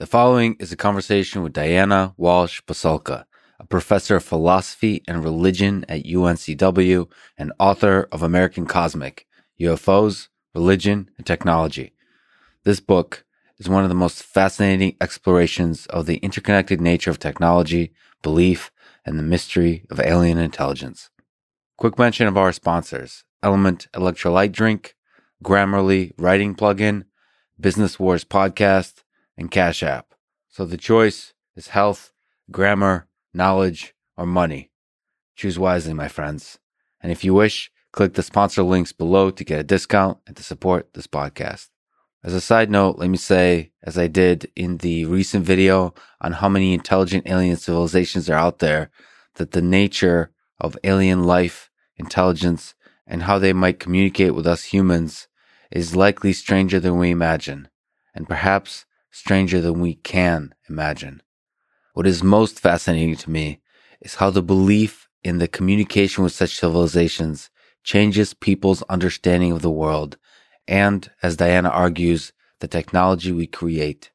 The following is a conversation with Diana Walsh Pasulka, a professor of philosophy and religion at UNCW and author of American Cosmic UFOs, Religion, and Technology. This book is one of the most fascinating explorations of the interconnected nature of technology, belief, and the mystery of alien intelligence. Quick mention of our sponsors Element Electrolyte Drink, Grammarly Writing Plugin, Business Wars Podcast, and Cash App. So the choice is health, grammar, knowledge, or money. Choose wisely, my friends. And if you wish, click the sponsor links below to get a discount and to support this podcast. As a side note, let me say, as I did in the recent video on how many intelligent alien civilizations are out there, that the nature of alien life, intelligence, and how they might communicate with us humans is likely stranger than we imagine, and perhaps stranger than we can imagine. What is most fascinating to me is how the belief in the communication with such civilizations changes people's understanding of the world and, as Diana argues, the technology we create.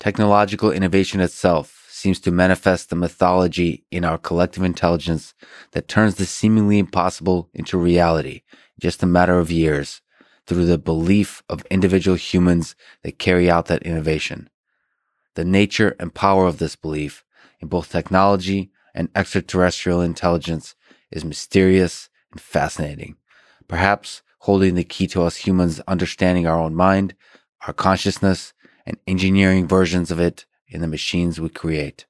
Technological innovation itself seems to manifest the mythology in our collective intelligence that turns the seemingly impossible into reality just a matter of years through the belief of individual humans that carry out that innovation. The nature and power of this belief in both technology and extraterrestrial intelligence is mysterious and fascinating, perhaps holding the key to us humans understanding our own mind, our consciousness, and engineering versions of it in the machines we create.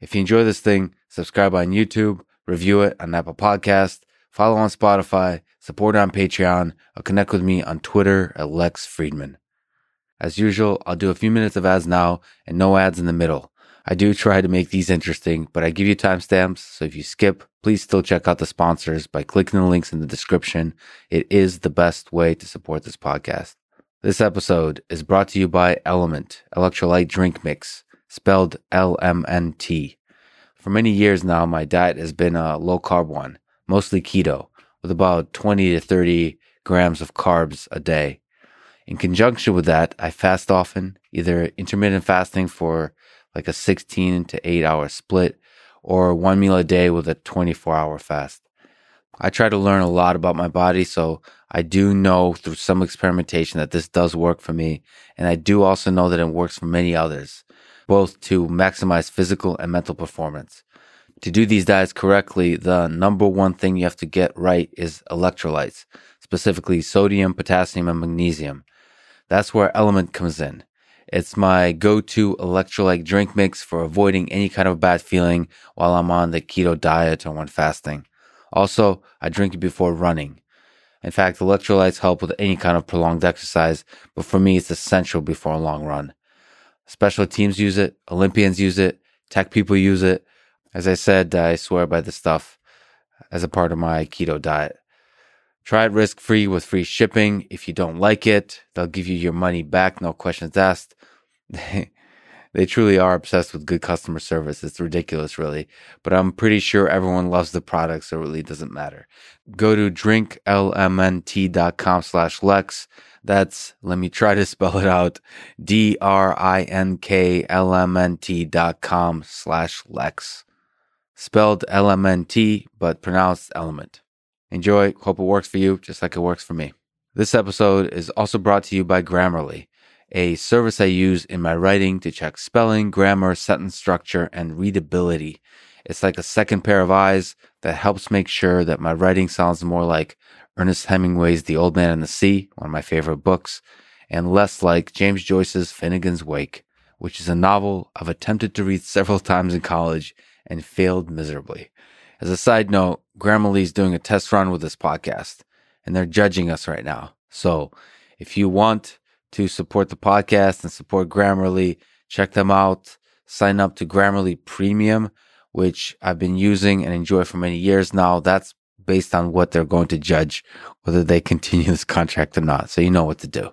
If you enjoy this thing, subscribe on YouTube, review it on Apple Podcast, follow on Spotify, support on Patreon, or connect with me on Twitter at Lex Fridman. As usual, I'll do a few minutes of ads now and no ads in the middle. I do try to make these interesting, but I give you timestamps, so if you skip, please still check out the sponsors by clicking the links in the description. It is the best way to support this podcast. This episode is brought to you by Element Electrolyte Drink Mix, spelled LMNT. For many years now, my diet has been a low carb one, mostly keto, with about 20 to 30 grams of carbs a day. In conjunction with that, I fast often, either intermittent fasting for like a 16 to 8 hour split or one meal a day with a 24 hour fast. I try to learn a lot about my body, so I do know through some experimentation that this does work for me. And I do also know that it works for many others, both to maximize physical and mental performance. To do these diets correctly, the number one thing you have to get right is electrolytes, specifically sodium, potassium, and magnesium. That's where Element comes in. It's my go-to electrolyte drink mix for avoiding any kind of bad feeling while I'm on the keto diet or when fasting. Also, I drink it before running. In fact, electrolytes help with any kind of prolonged exercise, but for me, it's essential before a long run. Special teams use it, Olympians use it, tech people use it. As I said, I swear by this stuff as a part of my keto diet. Try it risk free with free shipping. If you don't like it, they'll give you your money back, no questions asked. They truly are obsessed with good customer service. It's ridiculous, really. But I'm pretty sure everyone loves the product, so it really doesn't matter. Go to drinklmnt.com slash Lex. That's, let me try to spell it out, D-R-I-N-K-L-M-N-T dot com slash Lex. Spelled L-M-N-T, but pronounced element. Enjoy. Hope it works for you, just like it works for me. This episode is also brought to you by Grammarly a service I use in my writing to check spelling, grammar, sentence structure, and readability. It's like a second pair of eyes that helps make sure that my writing sounds more like Ernest Hemingway's The Old Man and the Sea, one of my favorite books, and less like James Joyce's Finnegans Wake, which is a novel I've attempted to read several times in college and failed miserably. As a side note, Grammarly is doing a test run with this podcast, and they're judging us right now. So if you want to support the podcast and support Grammarly, check them out. Sign up to Grammarly Premium, which I've been using and enjoy for many years now. That's based on what they're going to judge whether they continue this contract or not. So you know what to do.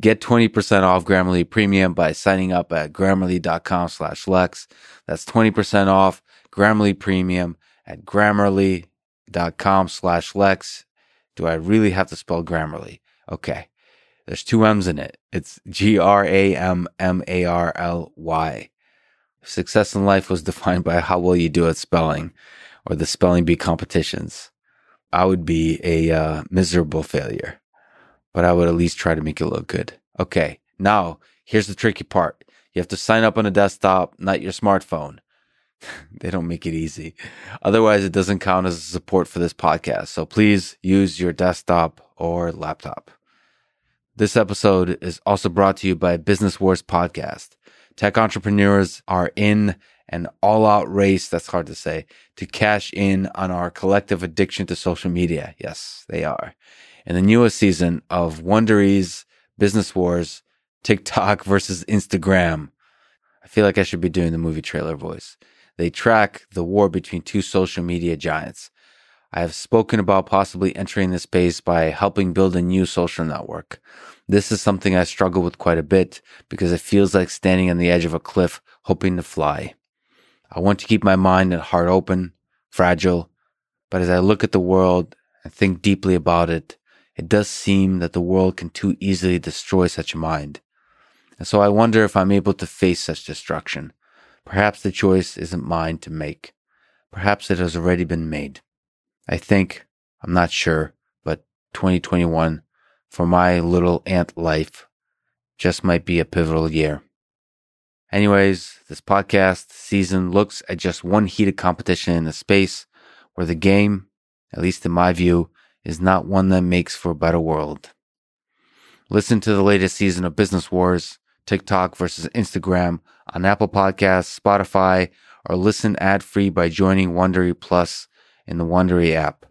Get 20% off Grammarly Premium by signing up at grammarly.com slash Lex. That's 20% off Grammarly Premium at grammarly.com slash Lex. Do I really have to spell Grammarly? Okay. There's two M's in it. It's G R A M M A R L Y. Success in life was defined by how well you do at spelling or the spelling bee competitions. I would be a uh, miserable failure, but I would at least try to make it look good. Okay, now here's the tricky part. You have to sign up on a desktop, not your smartphone. they don't make it easy. Otherwise, it doesn't count as support for this podcast. So please use your desktop or laptop. This episode is also brought to you by Business Wars Podcast. Tech entrepreneurs are in an all out race, that's hard to say, to cash in on our collective addiction to social media. Yes, they are. In the newest season of Wondery's Business Wars, TikTok versus Instagram. I feel like I should be doing the movie trailer voice. They track the war between two social media giants. I have spoken about possibly entering this space by helping build a new social network. This is something I struggle with quite a bit because it feels like standing on the edge of a cliff hoping to fly. I want to keep my mind and heart open, fragile, but as I look at the world and think deeply about it, it does seem that the world can too easily destroy such a mind. And so I wonder if I'm able to face such destruction. Perhaps the choice isn't mine to make. Perhaps it has already been made. I think, I'm not sure, but 2021 for my little ant life just might be a pivotal year. Anyways, this podcast season looks at just one heated competition in a space where the game, at least in my view, is not one that makes for a better world. Listen to the latest season of Business Wars, TikTok versus Instagram on Apple Podcasts, Spotify, or listen ad free by joining Wondery Plus in the Wondery app.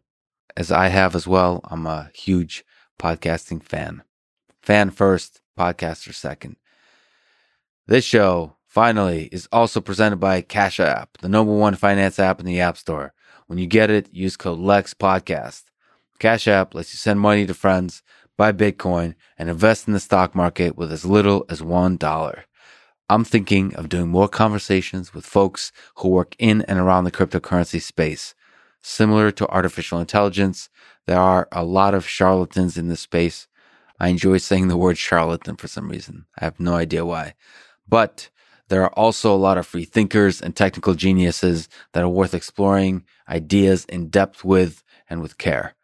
As I have as well, I'm a huge podcasting fan. Fan first, podcaster second. This show, finally, is also presented by Cash App, the number one finance app in the App Store. When you get it, use code LEX Podcast. Cash App lets you send money to friends, buy Bitcoin, and invest in the stock market with as little as $1. I'm thinking of doing more conversations with folks who work in and around the cryptocurrency space. Similar to artificial intelligence, there are a lot of charlatans in this space. I enjoy saying the word charlatan for some reason. I have no idea why. But there are also a lot of free thinkers and technical geniuses that are worth exploring ideas in depth with and with care.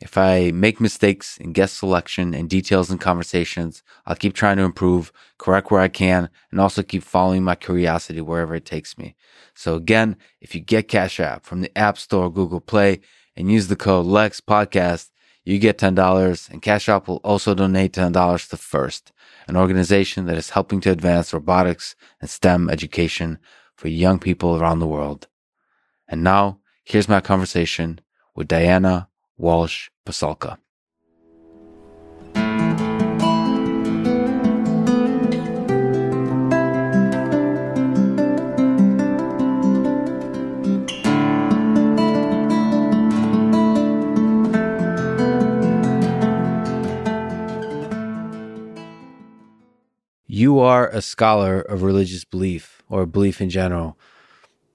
If I make mistakes in guest selection and details in conversations, I'll keep trying to improve, correct where I can, and also keep following my curiosity wherever it takes me. So again, if you get Cash App from the App Store, Google Play, and use the code LEX Podcast, you get $10 and Cash App will also donate $10 to FIRST, an organization that is helping to advance robotics and STEM education for young people around the world. And now, here's my conversation with Diana Walsh Pasulka. You are a scholar of religious belief or belief in general.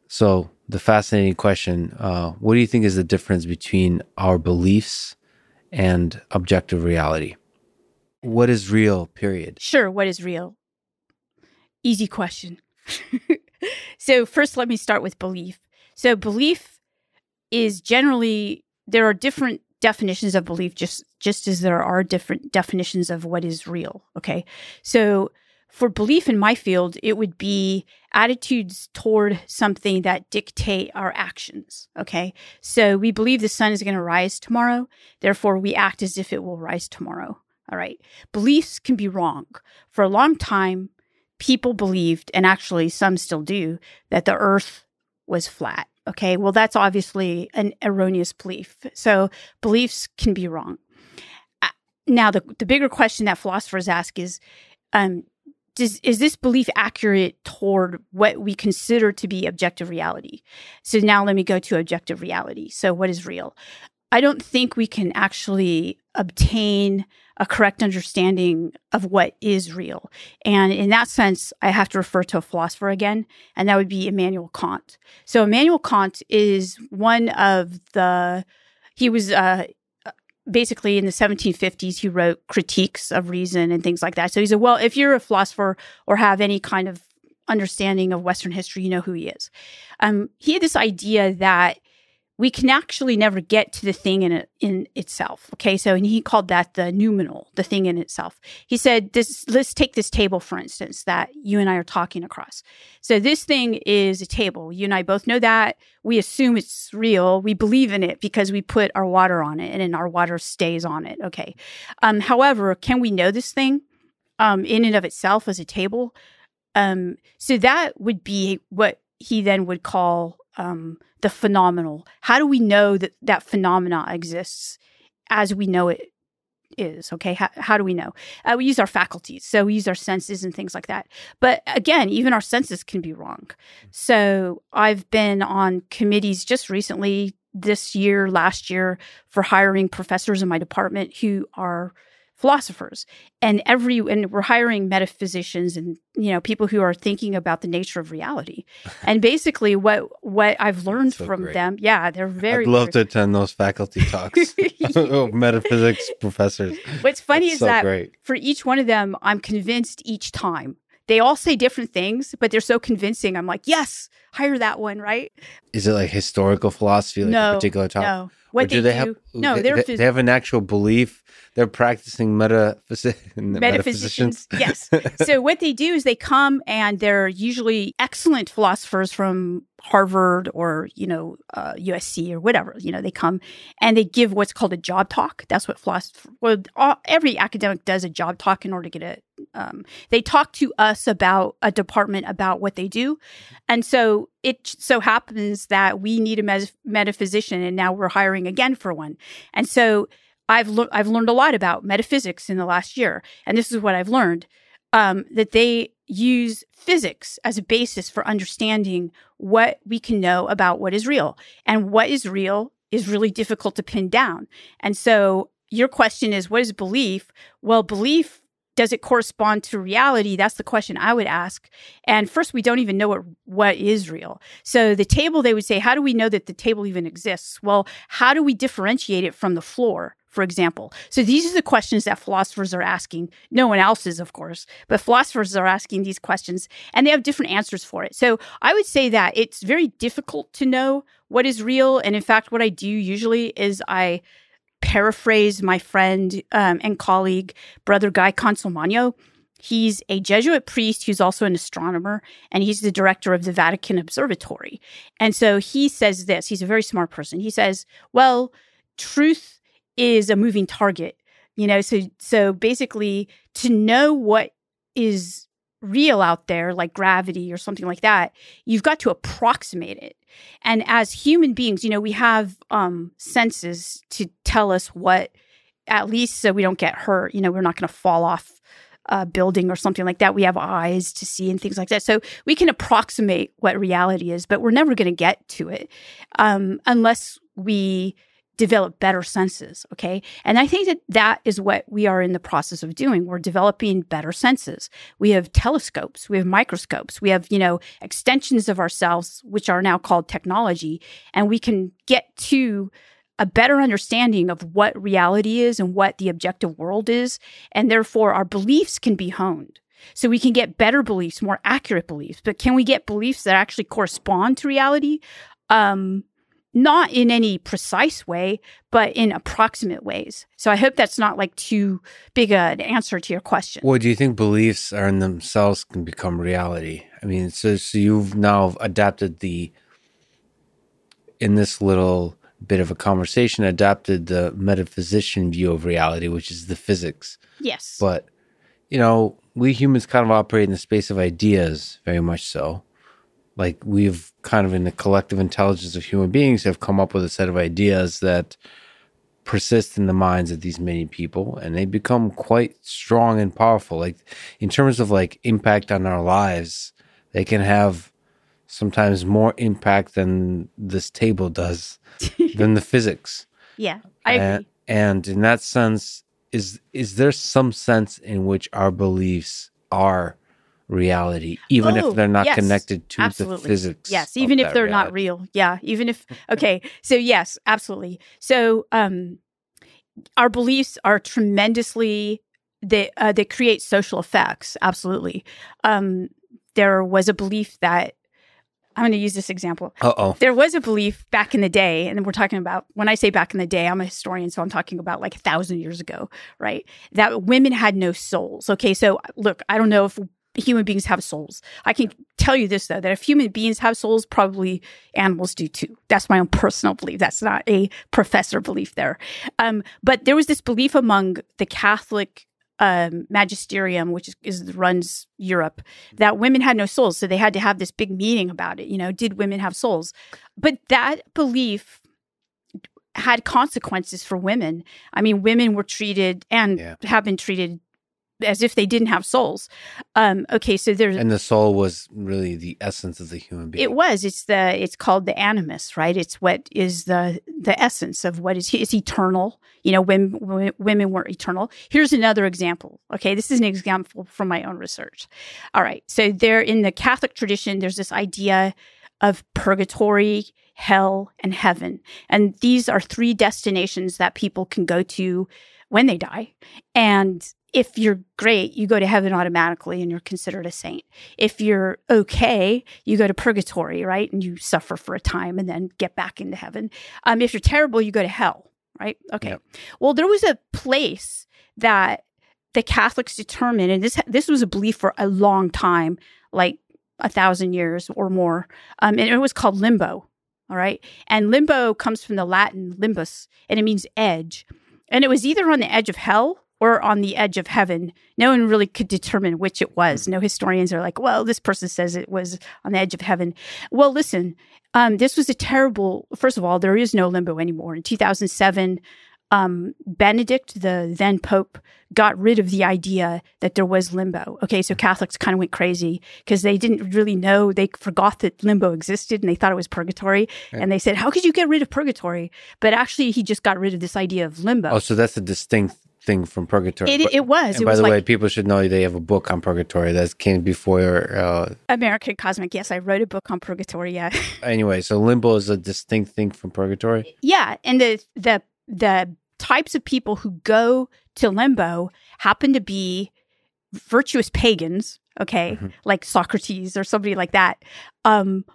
So the fascinating question. Uh, what do you think is the difference between our beliefs and objective reality? What is real, period? Sure. What is real? Easy question. so, first, let me start with belief. So, belief is generally, there are different definitions of belief, just, just as there are different definitions of what is real. Okay. So, for belief in my field, it would be attitudes toward something that dictate our actions. Okay. So we believe the sun is going to rise tomorrow. Therefore, we act as if it will rise tomorrow. All right. Beliefs can be wrong. For a long time, people believed, and actually some still do, that the earth was flat. Okay. Well, that's obviously an erroneous belief. So beliefs can be wrong. Uh, now, the, the bigger question that philosophers ask is, um, does, is this belief accurate toward what we consider to be objective reality? So now let me go to objective reality. So what is real? I don't think we can actually obtain a correct understanding of what is real. And in that sense, I have to refer to a philosopher again, and that would be Immanuel Kant. So Immanuel Kant is one of the, he was uh, basically in the 1750s he wrote critiques of reason and things like that. So he said, well, if you're a philosopher or have any kind of understanding of Western history, you know who he is. Um, he had this idea that we can actually never get to the thing in it, in itself. Okay, so and he called that the noumenal, the thing in itself. He said, "This let's take this table for instance that you and I are talking across. So this thing is a table. You and I both know that. We assume it's real. We believe in it because we put our water on it, and our water stays on it. Okay. Um, however, can we know this thing um, in and of itself as a table? Um, so that would be what he then would call um, the phenomenal? How do we know that that phenomena exists as we know it is? Okay, how, how do we know? Uh, we use our faculties, so we use our senses and things like that. But again, even our senses can be wrong. So I've been on committees just recently, this year, last year, for hiring professors in my department who are philosophers. And every and we're hiring metaphysicians and you know people who are thinking about the nature of reality. And basically what what i've learned so from great. them yeah they're very i'd love very, to attend those faculty talks of metaphysics professors. What's funny That's is so that great. for each one of them i'm convinced each time. They all say different things but they're so convincing. I'm like yes hire that one right? Is it like historical philosophy like no, a particular topic? no what do they, they do, have? No, they're they, they have an actual belief. They're practicing metaphys- metaphysicians. yes. so what they do is they come and they're usually excellent philosophers from Harvard or you know uh, USC or whatever. You know they come and they give what's called a job talk. That's what philosopher. Well, all, every academic does a job talk in order to get it. Um, they talk to us about a department about what they do, and so it so happens that we need a metaphysician, and now we're hiring again for one. And so I've le- I've learned a lot about metaphysics in the last year, and this is what I've learned um, that they use physics as a basis for understanding what we can know about what is real. And what is real is really difficult to pin down. And so your question is what is belief? Well, belief does it correspond to reality? That's the question I would ask. And first, we don't even know what, what is real. So the table, they would say, how do we know that the table even exists? Well, how do we differentiate it from the floor? for example. So these are the questions that philosophers are asking. No one else is, of course, but philosophers are asking these questions and they have different answers for it. So I would say that it's very difficult to know what is real. And in fact, what I do usually is I paraphrase my friend um, and colleague, Brother Guy Consolmagno. He's a Jesuit priest who's also an astronomer, and he's the director of the Vatican Observatory. And so he says this he's a very smart person. He says, Well, truth is a moving target you know so so basically to know what is real out there like gravity or something like that you've got to approximate it and as human beings you know we have um senses to tell us what at least so we don't get hurt you know we're not going to fall off a building or something like that. We have eyes to see and things like that. So we can approximate what reality is but we're never going to get to it um unless we develop better senses. Okay. And I think that that is what we are in the process of doing. We're developing better senses. We have telescopes, we have microscopes, we have, you know, extensions of ourselves, which are now called technology. And we can get to a better understanding of what reality is and what the objective world is. And therefore, our beliefs can be honed. So we can get better beliefs, more accurate beliefs. But can we get beliefs that actually correspond to reality? Um, not in any precise way, but in approximate ways. So I hope that's not like too big an answer to your question. Well, do you think beliefs are in themselves can become reality? I mean, so, so you've now adapted the, in this little bit of a conversation, adapted the metaphysician view of reality, which is the physics. Yes. But, you know, we humans kind of operate in the space of ideas, very much so like we've kind of in the collective intelligence of human beings have come up with a set of ideas that persist in the minds of these many people and they become quite strong and powerful. Like in terms of like impact on our lives they can have sometimes more impact than this table does than the physics. Yeah i and, agree. and in that sense is is there some sense in which our beliefs are reality, even oh, if they're not yes, connected to absolutely. the physics. Yes, even if they're reality. not real. Yeah, even if okay. So yes, absolutely. So um our beliefs are tremendously they uh, they create social effects. Absolutely. Um, there was a belief that I'm going to use this example. Uh oh. There was a belief back in the day, and we're talking about when I say back in the day, I'm a historian, so I'm talking about like a thousand years ago, right? That women had no souls. Okay, so look, I don't know if human beings have souls. I can tell you this though, that if human beings have souls, probably animals do too. That's my own personal belief. That's not a professor belief there. Um, but there was this belief among the Catholic um, magisterium, which is, is, runs Europe, that women had no souls. So they had to have this big meeting about it. You know, did women have souls? But that belief had consequences for women. I mean, women were treated and yeah. have been treated as if they didn't have souls. Um, okay, so there's and the soul was really the essence of the human being. It was. It's the. It's called the animus, right? It's what is the the essence of what is. It's eternal. You know, when, when women were eternal. Here's another example. Okay, this is an example from my own research. All right, so there in the Catholic tradition, there's this idea of purgatory, hell, and heaven, and these are three destinations that people can go to when they die, and if you're great, you go to heaven automatically and you're considered a saint. If you're okay, you go to purgatory, right? And you suffer for a time and then get back into heaven. Um, if you're terrible, you go to hell, right? Okay. Yep. Well, there was a place that the Catholics determined, and this this was a belief for a long time, like a thousand years or more, um, and it was called limbo. All right, and limbo comes from the Latin limbus, and it means edge, and it was either on the edge of hell or on the edge of heaven. No one really could determine which it was. No historians are like, well, this person says it was on the edge of heaven. Well, listen, um, this was a terrible, first of all, there is no limbo anymore. In 2007, um, Benedict, the then Pope, got rid of the idea that there was limbo. Okay, so Catholics kind of went crazy because they didn't really know. They forgot that limbo existed and they thought it was purgatory. And they said, How could you get rid of purgatory? But actually, he just got rid of this idea of limbo. Oh, so that's a distinct thing from purgatory. It, it was. And it by was the like, way, people should know they have a book on purgatory that came before. Uh, American Cosmic. Yes, I wrote a book on purgatory. Yeah. anyway, so limbo is a distinct thing from purgatory. Yeah, and the the the types of people who go to limbo happen to be virtuous pagans. Okay, mm-hmm. like Socrates or somebody like that. Um,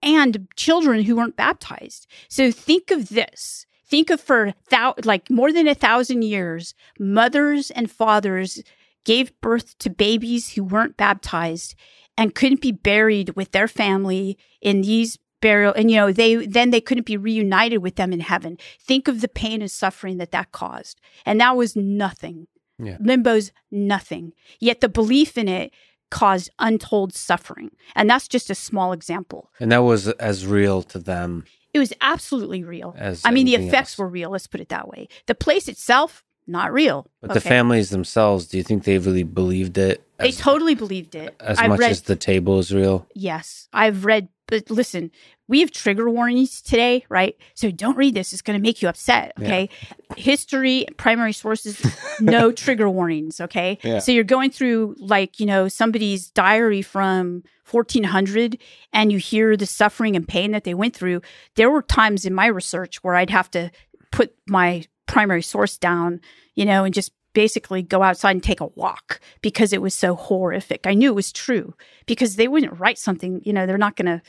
and children who weren't baptized. So think of this think of for thou- like more than a thousand years, mothers and fathers gave birth to babies who weren't baptized and couldn't be buried with their family in these burial and you know they then they couldn't be reunited with them in heaven think of the pain and suffering that that caused and that was nothing yeah. limbo's nothing yet the belief in it caused untold suffering and that's just a small example and that was as real to them it was absolutely real. As I mean, the effects else. were real. Let's put it that way. The place itself, not real. But okay. the families themselves, do you think they really believed it? As, they totally believed it. As I've much read, as the table is real? Yes. I've read, but listen, we have trigger warnings today, right? So don't read this. It's going to make you upset. Okay. Yeah. History, primary sources, no trigger warnings. Okay. Yeah. So you're going through like, you know, somebody's diary from 1400 and you hear the suffering and pain that they went through. There were times in my research where I'd have to put my primary source down, you know, and just basically go outside and take a walk because it was so horrific. I knew it was true because they wouldn't write something, you know, they're not going to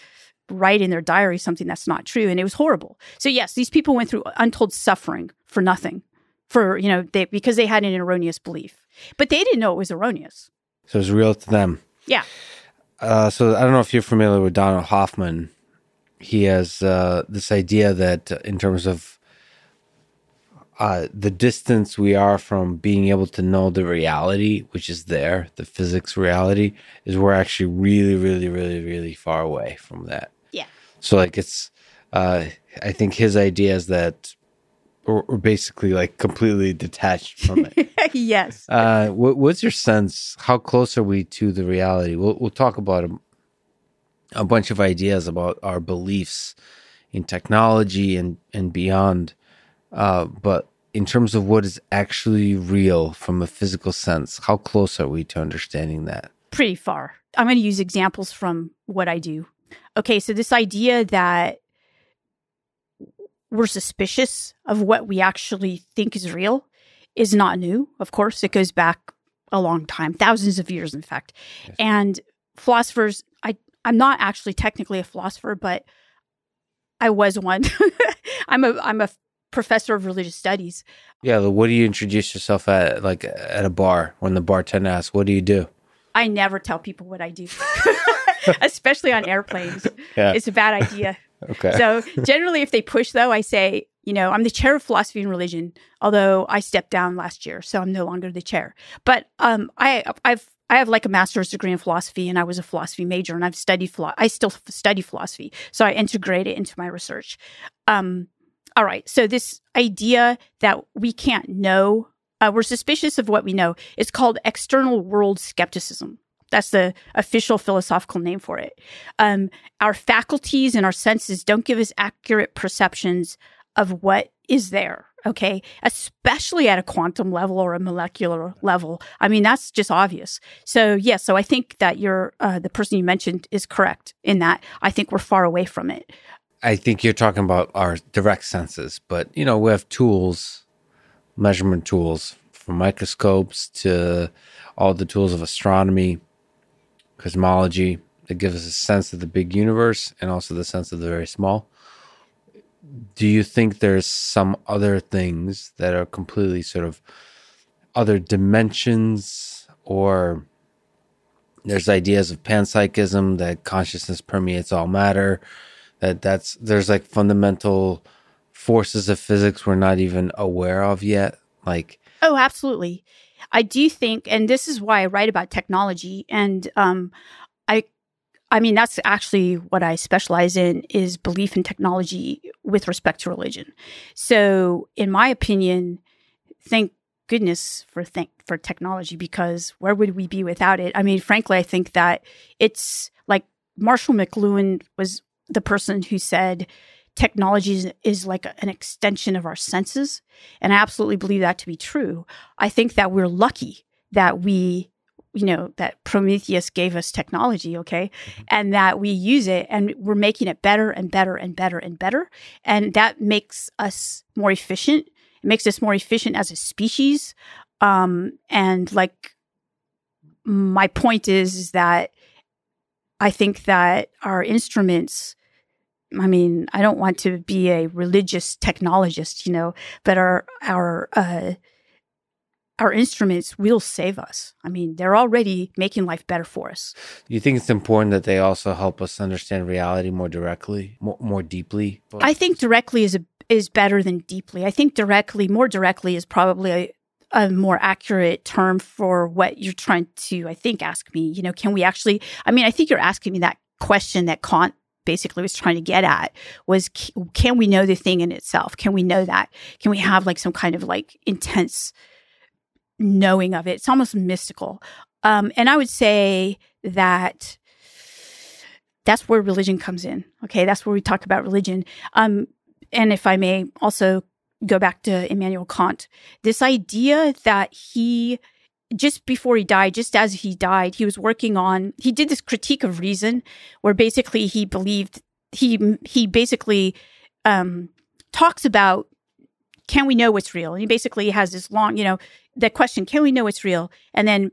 write in their diary something that's not true and it was horrible. So yes, these people went through untold suffering for nothing. For, you know, they because they had an erroneous belief. But they didn't know it was erroneous. So it was real to them. Yeah. Uh, so I don't know if you're familiar with Donald Hoffman. He has uh, this idea that in terms of uh, the distance we are from being able to know the reality, which is there, the physics reality, is we're actually really, really, really, really far away from that. Yeah. So, like, it's, uh, I think his idea is that we're, we're basically like completely detached from it. yes. Uh, what, what's your sense? How close are we to the reality? We'll, we'll talk about a, a bunch of ideas about our beliefs in technology and, and beyond. Uh, but in terms of what is actually real from a physical sense, how close are we to understanding that? Pretty far. I'm going to use examples from what I do. Okay, so this idea that we're suspicious of what we actually think is real is not new. Of course, it goes back a long time, thousands of years, in fact. Yes. And philosophers, I, I'm not actually technically a philosopher, but I was one. I'm a I'm a professor of religious studies. Yeah, what do you introduce yourself at like at a bar when the bartender asks, "What do you do?" I never tell people what I do, especially on airplanes. Yeah. It's a bad idea. Okay. So generally, if they push, though, I say, you know, I'm the chair of philosophy and religion. Although I stepped down last year, so I'm no longer the chair. But um, I I've I have like a master's degree in philosophy, and I was a philosophy major, and I've studied philo- I still study philosophy, so I integrate it into my research. Um, all right, so this idea that we can't know, uh, we're suspicious of what we know. is called external world skepticism. That's the official philosophical name for it. Um, our faculties and our senses don't give us accurate perceptions of what is there okay especially at a quantum level or a molecular level i mean that's just obvious so yes yeah, so i think that you're uh, the person you mentioned is correct in that i think we're far away from it i think you're talking about our direct senses but you know we have tools measurement tools from microscopes to all the tools of astronomy cosmology that give us a sense of the big universe and also the sense of the very small. Do you think there's some other things that are completely sort of other dimensions or there's ideas of panpsychism that consciousness permeates all matter that that's there's like fundamental forces of physics we're not even aware of yet like oh absolutely i do think and this is why i write about technology and um, i I mean, that's actually what I specialize in is belief in technology with respect to religion. So, in my opinion, thank goodness for thank for technology because where would we be without it? I mean, frankly, I think that it's like Marshall McLuhan was the person who said technology is, is like an extension of our senses, and I absolutely believe that to be true. I think that we're lucky that we you know that prometheus gave us technology okay mm-hmm. and that we use it and we're making it better and better and better and better and that makes us more efficient it makes us more efficient as a species um and like my point is is that i think that our instruments I mean, I don't want to be a religious technologist, you know, but our our uh, our instruments will save us. I mean, they're already making life better for us. You think it's important that they also help us understand reality more directly, more, more deeply? I think directly is a, is better than deeply. I think directly, more directly, is probably a, a more accurate term for what you're trying to, I think, ask me. You know, can we actually? I mean, I think you're asking me that question that Kant basically was trying to get at was can we know the thing in itself can we know that can we have like some kind of like intense knowing of it. It's almost mystical. Um, and I would say that that's where religion comes in. Okay, that's where we talk about religion. Um, and if I may also go back to Immanuel Kant, this idea that he just before he died, just as he died, he was working on he did this critique of reason, where basically he believed he he basically um, talks about can we know what's real? And he basically has this long, you know, the question, can we know it's real? And then,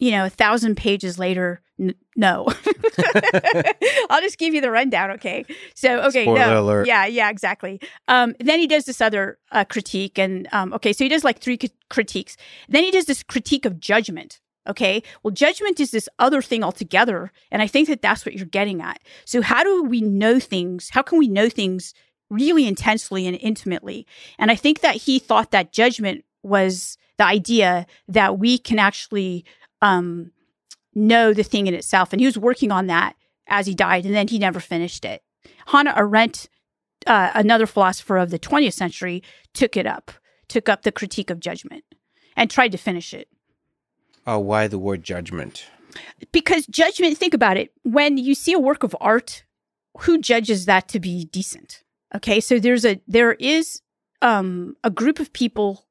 you know, a thousand pages later, n- no. I'll just give you the rundown, okay? So, okay, Spoiler no, alert. yeah, yeah, exactly. Um, then he does this other uh, critique, and um, okay, so he does like three c- critiques. Then he does this critique of judgment. Okay, well, judgment is this other thing altogether, and I think that that's what you're getting at. So, how do we know things? How can we know things really intensely and intimately? And I think that he thought that judgment was the idea that we can actually um, know the thing in itself. And he was working on that as he died, and then he never finished it. Hannah Arendt, uh, another philosopher of the 20th century, took it up, took up the critique of judgment, and tried to finish it. Oh, why the word judgment? Because judgment, think about it. When you see a work of art, who judges that to be decent? Okay, so there's a there is um, a group of people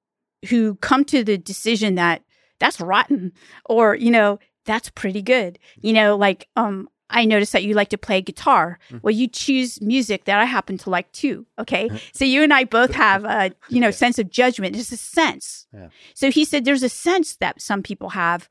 who come to the decision that that's rotten or you know that's pretty good you know like um I noticed that you like to play guitar. Mm-hmm. Well, you choose music that I happen to like too. Okay. so you and I both have a, you know, sense of judgment. It's a sense. Yeah. So he said there's a sense that some people have.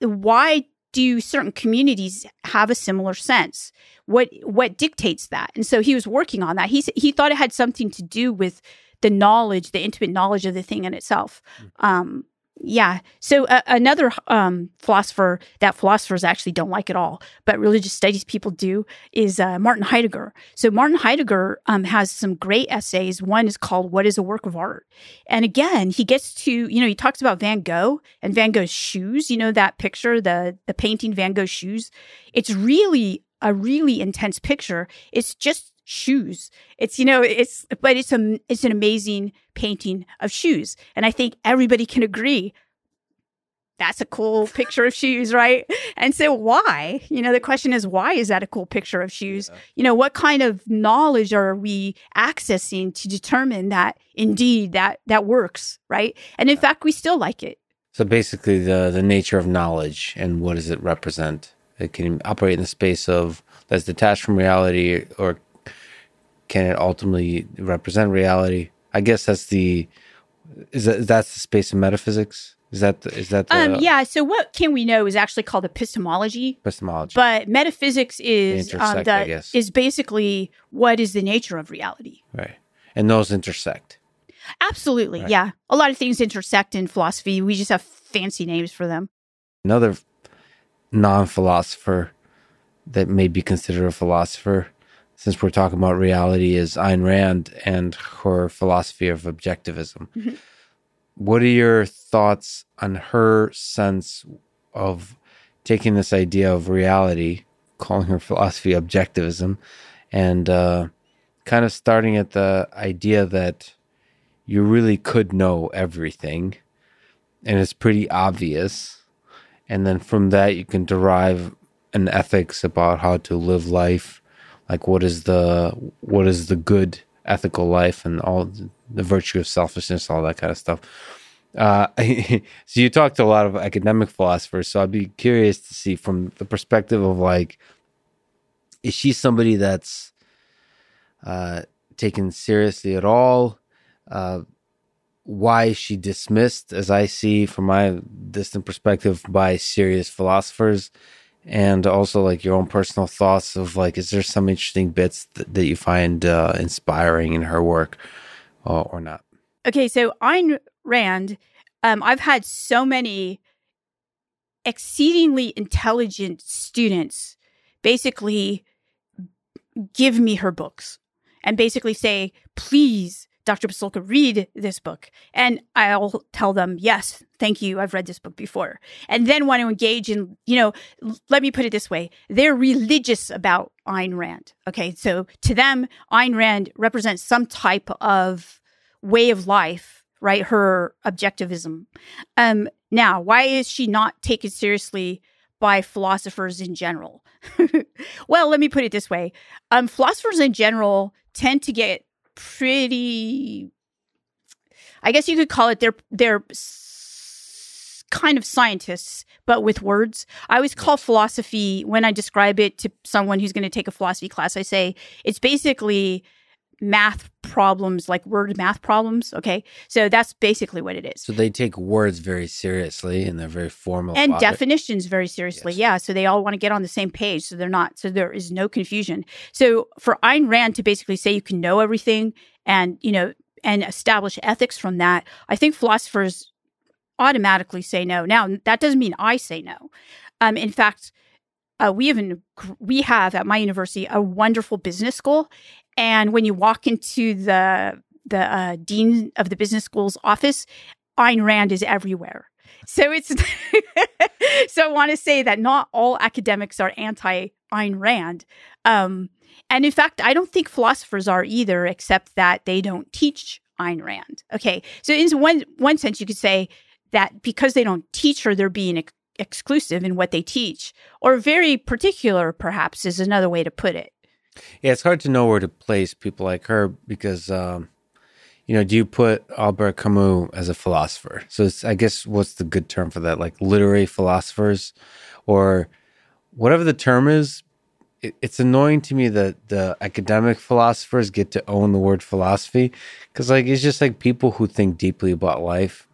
Why do certain communities have a similar sense? What what dictates that? And so he was working on that. He he thought it had something to do with the knowledge, the intimate knowledge of the thing in itself. Um, yeah. So uh, another um, philosopher that philosophers actually don't like at all, but religious studies people do, is uh, Martin Heidegger. So Martin Heidegger um, has some great essays. One is called "What is a Work of Art," and again, he gets to you know he talks about Van Gogh and Van Gogh's shoes. You know that picture, the the painting Van Gogh's shoes. It's really a really intense picture. It's just shoes. It's you know it's but it's a it's an amazing painting of shoes, and I think everybody can agree that's a cool picture of shoes, right? And so why? You know, the question is why is that a cool picture of shoes? Yeah. You know, what kind of knowledge are we accessing to determine that indeed that that works, right? And in fact, we still like it. So basically, the the nature of knowledge and what does it represent? It can operate in the space of that's detached from reality, or can it ultimately represent reality? I guess that's the is that that's the space of metaphysics. Is that the, is that the Um, yeah. So what can we know is actually called epistemology, epistemology? but metaphysics is um, the, is basically what is the nature of reality. right, and those intersect. Absolutely, Right. yeah. A lot of things intersect in philosophy. We just have fancy names for them. Another non-philosopher that may be considered a philosopher, since we're talking about reality, is Ayn Rand and her philosophy of objectivism. Mhm. What are your thoughts on her sense of taking this idea of reality, calling her philosophy objectivism, and uh, kind of starting at the idea that you really could know everything and it's pretty obvious and then from that you can derive an ethics about how to live life like what is the what is the good ethical life and all the virtue of selfishness all that kind of stuff? Uh, so you talked to a lot of academic philosophers so i'd be curious to see from the perspective of like is she somebody that's uh, taken seriously at all? Uh, why is she dismissed, as I see from my distant perspective, by serious philosophers, and also like your own personal thoughts of like, is there some interesting bits that, that you find uh, inspiring in her work, or, or not? Okay, so Ayn Rand, um, I've had so many exceedingly intelligent students basically give me her books and basically say, please, Dr. Pasulka, read this book. And I'll tell them, yes, thank you. I've read this book before. And then want to engage in, you know, let me put it this way they're religious about Ayn Rand. Okay. So to them, Ayn Rand represents some type of way of life, right? Her objectivism. Um, now, why is she not taken seriously by philosophers in general? well, let me put it this way um, philosophers in general tend to get pretty i guess you could call it they're they're s- kind of scientists but with words. I always call philosophy when i describe it to someone who's going to take a philosophy class i say it's basically math problems like word math problems okay so that's basically what it is So they take words very seriously, and they're very formal and about it. definitions very seriously. Yes. Yeah. So they all want to get on the same page. So they're not, so there is no confusion. So for Ayn Rand to basically say you can know everything and, you know, and establish ethics from that, I think philosophers automatically say no. Now, that doesn't mean I say no. Um, in fact, uh, we even we have at my university a wonderful business school, and when you walk into the the uh, dean of the business school's office, Ayn Rand is everywhere. So it's so I want to say that not all academics are anti Ayn Rand. Um, and in fact, I don't think philosophers are either, except that they don't teach Ayn Rand. Okay, so in one one sense, you could say that because they don't teach her, they're being ex- exclusive in what they teach, or very particular, perhaps, is another way to put it. Yeah, it's hard to know where to place people like her because, um, you know, do you put Albert Camus as a philosopher? So it's, I guess what's the good term for that? Like literary philosophers, or whatever the term is, it, it's annoying to me that the academic philosophers get to own the word philosophy because, like, it's just like people who think deeply about life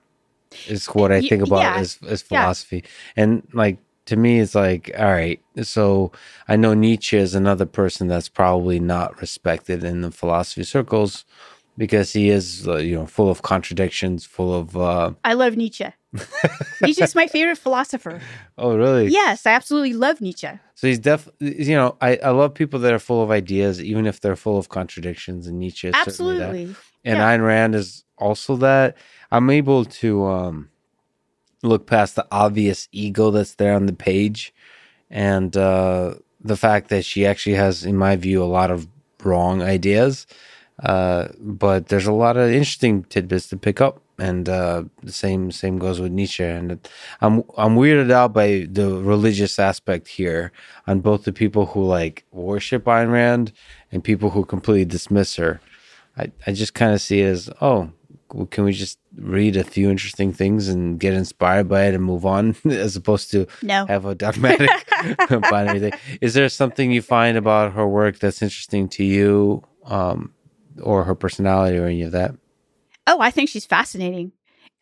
is what I think about yeah. as, as Yeah. philosophy. And, like, to me, it's like, all right, so I know Nietzsche is another person that's probably not respected in the philosophy circles because he is, uh, you know, full of contradictions, full of, uh, I love Nietzsche. Nietzsche's my favorite philosopher. oh, really? Yes, I absolutely love Nietzsche. So he's def, you know, I, I love people that are full of ideas, even if they're full of contradictions. And Nietzsche, is certainly that. Absolutely. and yeah. Ayn Rand is also that. I'm able to um, look past the obvious ego that's there on the page, and uh, the fact that she actually has, in my view, a lot of wrong ideas. Uh, but there's a lot of interesting tidbits to pick up, and uh, the same same goes with Nietzsche. And I'm I'm weirded out by the religious aspect here on both the people who like worship Ayn Rand and people who completely dismiss her. I, I just kind of see it as oh can we just read a few interesting things and get inspired by it and move on as opposed to No. have a dogmatic binary thing. Is there something you find about her work that's interesting to you, um, or her personality, or any of that? Oh, I think she's fascinating.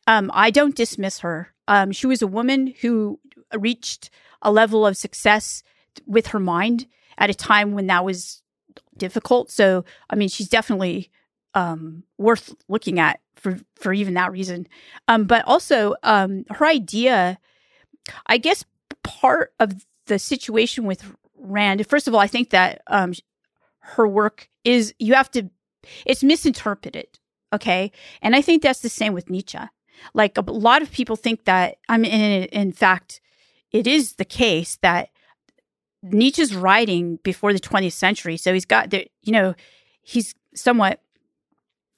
Um, I don't dismiss her. Um, she was a woman who reached a level of success with her mind at a time when that was difficult. So, I mean, she's definitely um, worth looking at for for even that reason. Um, but also, um, her idea, I guess, part of the situation with Rand. First of all, I think that um, her work is you have to. It's misinterpreted okay and i think that's the same with nietzsche like a lot of people think that i mean in, in fact it is the case that nietzsche's writing before the 20th century so he's got the you know he's somewhat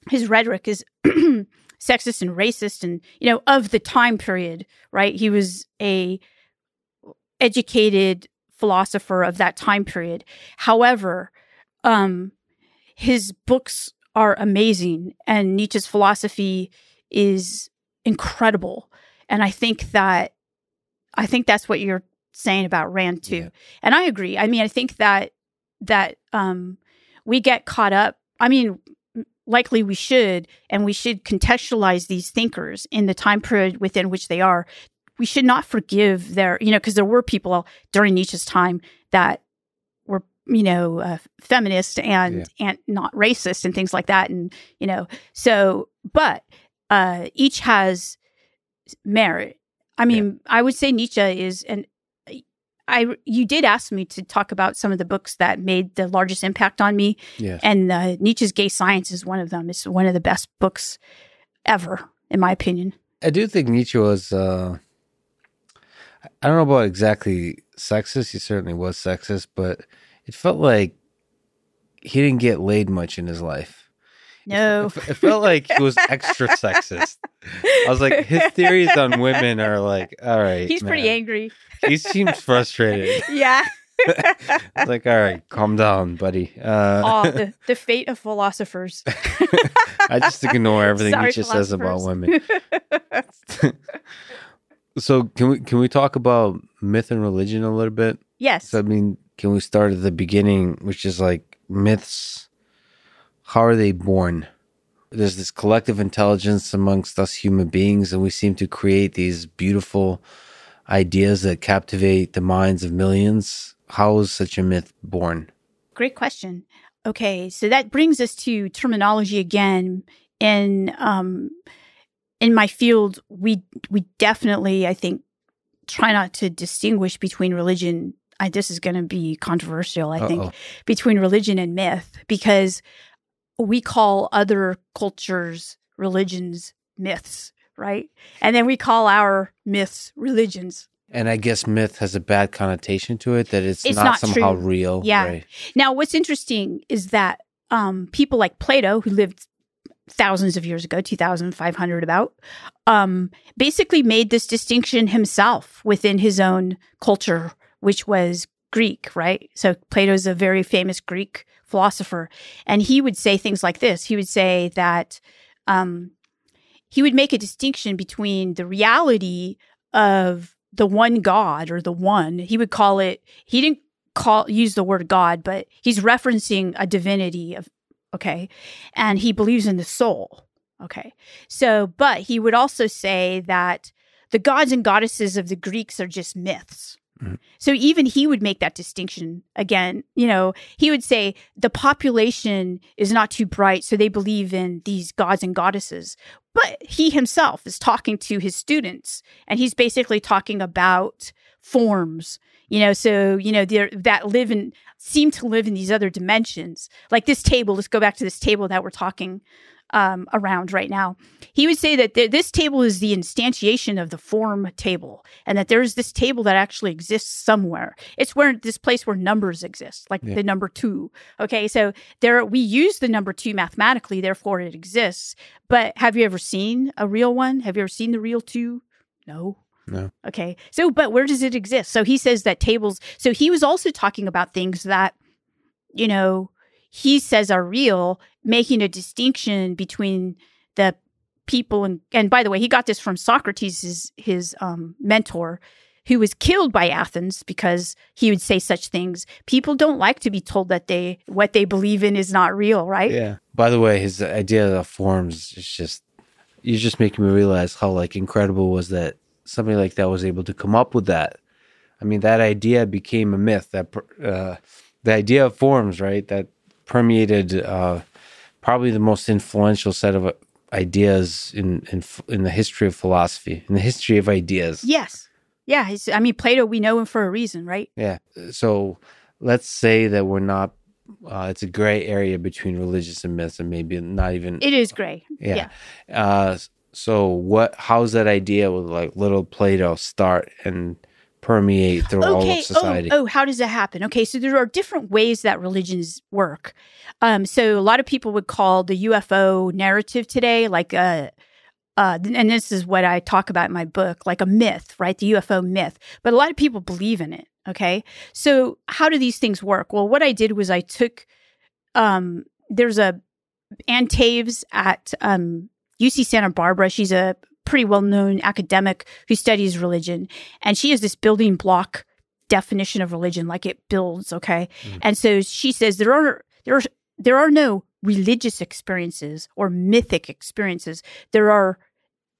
his rhetoric is sexist and racist and you know of the time period right he was a educated philosopher of that time period however um his books are amazing and Nietzsche's philosophy is incredible. And I think that I think that's what you're saying about Rand too. Yeah. And I agree. I mean, I think that that um we get caught up. I mean, likely we should and we should contextualize these thinkers in the time period within which they are. We should not forgive their, you know, because there were people during Nietzsche's time that were you know, uh, feminist and and not racist and things like that, and you know, so but uh, each has merit. I mean, I would say Nietzsche is, and I you did ask me to talk about some of the books that made the largest impact on me, Yes. and uh, Nietzsche's Gay Science is one of them. It's one of the best books ever, in my opinion. I do think Nietzsche was. Uh, I don't know about exactly sexist. He certainly was sexist, but it felt like he didn't get laid much in his life. No, It, it felt like he was extra sexist. I was like, his theories on women are like, all right. he's pretty angry. He seems frustrated. Yeah. Like, all right, calm down, buddy. Uh, oh, the, the fate of philosophers. I just ignore everything Sorry, just says about women. So can we can we talk about myth and religion a little bit? yes. So I mean, can we start at the beginning, which is like myths? How are they born? There's this collective intelligence amongst us human beings, and we seem to create these beautiful ideas that captivate the minds of millions. How is such a myth born? Great question. Okay, so that brings us to terminology again. In um, in my field, we we definitely, I think, try not to distinguish between religion. I, this is going to be controversial. I think Uh-oh. between religion and myth because we call other cultures religions myths, right? And then we call our myths religions. And I guess myth has a bad connotation to it that it's, It's not, not somehow true. real. Yeah. Right. Now, what's interesting is that um, people like Plato, who lived thousands of years ago, 2,500 about, um, basically made this distinction himself within his own culture, which was Greek, right? So Plato's a very famous Greek philosopher. And he would say things like this He would say that um, he would make a distinction between the reality of the one God or the one. He would call it. He didn't call use the word God, but he's referencing a divinity of okay, and he believes in the soul. Okay, so but he would also say that the gods and goddesses of the Greeks are just myths. So even he would make that distinction again. You know, he would say the population is not too bright, so they believe in these gods and goddesses. But he himself is talking to his students, and he's basically talking about forms. You know, so you know that live in seem to live in these other dimensions. Like this table. Let's go back to this table that we're talking um, around right now. He would say that th- this table is the instantiation of the form table, and that there's this table that actually exists somewhere. It's where this place where numbers exist, like Yeah. the number two. Okay, so there we use the number two mathematically, therefore it exists. But have you ever seen a real one? Have you ever seen the real two? No. No. Okay. So, but where does it exist? So he says that tables. So he was also talking about things that, you know, he says are real, making a distinction between the people and and by the way, he got this from Socrates, his his um, mentor, who was killed by Athens because he would say such things. People don't like to be told that they what they believe in is not real, right? Yeah. By the way, his idea of forms is just you're just making me realize how like incredible was that somebody like that was able to come up with that. I mean, that idea became a myth. That uh, the idea of forms, right? That permeated uh, probably the most influential set of uh, ideas in in in the history of philosophy, in the history of ideas. Yes. Yeah. I mean, Plato, we know him for a reason, right? Yeah. So let's say that we're not. Uh, it's a gray area between religious and myths, and maybe not even It is gray. yeah. Uh, so what? How's that idea with like little Plato start and permeate through all of society? Oh, oh how does that happen okay so there are different ways that religions work um so a lot of people would call the ufo narrative today like a uh, and this is what I talk about in my book, like a myth, right? The UFO myth. But a lot of people believe in it. Okay. So, how do these things work? Well, what I did was I took, um, there's a Ann Taves at um, UC Santa Barbara. She's a pretty well known academic who studies religion. And she has this building block definition of religion, like it builds. Okay. Mhm. And so she says there are, there are, there are no religious experiences or mythic experiences. There are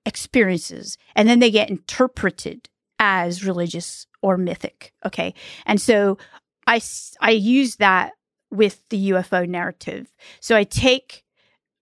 experiences and then they get interpreted as religious or mythic. Okay. And so I I use that with the UFO narrative. So I take,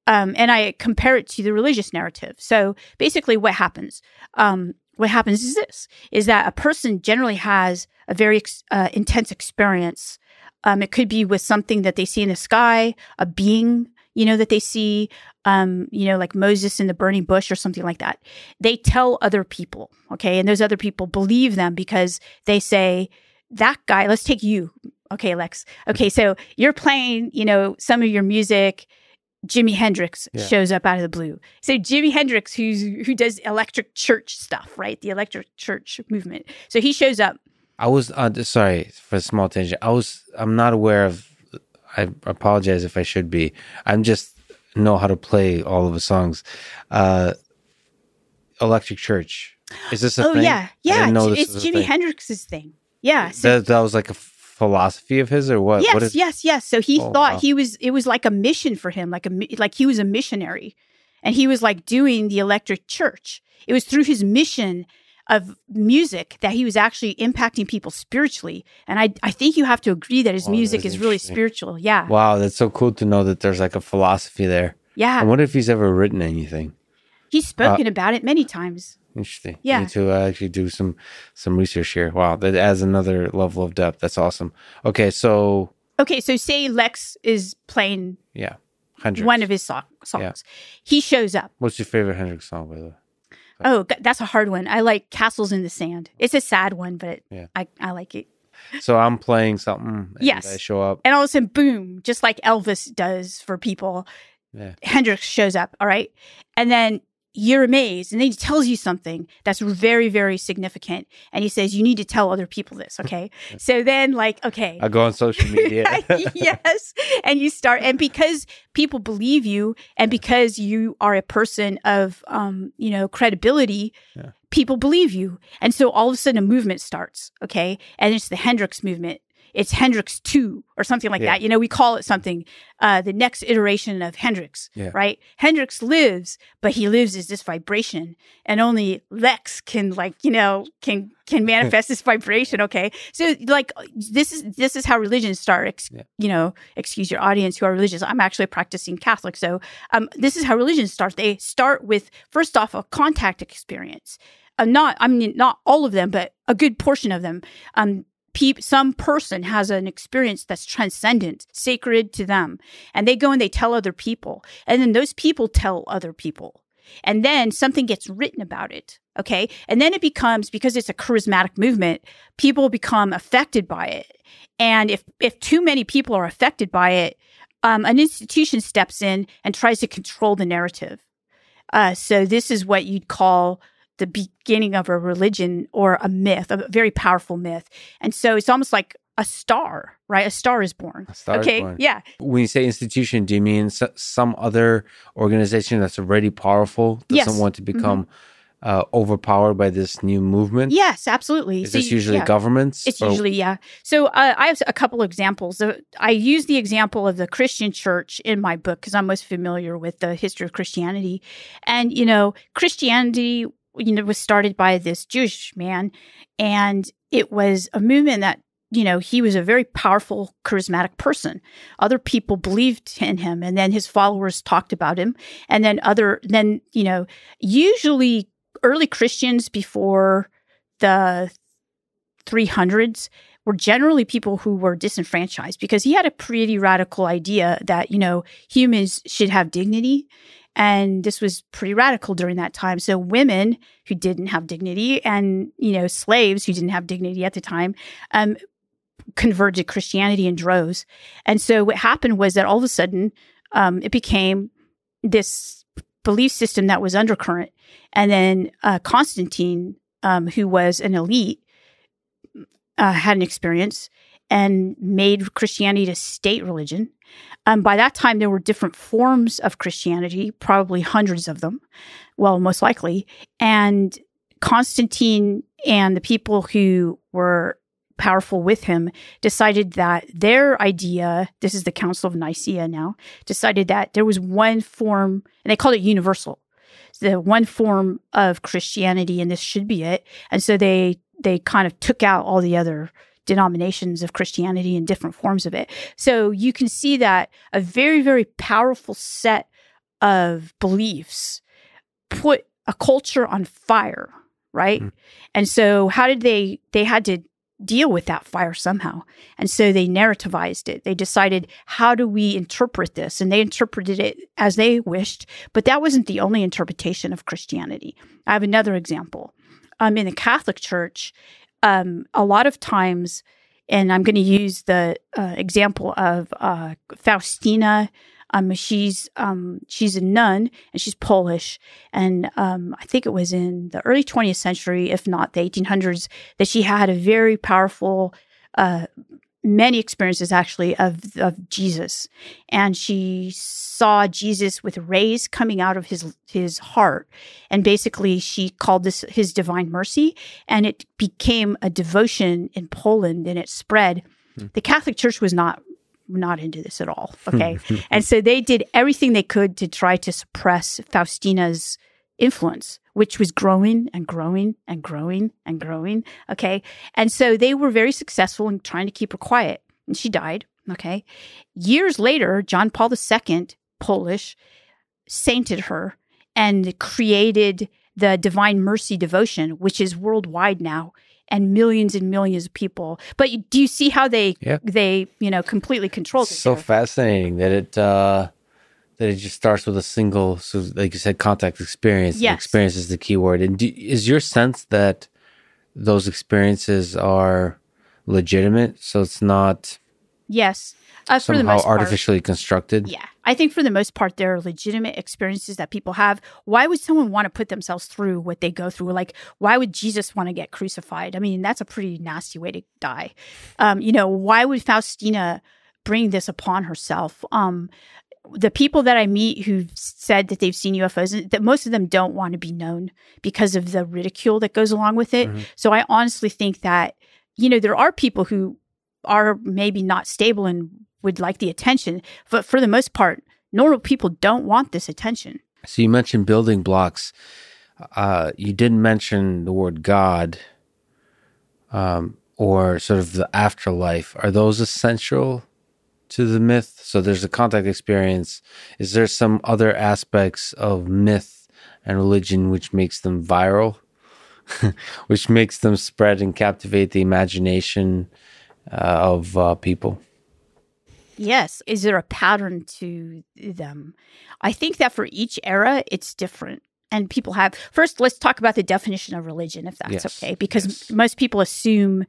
um, and I compare it to the religious narrative. So basically what happens, um, what happens is this, is that a person generally has a very ex- uh, intense experience. Um, it could be with something that they see in the sky, a being, you know, that they see, um, you know, like Moses in the burning bush or something like that. They tell other people, okay, and those other people believe them because they say that guy. Let's take you, okay, Lex. Okay, so you're playing, you know, some of your music. Jimi Hendrix Yeah. shows up out of the blue. So Jimi Hendrix, who's who does electric church stuff, right? The electric church movement. So he shows up. I was uh, sorry for a small tangent. I was I'm not aware of. I apologize if I should be. I'm just know how to play all of the songs. Uh, Electric Church. Is this a oh thing? yeah, yeah. didn't know J- this It's was Jimi thing. Hendrix's thing. Yeah. So That, that was like a philosophy of his, or what? yes, what is? yes, yes. So he Oh, thought wow. he was. It was like a mission for him, like a like he was a missionary, and he was like doing the electric church. It was through his mission of music that he was actually impacting people spiritually. And I I think you have to agree that his music that's is really spiritual. Yeah. Wow, that's so cool to know that there's like a philosophy there. Yeah. I wonder if he's ever written anything. He's uh, spoken about it many times. Interesting. Yeah. Need to uh, actually do some some research here. Wow, that adds another level of depth. That's awesome. Okay, so Okay, so say Lex is playing yeah, Hendrix. one of his so- songs. He shows up. What's your favorite Hendrix song, by the way? Oh, that's a hard one. I like Castles in the Sand. It's a sad one, but Yeah. I, I like it. So I'm playing something. And Yes. I show up. And all of a sudden, boom, just like Elvis does for people, Yeah. Hendrix shows up. All right. And then you're amazed. And then he tells you something that's very, very significant. And he says, you need to tell other people this. Okay. so then, like, okay. I go on social media. yes. And you start, and because people believe you and because you are a person of, um, you know, credibility, yeah. people believe you. And so all of a sudden a movement starts. Okay. And it's the Hendrix movement it's Hendrix 2 or something like yeah. that. You know, we call it something, uh, the next iteration of Hendrix, yeah. right? Hendrix lives, but he lives as this vibration and only Lex can like, you know, can, can manifest this vibration. Okay. So like this is, this is how religions start. Ex- yeah. You know, excuse your audience who are religious. I'm actually a practicing Catholic. So, um, this is how religions start. They start with first off a contact experience. Uh, not, I mean, not all of them, but a good portion of them. Um, some person has an experience that's transcendent, sacred to them, and they go and they tell other people, and then those people tell other people. And then something gets written about it. Okay. And then it becomes, because it's a charismatic movement, people become affected by it. And if, if too many people are affected by it, um, an institution steps in and tries to control the narrative. Uh, so this is what you'd call the beginning of a religion or a myth, a very powerful myth. And so it's almost like a star, right? A star is born. Star okay, is born. yeah. When you say institution, do you mean some other organization that's already powerful doesn't yes. want to mm-hmm. become mm-hmm. uh, overpowered by this new movement? Yes, absolutely. Is so, this usually yeah. governments? It's or? usually yeah. So uh, I have a couple of examples. I use the example of the Christian Church in my book because I'm most familiar with the history of Christianity, and you know, Christianity you know, was started by this Jewish man. And it was a movement that, you know, he was a very powerful, charismatic person. Other people believed in him. And then his followers talked about him. And then other, then, you know, usually early Christians before the 300s were generally people who were disenfranchised because he had a pretty radical idea that, you know, humans should have dignity and this was pretty radical during that time. So women who didn't have dignity and, you know, slaves who didn't have dignity at the time, um, converted to Christianity in droves. And so what happened was that all of a sudden, um, it became this belief system that was undercurrent. And then uh, Constantine, um, who was an elite, uh, had an experience and made Christianity a state religion. Um, by that time, there were different forms of Christianity, probably hundreds of them, well, most likely. And Constantine and the people who were powerful with him decided that their idea, this is the Council of Nicaea now, decided that there was one form, and they called it universal, the one form of Christianity, and this should be it. And so they they kind of took out all the other denominations of Christianity and different forms of it. So you can see that a very, very powerful set of beliefs put a culture on fire, right? Mm. And so how did they they had to deal with that fire somehow. And so they narrativized it. They decided, how do we interpret this? And they interpreted it as they wished, but that wasn't the only interpretation of Christianity. I have another example. Um, in the Catholic Church, um, a lot of times, and I'm going to use the uh, example of uh, Faustina. Um, she's um, she's a nun and she's Polish, and um, I think it was in the early 20th century, if not the 1800s, that she had a very powerful uh, many experiences actually of of Jesus, and she saw Jesus with rays coming out of his his heart, and basically she called this his divine mercy, and it became a devotion in Poland, and it spread. Hmm. The Catholic Church was not not into this at all, okay, and so they did everything they could to try to suppress Faustina's influence which was growing and growing and growing and growing. Okay. And so they were very successful in trying to keep her quiet. And she died. Okay. Years later, John Paul II, Polish, sainted her and created the Divine Mercy Devotion, which is worldwide now and millions and millions of people. But do you see how they yeah. they you know completely control? So fascinating that it uh, that it just starts with a single, so like you said, contact experience. Yes. Experience is the key word. And do, is your sense that those experiences are legitimate? So it's not. Yes. Uh, somehow artificially part. constructed. Yeah, I think for the most part, there are legitimate experiences that people have. Why would someone want to put themselves through what they go through? Like, why would Jesus want to get crucified? I mean, that's a pretty nasty way to die. Um, you know, why would Faustina bring this upon herself? Um, the people that I meet who've said that they've seen UFOs, that most of them don't want to be known because of the ridicule that goes along with it. Mhm. So I honestly think that, you know, there are people who are maybe not stable and would like the attention, but for the most part, normal people don't want this attention. So you mentioned building blocks. Uh, you didn't mention the word God um, or sort of the afterlife. Are those essential to the myth? So there's a contact experience. Is there some other aspects of myth and religion which makes them viral, which makes them spread and captivate the imagination uh, of uh, people? Yes. Is there a pattern to them? I think that for each era, it's different. And people have, first, let's talk about the definition of religion, if that's Yes, okay, because yes. most people assume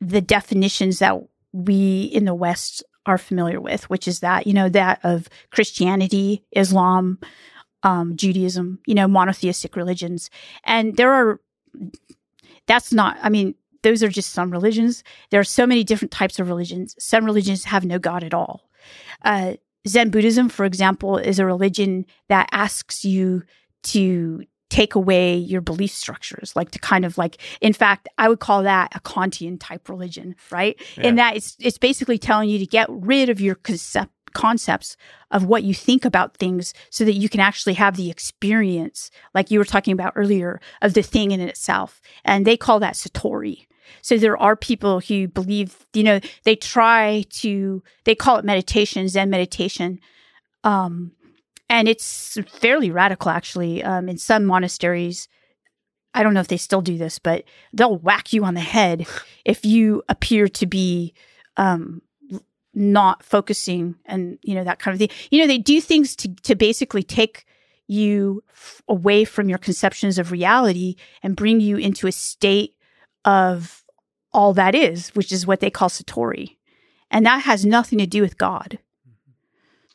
the definitions that we in the West are familiar with, which is that, you know, that of Christianity, Islam, um, Judaism, you know, monotheistic religions. And there are, that's not, I mean, those are just some religions. There are so many different types of religions. Some religions have no God at all. Uh, Zen Buddhism, for example, is a religion that asks you to take away your belief structures, like to kind of like, in fact, I would call that a Kantian type religion, right? In that it's it's basically telling you to get rid of your concept concepts of what you think about things so that you can actually have the experience like you were talking about earlier of the thing in itself. And they call that satori. So there are people who believe you know they try to they call it meditation zen meditation um and it's fairly radical actually. Um in some monasteries i don't know if they still do this but they'll whack you on the head if you appear to be um not focusing and you know that kind of thing. You know they do things to to basically take you f- away from your conceptions of reality and bring you into a state of all that is which is what they call satori. And that has nothing to do with god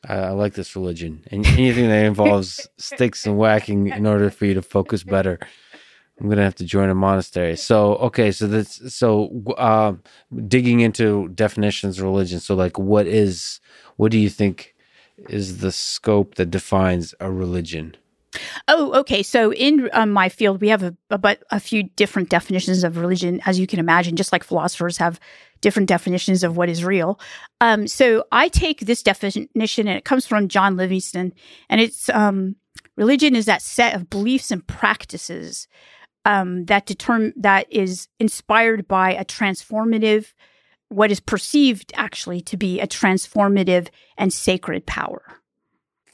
I, I like this religion. And anything that involves sticks and whacking in order for you to focus better. I'm gonna have to join a monastery. So okay, so that's so uh, digging into definitions of religion. So like, what is what do you think is the scope that defines a religion? Oh, okay. So in um, my field, we have a, a a few different definitions of religion, as you can imagine. Just like philosophers have different definitions of what is real. Um, so I take this definition, and it comes from John Livingston, and it's um, religion is that set of beliefs and practices um, that determine that is inspired by a transformative, what is perceived actually to be a transformative and sacred power.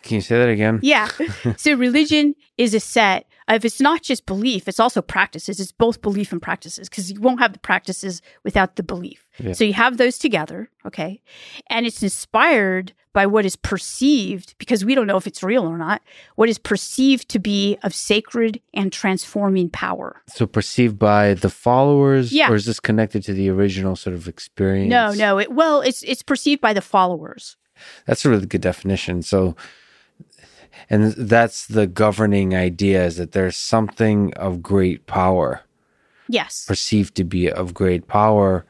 Can you say that again? Yeah. so religion is a set of it's not just belief, it's also practices. It's both belief and practices because you won't have the practices without the belief. Yeah. So you have those together, okay? And it's inspired by what is perceived because we don't know if it's real or not, what is perceived to be of sacred and transforming power. So perceived by the followers, Yeah. or is this connected to the original sort of experience? No, no, it well, it's it's perceived by the followers. That's a really good definition. So, and that's the governing idea is that there's something of great power. Yes. perceived to be of great power,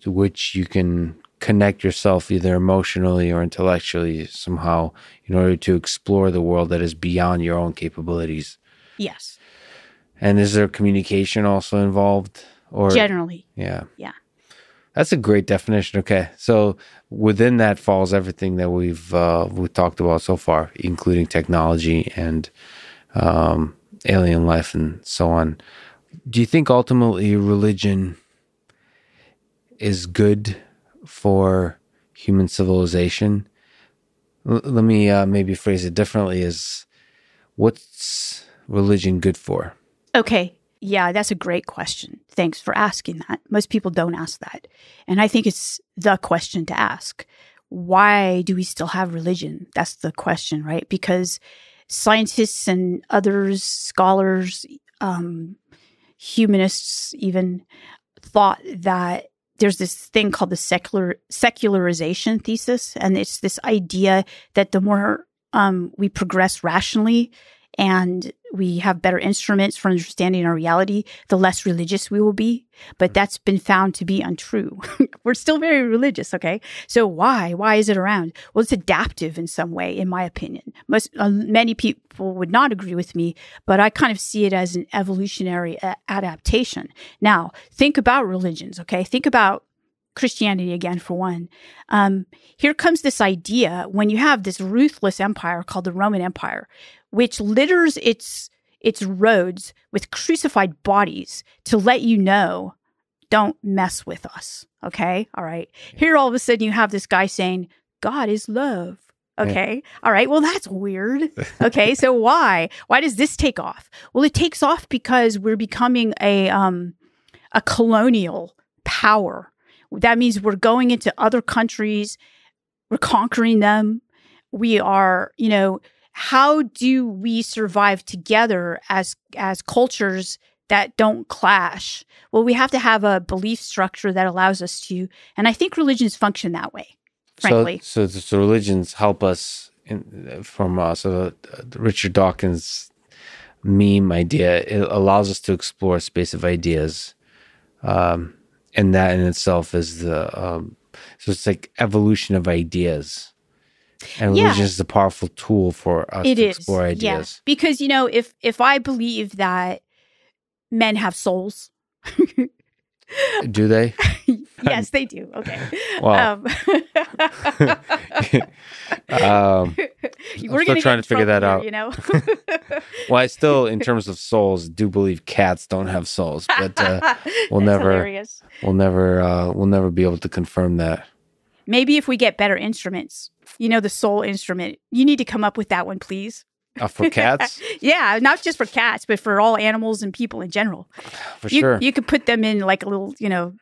to which you can connect yourself either emotionally or intellectually somehow in order to explore the world that is beyond your own capabilities. Yes. And is there communication also involved? Or Generally. yeah, Yeah. That's a great definition. Okay, so within that falls everything that we've uh, we talked about so far, including technology and um, alien life and so on. Do you think ultimately religion is good for human civilization? L- let me uh, maybe phrase it differently: Is what's religion good for? Okay. Yeah, that's a great question. Thanks for asking that. Most people don't ask that. And I think it's the question to ask. Why do we still have religion? That's the question, right? Because scientists and others, scholars, um, humanists even thought that there's this thing called the secular secularization thesis, and it's this idea that the more um, we progress rationally and we have better instruments for understanding our reality, the less religious we will be. But that's been found to be untrue. We're still very religious, okay? So why? Why is it around? Well, it's adaptive in some way, in my opinion. Most uh, many people would not agree with me, but I kind of see it as an evolutionary a- adaptation. Now, think about religions, okay? Think about Christianity again, for one. Um, here comes this idea when you have this ruthless empire called the Roman Empire, which litters its its roads with crucified bodies to let you know, don't mess with us. Okay, all right. Here, all of a sudden, you have this guy saying, "God is love." Okay. Yeah. All right. Well, that's weird. Okay. so why? Why does this take off? Well, it takes off because we're becoming a um a colonial power that means we're going into other countries, we're conquering them. We are, you know, how do we survive together as as cultures that don't clash? Well, we have to have a belief structure that allows us to, and I think religions function that way. Frankly, so so, so religions help us in, from uh, so Richard Dawkins meme idea. It allows us to explore a space of ideas. Um, and that in itself is the um, so it's like evolution of ideas and yeah. religion is a powerful tool for us it to is. explore ideas yeah. because you know if if i believe that men have souls do they yes they do okay well um, um, we're still trying to figure that here, out you know well i still in terms of souls do believe cats don't have souls but uh, we'll never hilarious. we'll never uh, we'll never be able to confirm that maybe if we get better instruments you know the soul instrument you need to come up with that one please uh, for cats? yeah, not just for cats, but for all animals and people in general. For you, sure. You could put them in like a little, you know,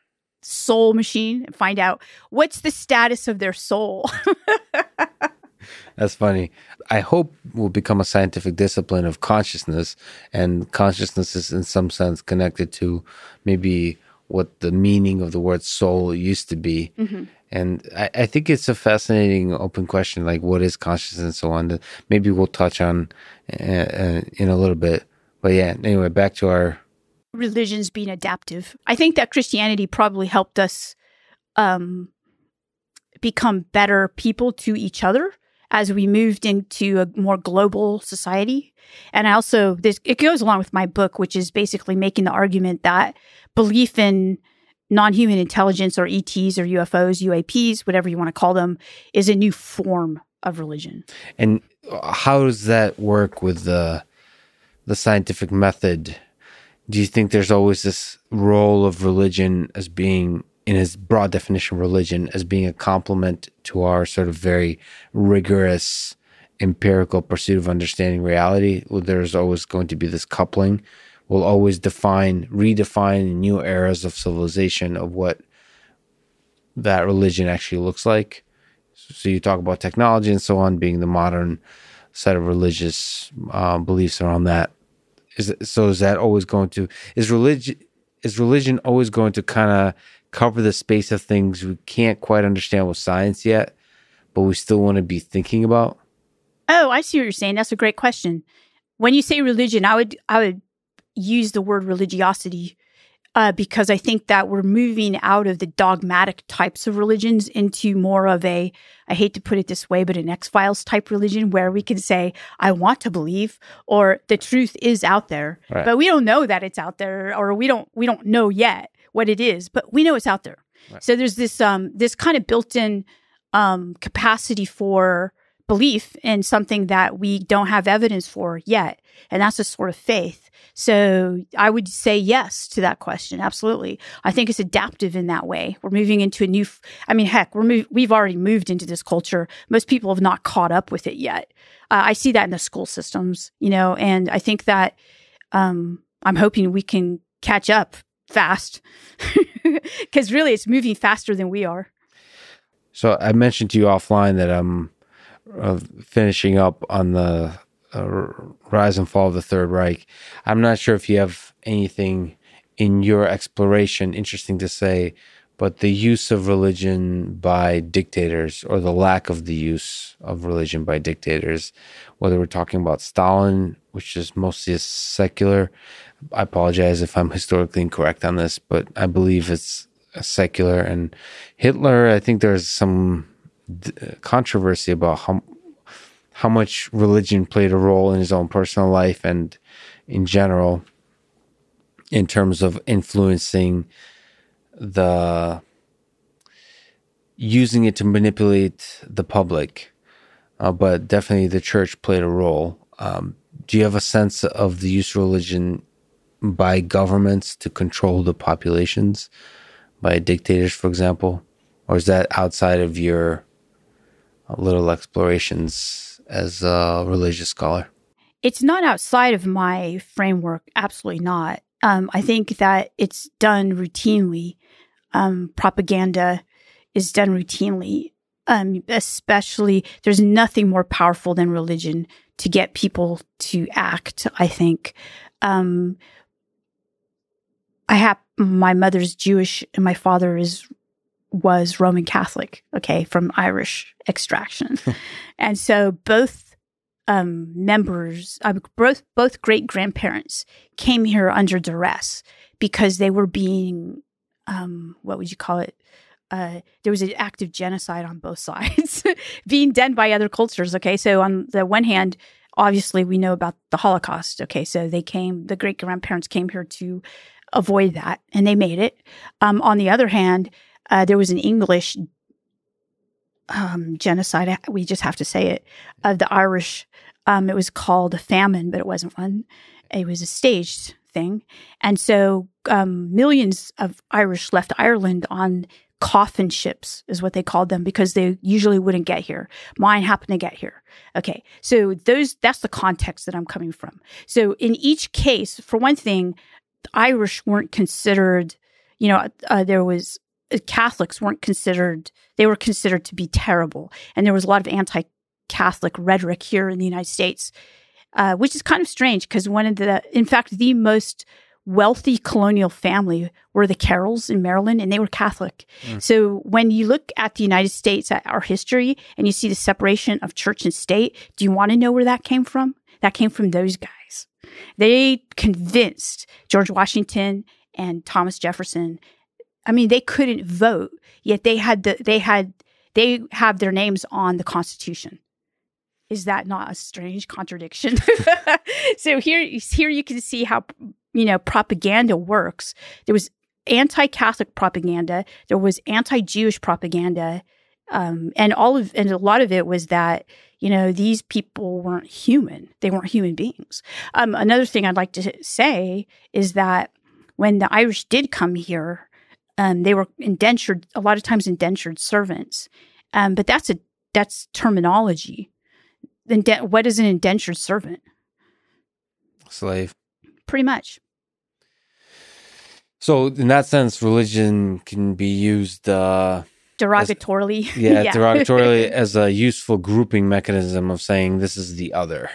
soul machine and find out what's the status of their soul. That's funny. I hope will become a scientific discipline of consciousness, and consciousness is in some sense connected to maybe what the meaning of the word soul used to be. Mm-hmm. And I, I, think it's a fascinating open question, like what is consciousness and so on. That maybe we'll touch on uh, uh, in a little bit. But yeah, anyway, back to our religions being adaptive. I think that Christianity probably helped us um, become better people to each other as we moved into a more global society. And I also this it goes along with my book, which is basically making the argument that belief in non-human intelligence or ETs or UFOs, UAPs, whatever you want to call them, is a new form of religion. And how does that work with the the scientific method? Do you think there's always this role of religion as being in its broad definition religion as being a complement to our sort of very rigorous empirical pursuit of understanding reality. Well, there's always going to be this coupling. We'll always define, redefine new eras of civilization of what that religion actually looks like. So you talk about technology and so on being the modern set of religious um, beliefs around that. Is so? Is that always going to is religion is religion always going to kind of cover the space of things we can't quite understand with science yet, but we still want to be thinking about? Oh, I see what you're saying. That's a great question. When you say religion, I would I would use the word religiosity uh, because I think that we're moving out of the dogmatic types of religions into more of a, I hate to put it this way, but an X Files type religion where we can say, I want to believe, or the truth is out there, right. but we don't know that it's out there, or we don't, we don't know yet what it is, but we know it's out there. Right. So there's this um this kind of built-in um capacity for belief in something that we don't have evidence for yet. And that's a sort of faith. So I would say yes to that question. Absolutely. I think it's adaptive in that way. We're moving into a new, f- I mean, heck, we're move, we've already moved into this culture. Most people have not caught up with it yet. Uh, I see that in the school systems, you know, and I think that um, I'm hoping we can catch up fast because really it's moving faster than we are. So I mentioned to you offline that I'm uh, finishing up on the uh, rise and fall of the Third Reich. I'm not sure if you have anything in your exploration interesting to say, but the use of religion by dictators or the lack of the use of religion by dictators, whether we're talking about Stalin, which is mostly a secular, I apologize if I'm historically incorrect on this, but I believe it's a secular. And Hitler, I think there's some controversy about how how much religion played a role in his own personal life and in general in terms of influencing the using it to manipulate the public, uh, but definitely the church played a role. Um, do you have a sense of the use of religion by governments to control the populations, by dictators, for example, or is that outside of your uh, little explorations as a religious scholar? It's not outside of my framework. Absolutely not. Um, I think that it's done routinely um, propaganda is done routinely. Um, especially, there's nothing more powerful than religion to get people to act. I think. Um, I have my mother's Jewish and my father is was Roman Catholic. Okay, from Irish extraction, and so both um, members, uh, both both great grandparents came here under duress because they were being um, what would you call it? Uh, there was an active genocide on both sides being done by other cultures. Okay, so on the one hand, obviously we know about the Holocaust. Okay, so they came, the great grandparents came here to avoid that, and they made it. Um, on the other hand, uh, there was an English um, genocide. We just have to say it of the Irish. Um, it was called a famine, but it wasn't one. It was a staged thing. And so um, millions of Irish left Ireland on coffin ships, is what they called them, because they usually wouldn't get here. Mine happened to get here. Okay. So those, that's the context that I'm coming from. So in each case, for one thing, Irish weren't considered, you know, uh, there was uh, Catholics weren't considered, they were considered to be terrible. And there was a lot of anti Catholic rhetoric here in the United States uh, which is kind of strange because one of the, in fact, the most wealthy colonial family were the Carrolls in Maryland, and they were Catholic. Mm. So when you look at the United States, at our history, and you see the separation of church and state, do you want to know where that came from? That came from those guys. They convinced George Washington and Thomas Jefferson. I mean, they couldn't vote, yet they had the they had they have their names on the Constitution is that not a strange contradiction? so here, here you can see how you know propaganda works. There was anti-Catholic propaganda, there was anti-Jewish propaganda, um, and all of and a lot of it was that you know these people weren't human; they weren't human beings. Um, another thing I'd like to say is that when the Irish did come here, um, they were indentured a lot of times indentured servants, um, but that's a that's terminology what is an indentured servant? Slave. Pretty much. So, in that sense, religion can be used uh, derogatorily. As, yeah, yeah, derogatorily as a useful grouping mechanism of saying this is the other.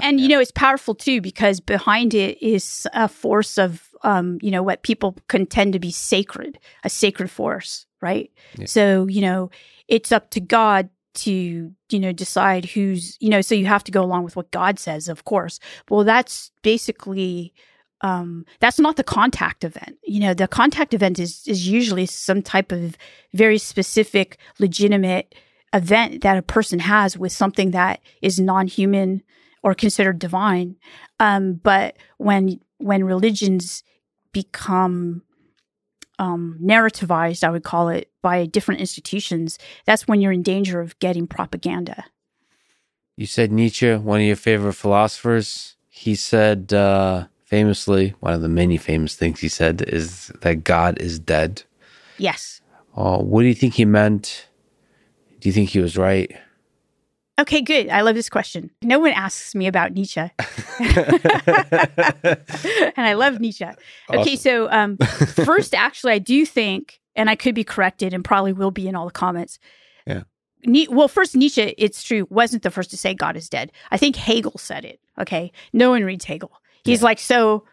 And you know, it's powerful too because behind it is a force of, um, you know, what people contend to be sacred, a sacred force, right? Yeah. So, you know, it's up to God to you know decide who's you know so you have to go along with what god says of course well that's basically um that's not the contact event you know the contact event is is usually some type of very specific legitimate event that a person has with something that is non-human or considered divine um but when when religions become um, narrativized, I would call it, by different institutions, that's when you're in danger of getting propaganda. You said Nietzsche, one of your favorite philosophers. He said uh, famously, one of the many famous things he said is that God is dead. Yes. Uh, what do you think he meant? Do you think he was right? Okay, good. I love this question. No one asks me about Nietzsche. and I love Nietzsche. Awesome. Okay, so um, first, actually, I do think, and I could be corrected and probably will be in all the comments. Yeah. well, first, Nietzsche, it's true, wasn't the first to say God is dead. I think Hegel said it. Okay. No one reads Hegel. He's yeah. like so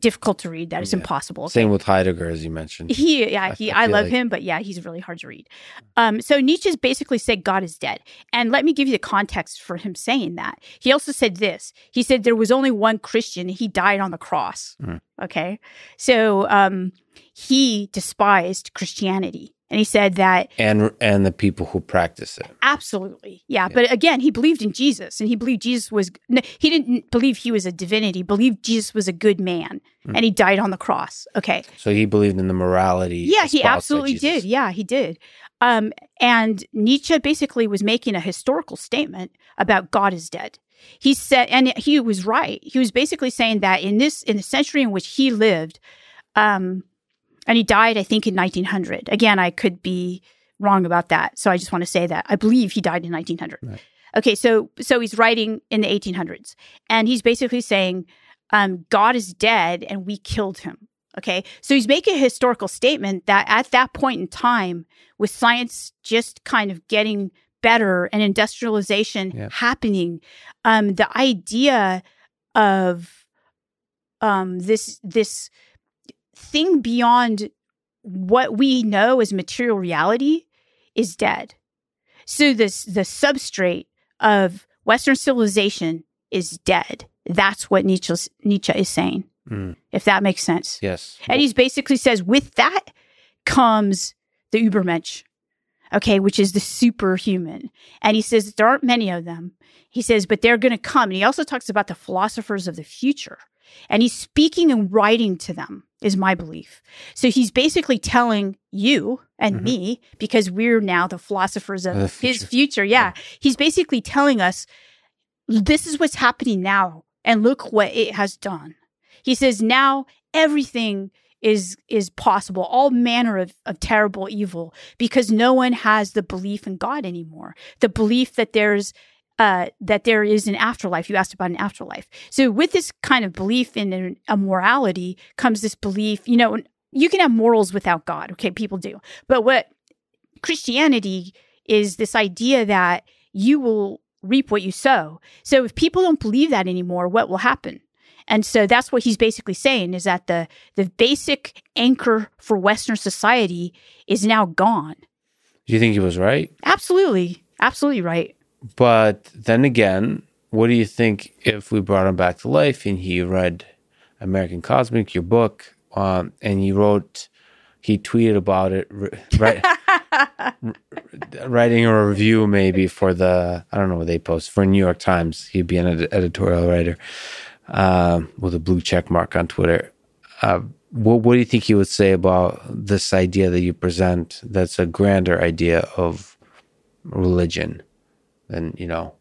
difficult to read. That is Yeah. impossible. Same with Heidegger, as you mentioned. He, yeah, I- he, I I, love like- him, but yeah, he's really hard to read. Um, so Nietzsche's basically said God is dead, and let me give you the context for him saying that. He also said this. He said there was only one Christian. He died on the cross. Mm. Okay, so um, he despised Christianity, and he said that And and the people who practice it. absolutely, yeah. Yeah. But again, he believed in Jesus, and he believed Jesus was. No, he didn't believe he was a divinity. He believed Jesus was a good man, Mm. and he died on the cross. Okay, So he believed in the morality. yeah, he absolutely did. Yeah, he did. Um, and Nietzsche basically was making a historical statement about God is dead. He said, and he was right. He was basically saying that in this, in the century in which he lived, um, and he died, I think, in 1900. Again, I could be wrong about that, so I just want to say that I believe he died in 1900. Right. Okay, so so he's writing in the 1800s, and he's basically saying um, God is dead, and we killed him. Okay. So he's making a historical statement that at that point in time, with science just kind of getting better and industrialization Yeah. happening, um, the idea of um, this this thing beyond what we know as material reality is dead. So this the substrate of Western civilization is dead. That's what Nietzsche's, Nietzsche is saying, Mm, if that makes sense. yes. And he basically says, with that comes the Übermensch, okay, which is the superhuman. And he says there aren't many of them. He says, but they're going to come. And he also talks about the philosophers of the future. And he's speaking and writing to them, is my belief. So he's basically telling you and Mhm. me, because we're now the philosophers of the his future. future. Yeah. He's basically telling us, this is what's happening now. And look what it has done. He says, now everything is is possible all manner of, of terrible evil because no one has the belief in god anymore the belief that there's uh, that there is an afterlife you asked about an afterlife so with this kind of belief in a, a morality comes this belief you know you can have morals without god okay people do but what christianity is this idea that you will reap what you sow so if people don't believe that anymore what will happen and so that's what he's basically saying is that the the basic anchor for Western society is now gone. Do you think he was right? Absolutely. Absolutely right. But then again, what do you think if we brought him back to life and he read American Cosmic, your book, um, and he wrote, he tweeted about it, right? writing a review maybe for the I don't know what they post for New York Times. He'd be an ed- editorial writer um, with a blue check mark on Twitter. Uh, what what do you think he would say about this idea that you present? That's a grander idea of religion than you know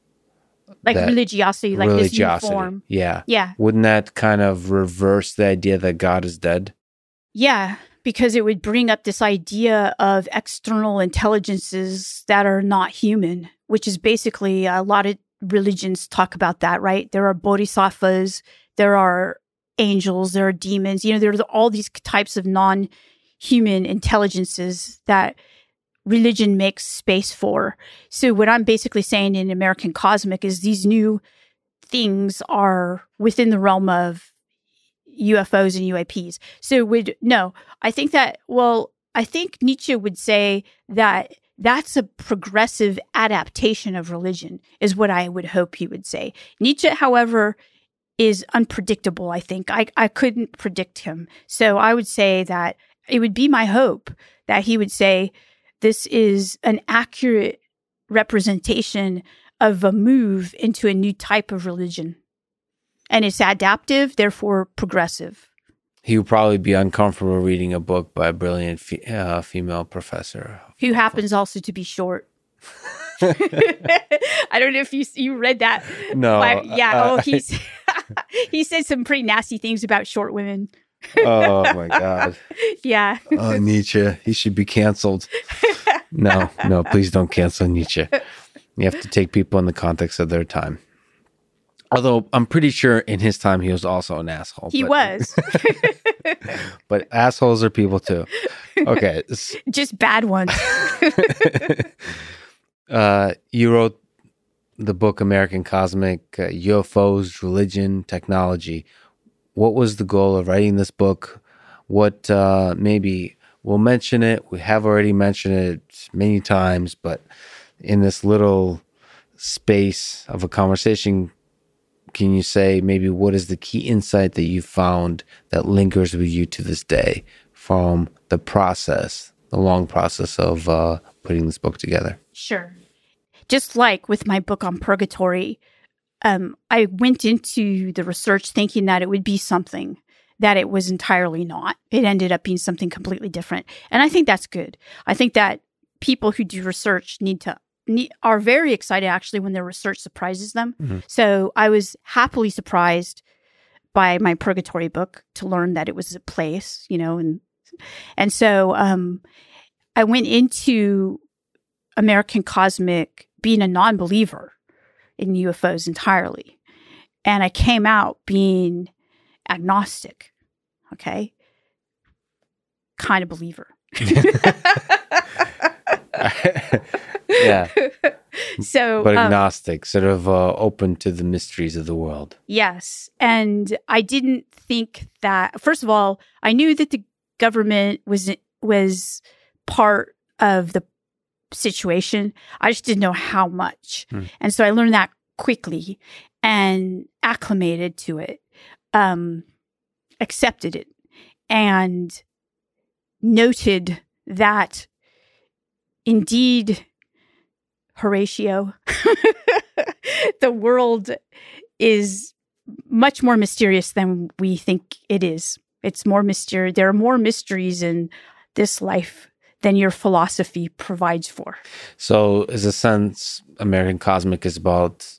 Like religiosity, like this new form. Yeah, Yeah. wouldn't that kind of reverse the idea that God is dead? Yeah. Because it would bring up this idea of external intelligences that are not human, which is basically a lot of religions talk about that, right? There are bodhisattvas, there are angels, there are demons, you know, there are all these types of non human intelligences that religion makes space for. So, what I'm basically saying in American Cosmic is these new things are within the realm of UFOs and UAPs. So would no, I think that well, I think Nietzsche would say that that's a progressive adaptation of religion is what I would hope he would say. Nietzsche, however, is unpredictable, I think. I, I couldn't predict him. So I would say that it would be my hope that he would say this is an accurate representation of a move into a new type of religion and it's adaptive, therefore progressive. He would probably be uncomfortable reading a book by a brilliant fe- uh, female professor. Who happens also to be short. I don't know if you you read that. No, but yeah. uh, oh, he's he said some pretty nasty things about short women. Oh my god. Yeah. Oh, Nietzsche. He should be canceled. No, no, please don't cancel Nietzsche. You have to take people in the context of their time. Although I'm pretty sure in his time he was also an asshole. He but- was But assholes are people too. Okay. just bad ones. uh, you wrote the book American Cosmic uh, UFOs, Religion, Technology. What was the goal of writing this book? What uh, maybe we'll mention it. We have already mentioned it many times, but in this little space of a conversation, can you say maybe what is the key insight that you found that lingers with you to this day from the process, the long process of uh, putting this book together? Sure. Just like with my book on purgatory, um, I went into the research thinking that it would be something that it was entirely not. It ended up being something completely different. And I think that's good. I think that people who do research need to need, are very excited actually when their research surprises them. Mhm. So I was happily surprised by my purgatory book to learn that it was a place, you know, and and so um I went into American Cosmic being a non-believer in UFOs entirely. And I came out being agnostic. Okay. Kind of believer. yeah, so but um, agnostic, sort of uh, open to the mysteries of the world. Yes. And I didn't think that first of all, I knew that the government was was part of the situation. I just didn't know how much. Hmm. And so I learned that quickly and acclimated to it. Um accepted it and noted that indeed Horatio the world is much more mysterious than we think it is. It's more mysterious. There are more mysteries in this life than your philosophy provides for. So, is a sense American Cosmic is about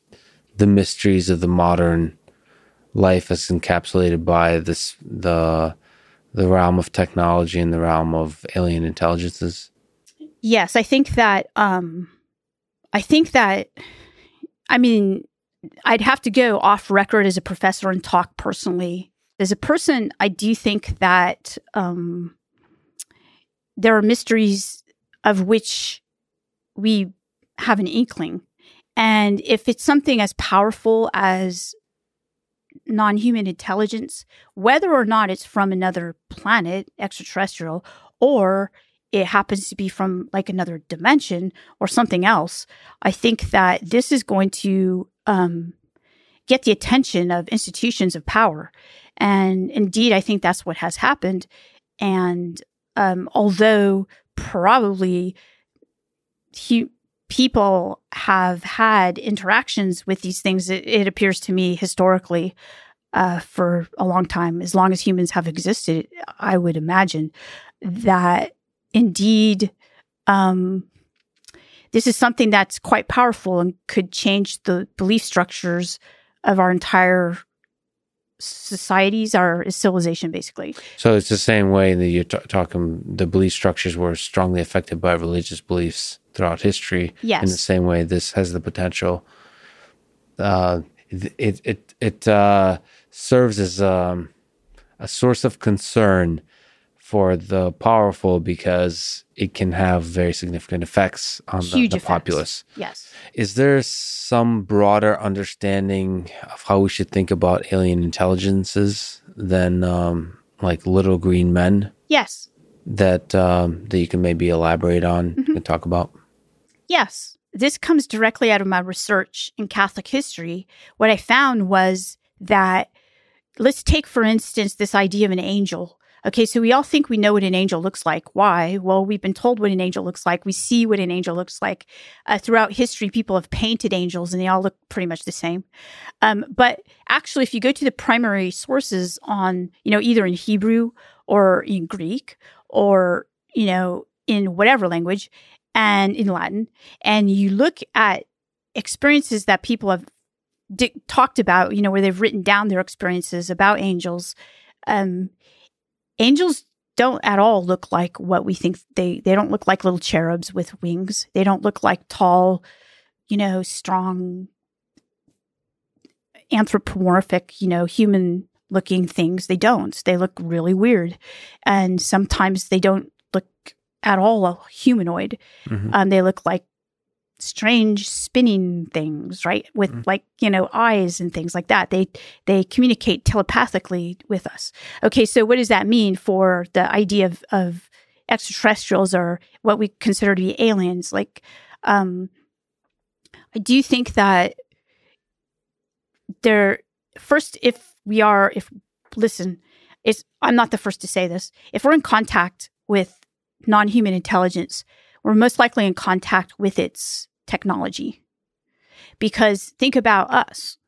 the mysteries of the modern life as encapsulated by this the the realm of technology and the realm of alien intelligences. Yes, I think that um I think that I mean I'd have to go off record as a professor and talk personally. As a person, I do think that um there are mysteries of which we have an inkling. And if it's something as powerful as non human intelligence, whether or not it's from another planet, extraterrestrial, or it happens to be from like another dimension or something else, I think that this is going to um, get the attention of institutions of power. And indeed, I think that's what has happened. And um, although probably hu- people have had interactions with these things, it, it appears to me historically uh, for a long time, as long as humans have existed, I would imagine that indeed um, this is something that's quite powerful and could change the belief structures of our entire societies, our civilization, basically. So it's the same way that you're t- talking. The belief structures were strongly affected by religious beliefs throughout history. Yes. In the same way, this has the potential. Uh, it it it uh, serves as um, a source of concern for the powerful because it can have very significant effects on the, the effects. populace. Yes. Is there some broader understanding of how we should think about alien intelligences than um, like little green men Yes. that um, that you can maybe elaborate on Mm-hmm. and talk about? Yes. This comes directly out of my research in Catholic history. What I found was that, let's take, for instance, this idea of an angel. Okay, so we all think we know what an angel looks like. Why? Well, we've been told what an angel looks like. We see what an angel looks like. Uh, throughout history, people have painted angels and they all look pretty much the same. Um, but actually, if you go to the primary sources on, you know, either in Hebrew or in Greek or, you know, in whatever language and in Latin, and you look at experiences that people have di- talked about, you know, where they've written down their experiences about angels, um, angels don't at all look like what we think they they don't look like little cherubs with wings. They don't look like tall, you know, strong anthropomorphic, you know, human looking things. They don't. They look really weird. And sometimes they don't look at all humanoid. Mhm. Um, they look like strange spinning things, right? With Mm. like, you know, eyes and things like that. They they communicate telepathically with us. Okay, so what does that mean for the idea of, of extraterrestrials or what we consider to be aliens? Like, um, I do think that there first if we are if listen, it's I'm not the first to say this. If we're in contact with non-human intelligence, we're most likely in contact with its technology. Because think about us.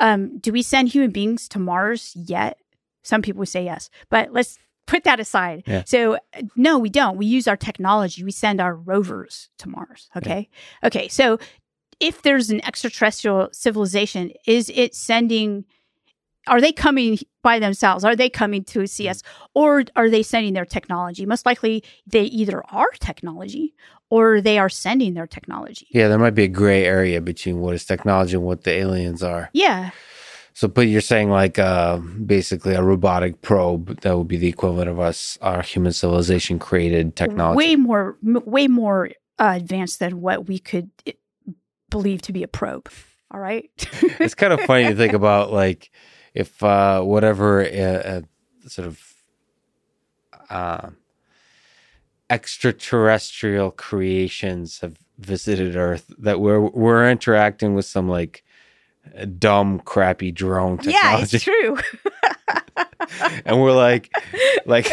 Um, do we send human beings to Mars yet? Some people would say yes, but let's put that aside. Yeah. So, uh, no, we don't. We use our technology. We send our rovers to Mars. Okay. Okay. So, if there's an extraterrestrial civilization, is it sending? Are they coming by themselves? Are they coming to see us, or are they sending their technology? Most likely, they either are technology or they are sending their technology. Yeah, there might be a gray area between what is technology and what the aliens are. Yeah. So, but you're saying like uh, basically a robotic probe that would be the equivalent of us, our human civilization created technology. way more m- way more uh, advanced than what we could i- believe to be a probe all right it's kind of funny to think about like if uh, whatever uh, uh, sort of uh, extraterrestrial creations have visited Earth that we're we're interacting with some like dumb, crappy drone technology. yeah it's true and we're like, like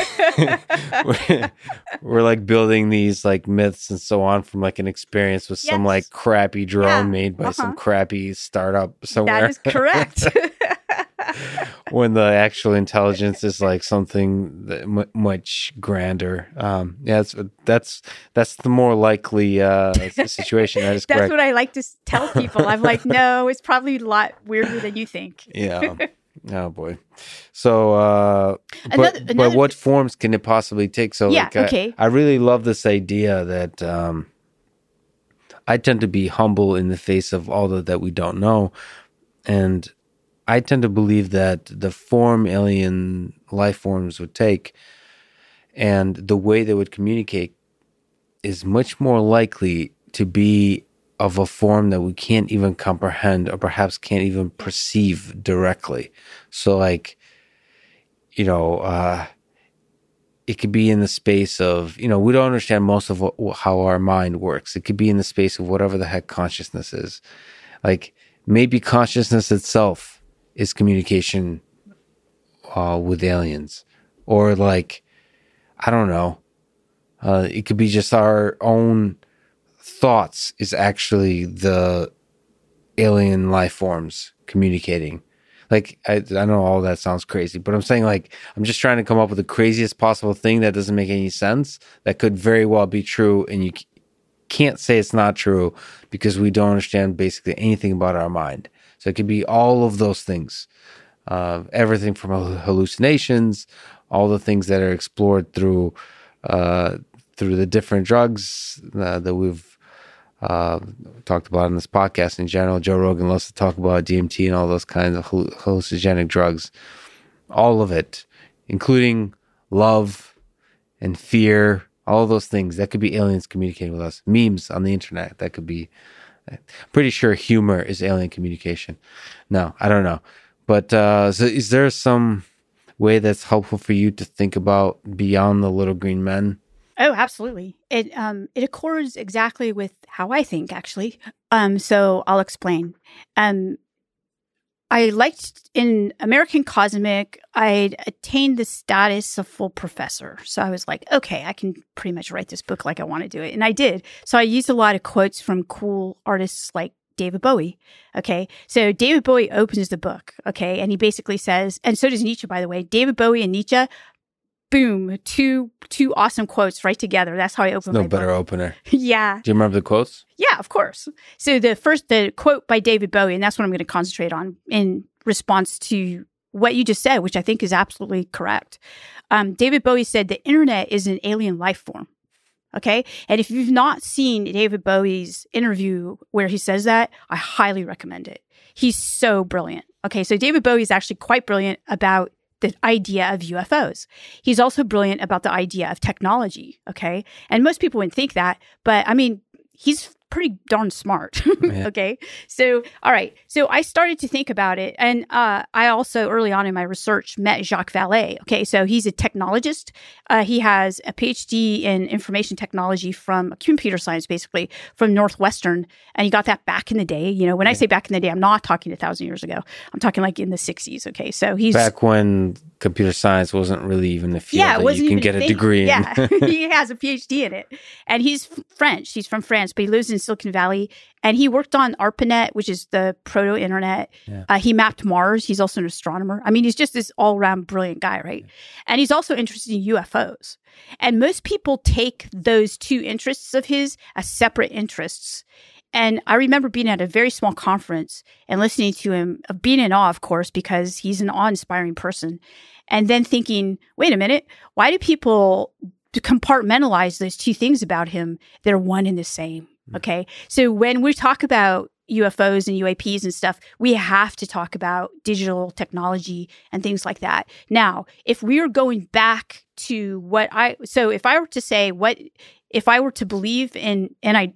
we're, we're like building these like myths and so on from like an experience with some like crappy drone Yeah, made by some uh-huh. crappy startup somewhere. that is correct when the actual intelligence is like something that mu much grander. Um, yeah, that's that's that's the more likely uh, situation. That is that's correct. what i like to tell people i'm like no it's probably a lot weirder than you think yeah. Oh boy. So, uh, but, Another- but what forms can it possibly take? So, Yeah, like, I- okay. I, really love this idea that um, I tend to be humble in the face of all that, that we don't know, and I tend to believe that the form alien life forms would take, and the way they would communicate, is much more likely to be of a form that we can't even comprehend or perhaps can't even perceive directly. So, like, you know, uh, it could be in the space of, you know, we don't understand most of what, how our mind works. It could be in the space of whatever the heck consciousness is. Like, maybe consciousness itself is communication uh, with aliens. Or, like, I don't know. Uh, it could be just our own thoughts is actually the alien life forms communicating. Like I, I know all that sounds crazy, but I'm saying like I'm just trying to come up with the craziest possible thing that doesn't make any sense that could very well be true, and you can't say it's not true because we don't understand basically anything about our mind. So it could be all of those things, uh, everything from hallucinations, all the things that are explored through uh, through the different drugs uh, that we've uh, talked about in this podcast in general. Joe Rogan loves to talk about DMT and all those kinds of hallucinogenic drugs. All of it, including love and fear, all those things that could be aliens communicating with us. Memes on the internet that could be. I'm pretty sure humor is alien communication. No, I don't know. But uh, so is there some way that's helpful for you to think about beyond the little green men? Oh, absolutely. It um it accords exactly with how I think actually. Um so I'll explain. Um I liked in American Cosmic, I'd attained the status of full professor. So I was like, okay, I can pretty much write this book like I want to do it. And I did. So I used a lot of quotes from cool artists like David Bowie. Okay. So David Bowie opens the book. Okay. And he basically says, and so does Nietzsche, by the way. David Bowie and Nietzsche boom, two two awesome quotes right together. That's how I open No better book. opener. yeah, Do you remember the quotes? yeah, of course. So the first the quote by David Bowie, and that's what I'm going to concentrate on in response to what you just said, which I think is absolutely correct. Um, David Bowie said the internet is an alien life form. Okay. And if you've not seen David Bowie's interview where he says that, I highly recommend it. He's so brilliant. Okay. So David Bowie is actually quite brilliant about the idea of UFOs. He's also brilliant about the idea of technology. Okay. And most people wouldn't think that, but I mean, he's pretty darn smart. Yeah. okay. So, all right. So I started to think about it. And uh, I also, early on in my research, met Jacques Vallée. Okay. So he's a technologist. Uh, he has a PhD in information technology from computer science, basically, from Northwestern. And he got that back in the day. You know, when I say back in the day, I'm not talking a thousand years ago. I'm talking like in the 60s. Okay. So he's. Back when computer science wasn't really even the field yeah, it that wasn't you can get a thing. degree in. Yeah, he has a PhD in it, and he's French. He's from France, but he lives in Silicon Valley, and he worked on ARPANET, which is the proto-internet. Yeah. Uh, he mapped Mars. He's also an astronomer. I mean, he's just this all-around brilliant guy, right? And he's also interested in UFOs. And most people take those two interests of his as separate interests. And I remember being at a very small conference and listening to him, of being in awe, of course, because he's an awe-inspiring person and then thinking, wait a minute, why do people compartmentalize those two things about him? They're one and the same. Hmm. Okay. So when we talk about UFOs and UAPs and stuff, we have to talk about digital technology and things like that. Now, if we are going back to what I, so if I were to say what, if I were to believe in, and I,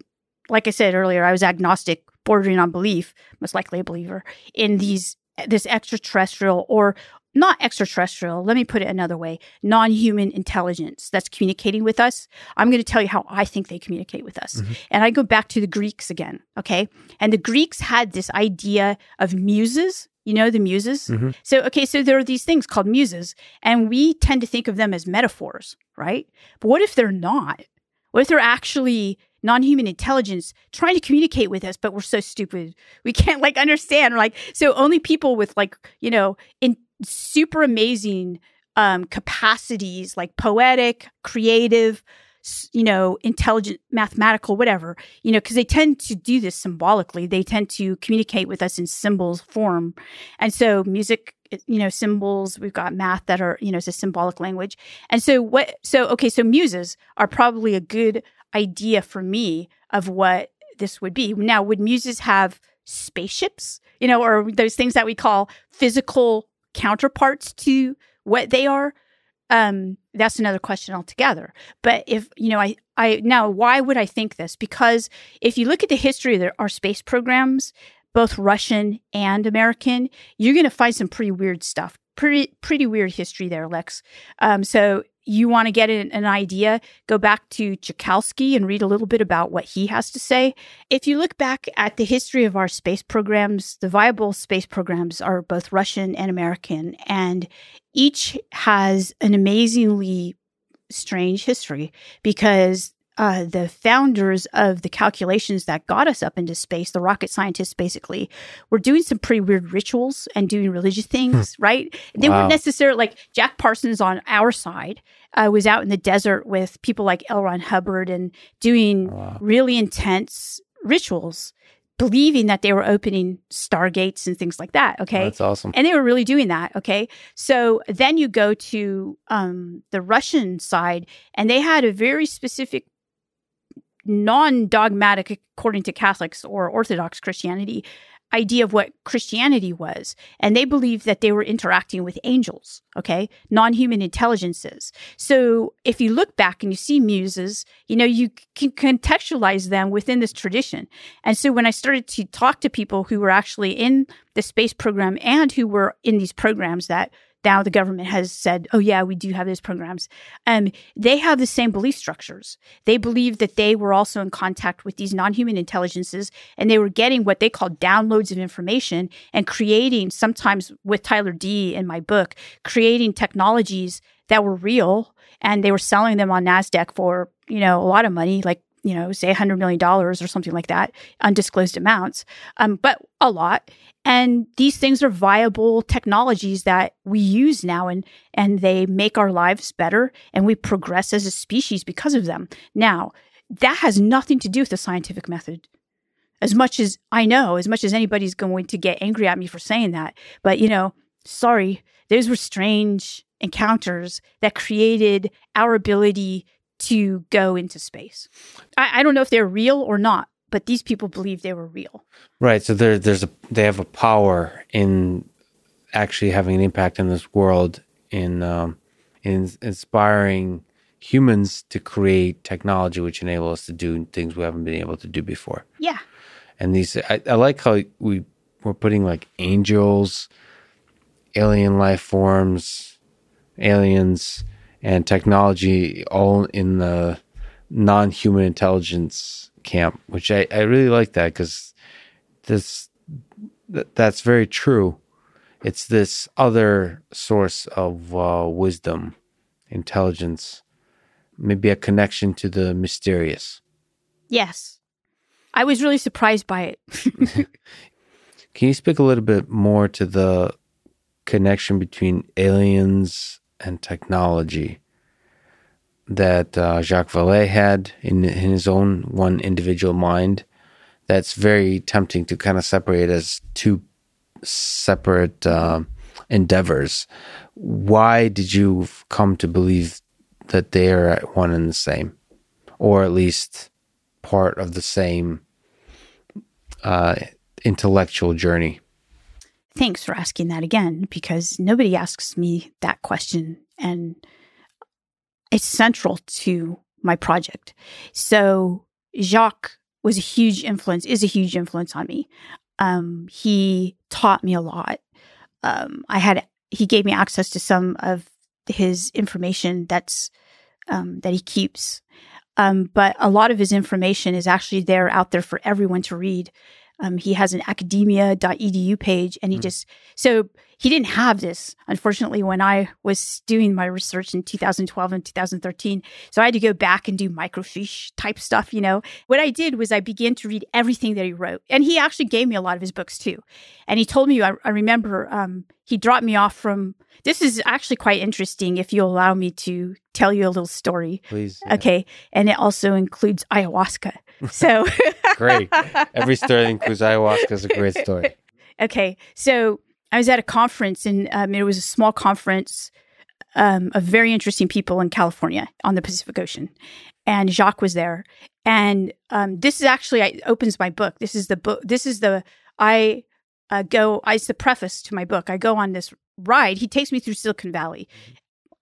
like I said earlier, I was agnostic, bordering on belief, most likely a believer in these, this extraterrestrial or not extraterrestrial, let me put it another way non human intelligence that's communicating with us. I'm going to tell you how I think they communicate with us. Mhm. And I go back to the Greeks again. Okay. And the Greeks had this idea of muses. You know, the muses. Mhm. So, okay, so there are these things called muses, and we tend to think of them as metaphors, right? But what if they're not? What if they're actually non human intelligence trying to communicate with us, but we're so stupid? We can't like understand. Like, so only people with like, you know, in super amazing um, capacities like poetic, creative, you know, intelligent, mathematical, whatever, you know, because they tend to do this symbolically. They tend to communicate with us in symbols form. And so music, you know, symbols, we've got math that are, you know, it's a symbolic language. And so what, so, okay, so muses are probably a good idea for me of what this would be. Now, would muses have spaceships, you know, or those things that we call physical counterparts to what they are? Um, that's another question altogether. But if, you know, I, I, now why would I think this? Because if you look at the history of our space programs, both Russian and American, you're going to find some pretty weird stuff. Pretty, pretty weird history there, Lex. Um, so you want to get an, an idea, go back to Tsiolkovsky and read a little bit about what he has to say. If you look back at the history of our space programs, the viable space programs are both Russian and American, and each has an amazingly strange history because uh, the founders of the calculations that got us up into space, the rocket scientists basically, were doing some pretty weird rituals and doing religious things, right? They Wow. weren't necessarily like Jack Parsons on our side uh, was out in the desert with people like L. Ron Hubbard and doing Wow. really intense rituals, believing that they were opening stargates and things like that. Okay. That's awesome. And they were really doing that. Okay. So then you go to um, the Russian side, and they had a very specific, non dogmatic, according to Catholics or Orthodox Christianity, idea of what Christianity was. And they believed that they were interacting with angels, okay, non human intelligences. So if you look back and you see muses, you know, you can contextualize them within this tradition. And so when I started to talk to people who were actually in the space program and who were in these programs that now the government has said, oh, yeah, we do have those programs. Um, they have the same belief structures. They believe that they were also in contact with these non human intelligences and they were getting what they call downloads of information and creating, sometimes with Tyler D in my book, creating technologies that were real and they were selling them on NASDAQ for, you know, a lot of money, like you know, say $100 million or something like that, undisclosed amounts, um, but a lot. And these things are viable technologies that we use now and, and they make our lives better and we progress as a species because of them. Now, that has nothing to do with the scientific method. As much as I know, as much as anybody's going to get angry at me for saying that, but you know, sorry, those were strange encounters that created our ability to go into space. I, I don't know if they're real or not, but these people believe they were real. Right. So there, there's a they have a power in actually having an impact in this world in um, in inspiring humans to create technology which enable us to do things we haven't been able to do before. Yeah. And these, I, I like how we we're putting like angels, alien life forms, aliens, and technology all in the non-human intelligence camp, which I, I really like that because this th- that's very true. It's this other source of uh, wisdom, intelligence, maybe a connection to the mysterious. Yes. I was really surprised by it. Can you speak a little bit more to the connection between aliens and technology that uh, Jacques Vallée had in, in his own one individual mind? That's very tempting to kind of separate as two separate uh, endeavors. Why did you come to believe that they are one and the same, or at least part of the same uh, intellectual journey? Thanks for asking that again, because nobody asks me that question, and it's central to my project. So, Jacques was a huge influence, is a huge influence on me. Um, he taught me a lot. Um, I had he gave me access to some of his information that's um, that he keeps, um, but a lot of his information is actually there out there for everyone to read. Um, he has an academia.edu page, and he mm. just so he didn't have this, unfortunately, when I was doing my research in 2012 and 2013. So I had to go back and do microfiche type stuff, you know. What I did was I began to read everything that he wrote. And he actually gave me a lot of his books too. And he told me, I, I remember um, he dropped me off from, this is actually quite interesting if you allow me to tell you a little story. Please. Yeah. Okay. And it also includes ayahuasca. So great. Every story includes ayahuasca is a great story. Okay. So I was at a conference, and um, it was a small conference um, of very interesting people in California on the Pacific Ocean, and Jacques was there. And um, this is actually I, opens my book. This is the book. This is the I uh, go. I, it's the preface to my book. I go on this ride. He takes me through Silicon Valley.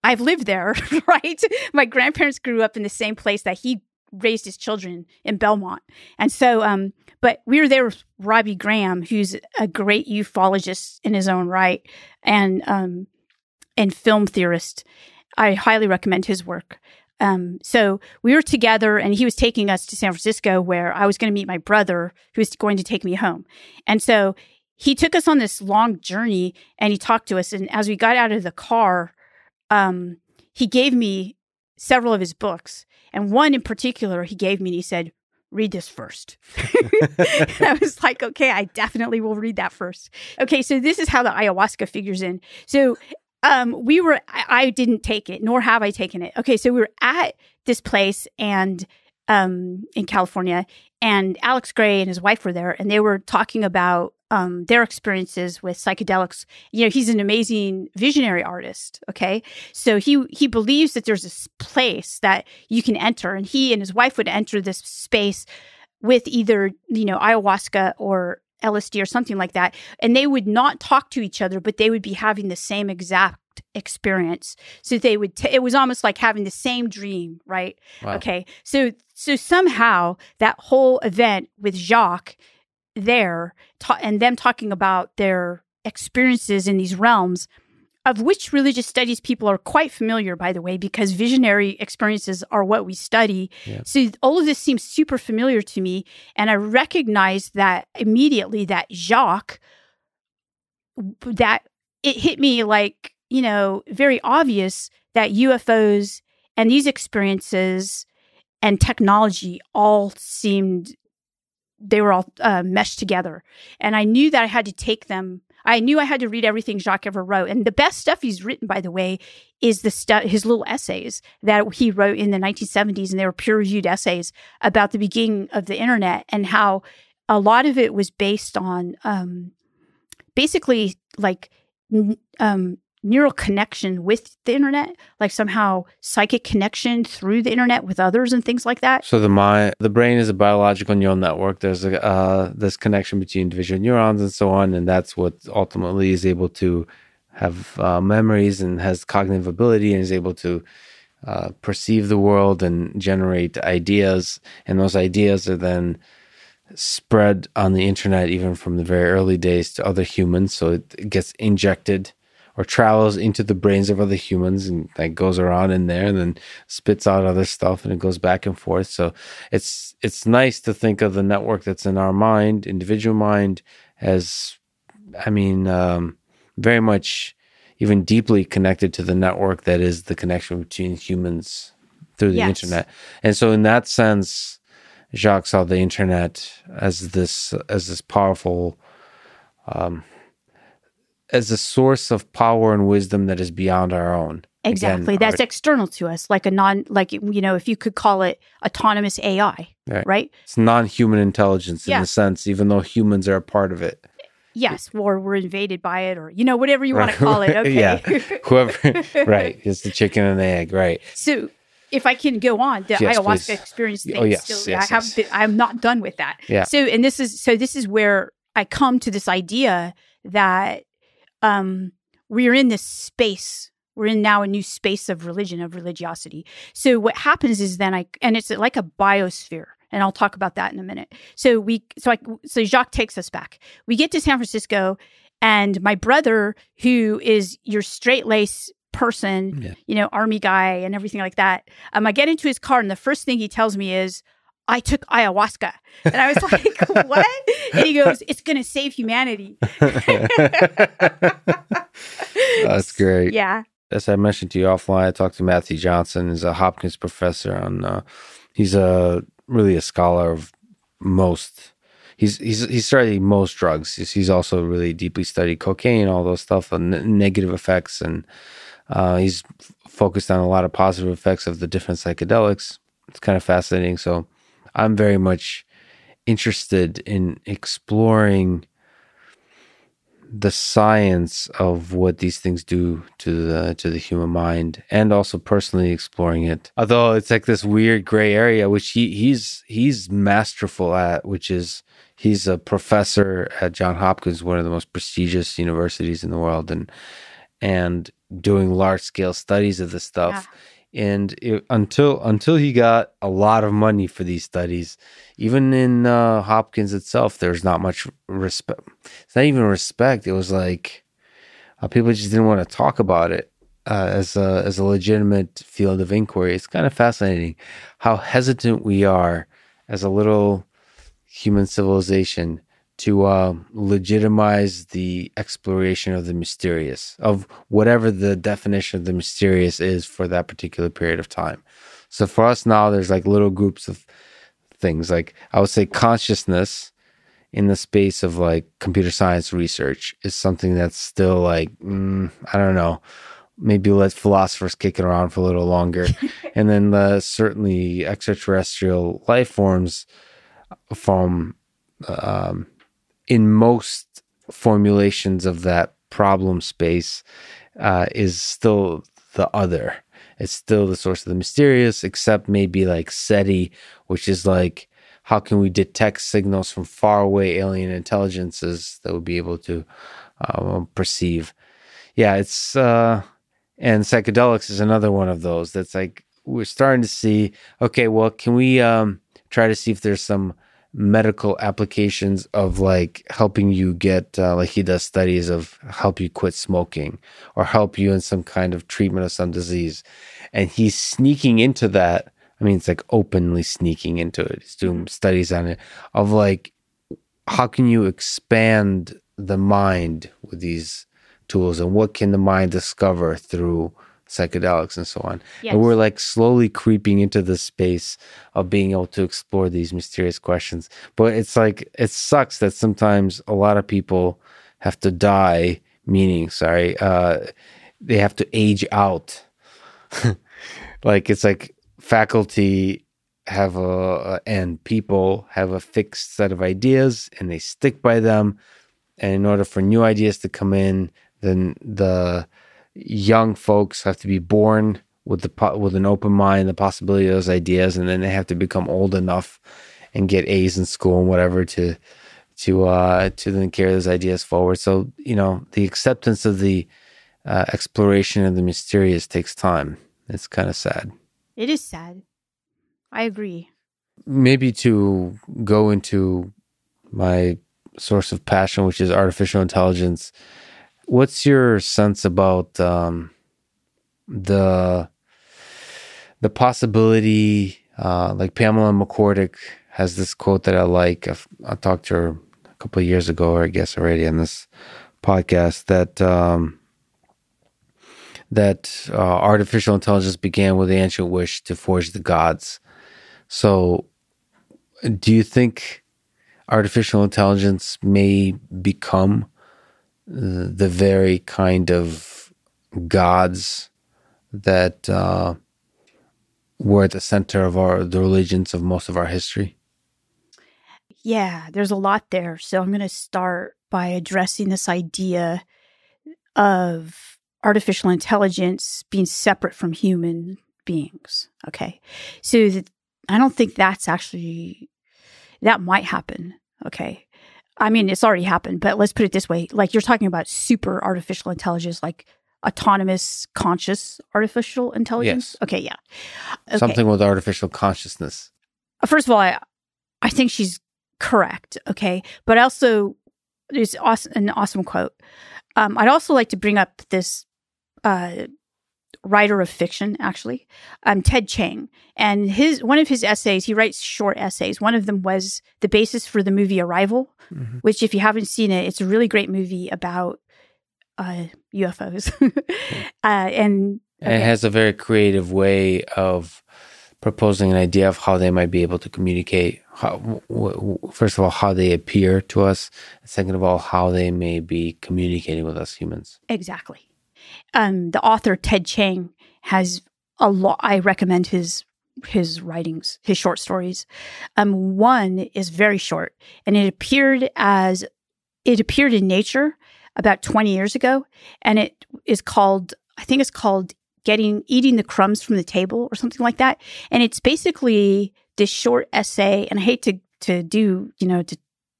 I've lived there, right? My grandparents grew up in the same place that he raised his children in Belmont. And so, um, but we were there with Robbie Graham, who's a great ufologist in his own right and, um, and film theorist. I highly recommend his work. Um, so we were together and he was taking us to San Francisco where I was going to meet my brother who was going to take me home. And so he took us on this long journey and he talked to us. And as we got out of the car, um, he gave me several of his books. And one in particular, he gave me and he said, read this first. I was like, okay, I definitely will read that first. Okay, so this is how the ayahuasca figures in. So um, we were, I, I didn't take it, nor have I taken it. Okay, so we were at this place and um, in California, and Alex Grey and his wife were there, and they were talking about um, their experiences with psychedelics. You know, he's an amazing visionary artist. Okay, so he he believes that there's this place that you can enter, and he and his wife would enter this space with either you know ayahuasca or LSD or something like that, and they would not talk to each other, but they would be having the same exact experience. So they would. T- it was almost like having the same dream, right? Wow. Okay, so so somehow that whole event with Jacques there ta- and them talking about their experiences in these realms of which religious studies people are quite familiar by the way because visionary experiences are what we study yeah. so all of this seems super familiar to me and i recognize that immediately that jacques that it hit me like you know very obvious that ufos and these experiences and technology all seemed they were all uh, meshed together. And I knew that I had to take them. I knew I had to read everything Jacques ever wrote. And the best stuff he's written, by the way, is the his little essays that he wrote in the 1970s. And they were peer reviewed essays about the beginning of the internet and how a lot of it was based on um, basically like um, neural connection with the internet, like somehow psychic connection through the internet with others and things like that. So the mind, the brain is a biological neural network. There's a uh, this connection between individual neurons and so on, and that's what ultimately is able to have uh, memories and has cognitive ability and is able to uh, perceive the world and generate ideas, and those ideas are then spread on the internet even from the very early days to other humans. So it gets injected or travels into the brains of other humans and like goes around in there and then spits out other stuff and it goes back and forth. So it's it's nice to think of the network that's in our mind, individual mind, as I mean, um, very much even deeply connected to the network that is the connection between humans through the yes. internet. And so in that sense, Jacques saw the internet as this as this powerful um, as a source of power and wisdom that is beyond our own. Exactly. Again, That's our, external to us, like a non, like, you know, if you could call it autonomous AI, right? right? It's non human intelligence in yeah. a sense, even though humans are a part of it. Yes, or we're invaded by it, or, you know, whatever you want to call it. Okay. yeah. Whoever, right. It's the chicken and the egg, right. So, if I can go on, the yes, ayahuasca please. experience oh, thing. Oh, yes, still, yes, I have yes. I'm not done with that. Yeah. So, and this is, so this is where I come to this idea that um, we're in this space. We're in now a new space of religion, of religiosity. So what happens is then I, and it's like a biosphere and I'll talk about that in a minute. So we, so I, so Jacques takes us back. We get to San Francisco, and my brother, who is your straight lace person, yeah. you know, army guy and everything like that. Um, I get into his car, and the first thing he tells me is, I took ayahuasca. And I was like, what? And he goes, it's going to save humanity. That's great. Yeah. As I mentioned to you offline, I talked to Matthew Johnson. He's a Hopkins professor on, uh, he's a really a scholar of most, he's, he's, he's studied most drugs. He's, he's also really deeply studied cocaine, all those stuff, and negative effects. And uh, he's focused on a lot of positive effects of the different psychedelics. It's kind of fascinating. So, I'm very much interested in exploring the science of what these things do to the to the human mind and also personally exploring it. Although it's like this weird gray area which he he's he's masterful at which is he's a professor at John Hopkins one of the most prestigious universities in the world and and doing large scale studies of this stuff. Yeah and it, until until he got a lot of money for these studies, even in uh, Hopkins itself, there's not much respect. It's not even respect. It was like uh, people just didn't want to talk about it uh, as a as a legitimate field of inquiry. It's kind of fascinating how hesitant we are as a little human civilization to uh, legitimize the exploration of the mysterious, of whatever the definition of the mysterious is for that particular period of time. So for us now, there's like little groups of things. Like I would say consciousness in the space of like computer science research is something that's still like, mm, I don't know. Maybe let philosophers kick it around for a little longer. and then uh, certainly extraterrestrial life forms from um, in most formulations of that problem space uh, is still the other. It's still the source of the mysterious, except maybe like SETI, which is like how can we detect signals from faraway alien intelligences that would be able to uh, perceive? Yeah, it's uh, and psychedelics is another one of those. That's like we're starting to see. Okay, well, can we um, try to see if there's some medical applications of like helping you get uh, like he does studies of help you quit smoking or help you in some kind of treatment of some disease. And he's sneaking into that. I mean it's like openly sneaking into it. He's doing studies on it of like how can you expand the mind with these tools? And what can the mind discover through psychedelics and so on. Yes. And we're like slowly creeping into the space of being able to explore these mysterious questions. But it's like, it sucks that sometimes a lot of people have to die, meaning, sorry, uh, they have to age out. like it's like faculty have a, and people have a fixed set of ideas and they stick by them. And in order for new ideas to come in, then the young folks have to be born with the with an open mind, the possibility of those ideas, and then they have to become old enough and get A's in school and whatever to to uh, to then carry those ideas forward. So you know, the acceptance of the uh, exploration of the mysterious takes time, It's kind of sad. It is sad. I agree. Maybe to go into my source of passion, which is artificial intelligence. What's your sense about um, the the possibility? Uh, like Pamela McCorduck has this quote that I like. I've, I talked to her a couple of years ago, or I guess already on this podcast that um, that uh, artificial intelligence began with the ancient wish to forge the gods. So, do you think artificial intelligence may become the very kind of gods that uh, were at the center of our the religions of most of our history? Yeah, there's a lot there. So I'm going to start by addressing this idea of artificial intelligence being separate from human beings. Okay. So that, I don't think that's actually, that might happen. Okay. I mean, it's already happened, but let's put it this way. Like you're talking about super artificial intelligence, like autonomous conscious artificial intelligence. Yes. Okay. Yeah. Okay. Something with artificial consciousness. First of all, I, I think she's correct. Okay. But also, there's awesome, an awesome quote. Um, I'd also like to bring up this uh, writer of fiction, actually, um, Ted Chiang, and his one of his essays. He writes short essays. One of them was the basis for the movie Arrival, mm-hmm. which, if you haven't seen it, it's a really great movie about uh, UFOs, uh, and okay. it has a very creative way of proposing an idea of how they might be able to communicate. How, w- w- first of all, how they appear to us. Second of all, how they may be communicating with us humans. Exactly. Um, the author Ted Chiang has a lot. I recommend his his writings, his short stories. Um, one is very short, and it appeared as it appeared in Nature about 20 years ago, and it is called I think it's called getting eating the crumbs from the table or something like that. And it's basically this short essay, and I hate to to do you know to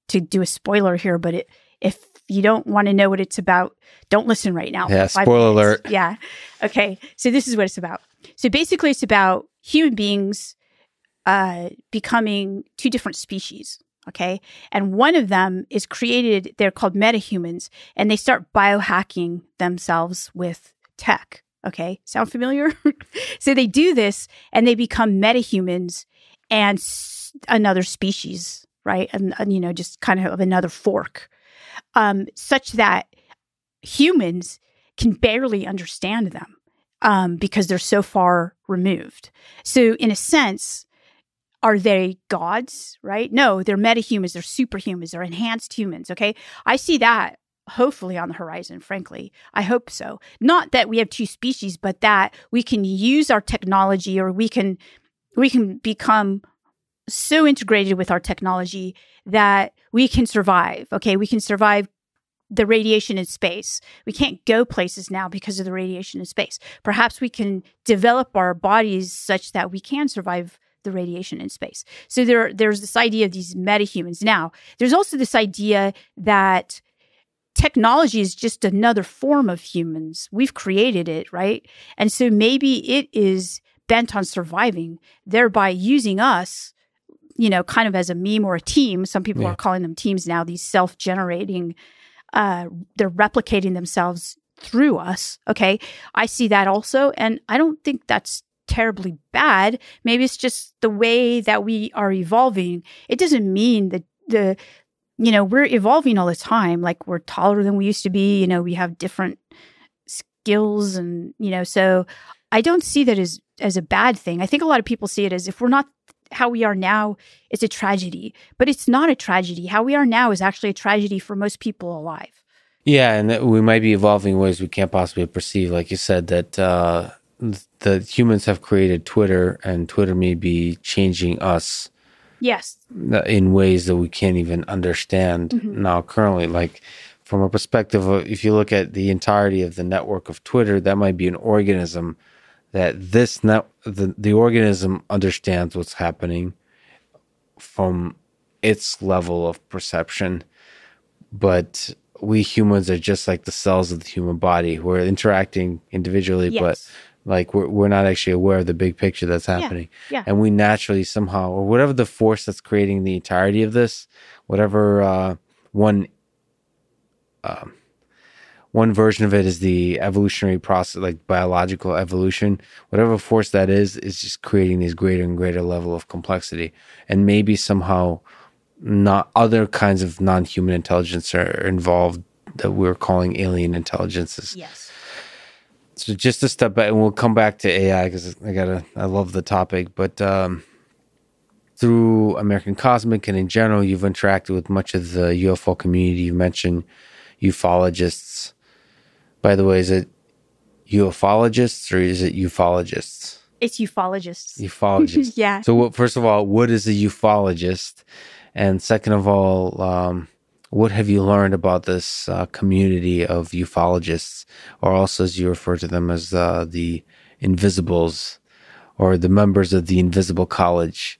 to do a spoiler here, but it if you don't want to know what it's about, don't listen right now. Yeah, spoiler alert. Yeah. Okay. So this is what it's about. So basically, it's about human beings uh, becoming two different species. Okay. And one of them is created, they're called metahumans, and they start biohacking themselves with tech. Okay. Sound familiar? so they do this and they become metahumans and s- another species, right? And, and, you know, just kind of another fork um, such that humans can barely understand them um, because they're so far removed. So, in a sense, are they gods, right? No, they're metahumans, they're superhumans, they're enhanced humans, okay? I see that hopefully on the horizon, frankly. I hope so. Not that we have two species, but that we can use our technology or we can we can become so integrated with our technology that we can survive. Okay, we can survive the radiation in space. We can't go places now because of the radiation in space. Perhaps we can develop our bodies such that we can survive the radiation in space. So there, there's this idea of these metahumans. Now, there's also this idea that technology is just another form of humans. We've created it, right? And so maybe it is bent on surviving, thereby using us you know, kind of as a meme or a team. Some people yeah. are calling them teams now, these self generating, uh, they're replicating themselves through us. Okay. I see that also. And I don't think that's terribly bad. Maybe it's just the way that we are evolving. It doesn't mean that the, you know, we're evolving all the time. Like we're taller than we used to be. You know, we have different skills and, you know, so I don't see that as as a bad thing. I think a lot of people see it as if we're not how we are now is a tragedy, but it's not a tragedy. How we are now is actually a tragedy for most people alive. Yeah, and we might be evolving in ways we can't possibly perceive. Like you said, that uh, the humans have created Twitter, and Twitter may be changing us. Yes. In ways that we can't even understand mm-hmm. now currently. Like from a perspective of, if you look at the entirety of the network of Twitter, that might be an organism that this net the, the organism understands what's happening from its level of perception but we humans are just like the cells of the human body we're interacting individually yes. but Like we're we're not actually aware of the big picture that's happening. yeah. yeah. And we naturally somehow or whatever the force that's creating the entirety of this, whatever uh one um one version of it is the evolutionary process, like biological evolution. Whatever force that is, is just creating these greater and greater level of complexity. And maybe somehow not other kinds of non-human intelligence are involved that we're calling alien intelligences. Yes. So just to step back, and we'll come back to AI because I gotta, I love the topic. But um, through American Cosmic and in general, you've interacted with much of the UFO community. You mentioned ufologists. By the way, is it ufologists or is it ufologists? It's ufologists. Ufologists. yeah. So, what, first of all, what is a ufologist? And second of all, um, what have you learned about this uh, community of ufologists, or also as you refer to them as uh, the invisibles, or the members of the Invisible College,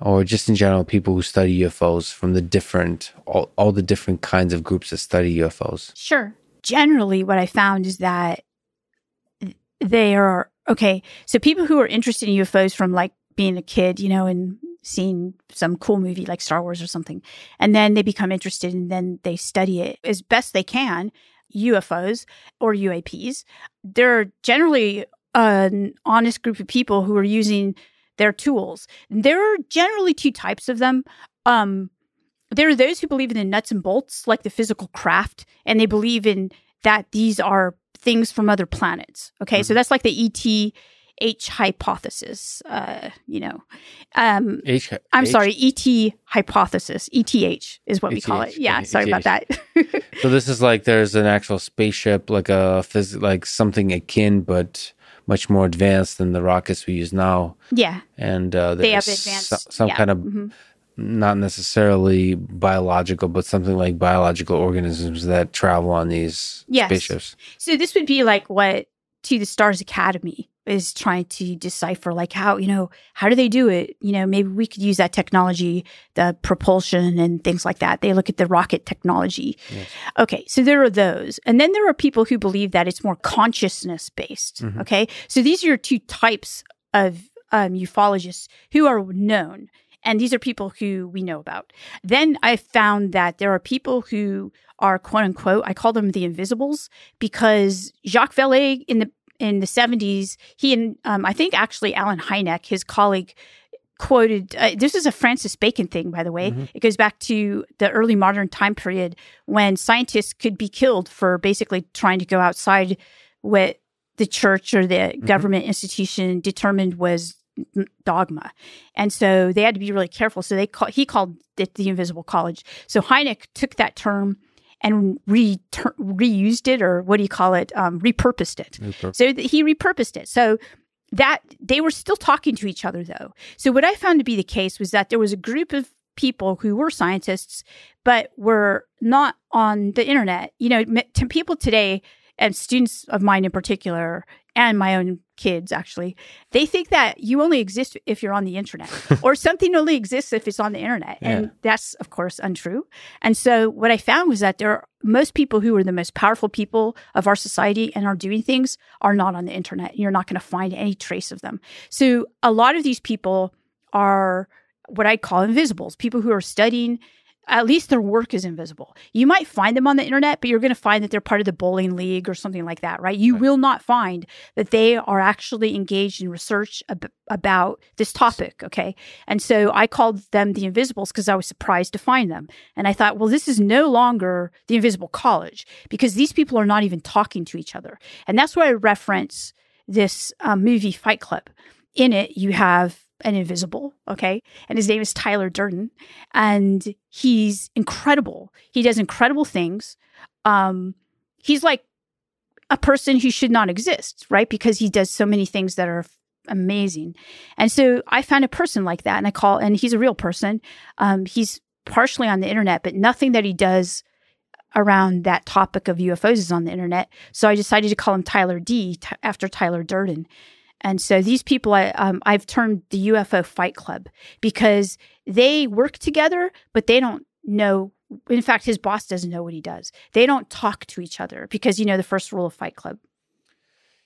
or just in general, people who study UFOs from the different, all, all the different kinds of groups that study UFOs? Sure. Generally, what I found is that they are okay. So people who are interested in UFOs from like being a kid, you know, and seeing some cool movie like Star Wars or something, and then they become interested and then they study it as best they can, UFOs or UAPs. They're generally an honest group of people who are using their tools. There are generally two types of them. Um, there are those who believe in the nuts and bolts, like the physical craft, and they believe in that these are things from other planets. Okay, mm-hmm. so that's like the ET H hypothesis. Uh, you know, um, H. I'm H? sorry, ET hypothesis. ETH is what we call it. Yeah, sorry about that. so this is like there's an actual spaceship, like a phys- like something akin, but much more advanced than the rockets we use now. Yeah, and uh, they have advanced so, some yeah. kind of. Mm-hmm not necessarily biological, but something like biological organisms that travel on these yes. spaceships. So this would be like what to the Stars Academy is trying to decipher like how you know how do they do it you know maybe we could use that technology the propulsion and things like that they look at the rocket technology yes. okay so there are those and then there are people who believe that it's more consciousness based Mhm. okay so these are your two types of um, ufologists who are known and these are people who we know about then i found that there are people who are quote unquote i call them the invisibles because jacques vallée in the in the 70s, he and um, I think actually Allen Hynek, his colleague, quoted uh, this is a Francis Bacon thing, by the way. Mhm. It goes back to the early modern time period when scientists could be killed for basically trying to go outside what the church or the government institution determined was dogma. And so they had to be really careful. So they call, he called it the invisible college. So Hynek took that term and re- reused it or what do you call it um, repurposed it so th- he repurposed it so that they were still talking to each other though so what i found to be the case was that there was a group of people who were scientists but were not on the internet you know m- to people today and students of mine in particular and my own kids actually they think that you only exist if you're on the internet or something only exists if it's on the internet. And that's of course untrue. And so what i found was that there are most people who are the most powerful people of our society and are doing things are not on the internet. You're not going to find any trace of them. So a lot of these people are what i call invisibles people who are studying at least their work is invisible. You might find them on the internet, but you're going to find that they're part of the bowling league or something like that, right? You Right. will not find that they are actually engaged in research ab- about this topic, okay? And so I called them the invisibles because I was surprised to find them. And I thought, well, this is no longer the invisible college because these people are not even talking to each other. And that's why I reference this um, movie Fight Club. In it, you have an invisible, okay? And his name is Tyler Durden. And he's incredible. He does incredible things. Um, he's like a person who should not exist, right? Because he does so many things that are amazing. And so I found a person like that and I call, and he's a real person. Um, he's partially on the internet, but nothing that he does around that topic of UFOs is on the internet. So I decided to call him Tyler D t- after Tyler Durden. And so these people, I, um, I've termed the UFO Fight Club because they work together, but they don't know. In fact, his boss doesn't know what he does. They don't talk to each other because you know the first rule of Fight Club.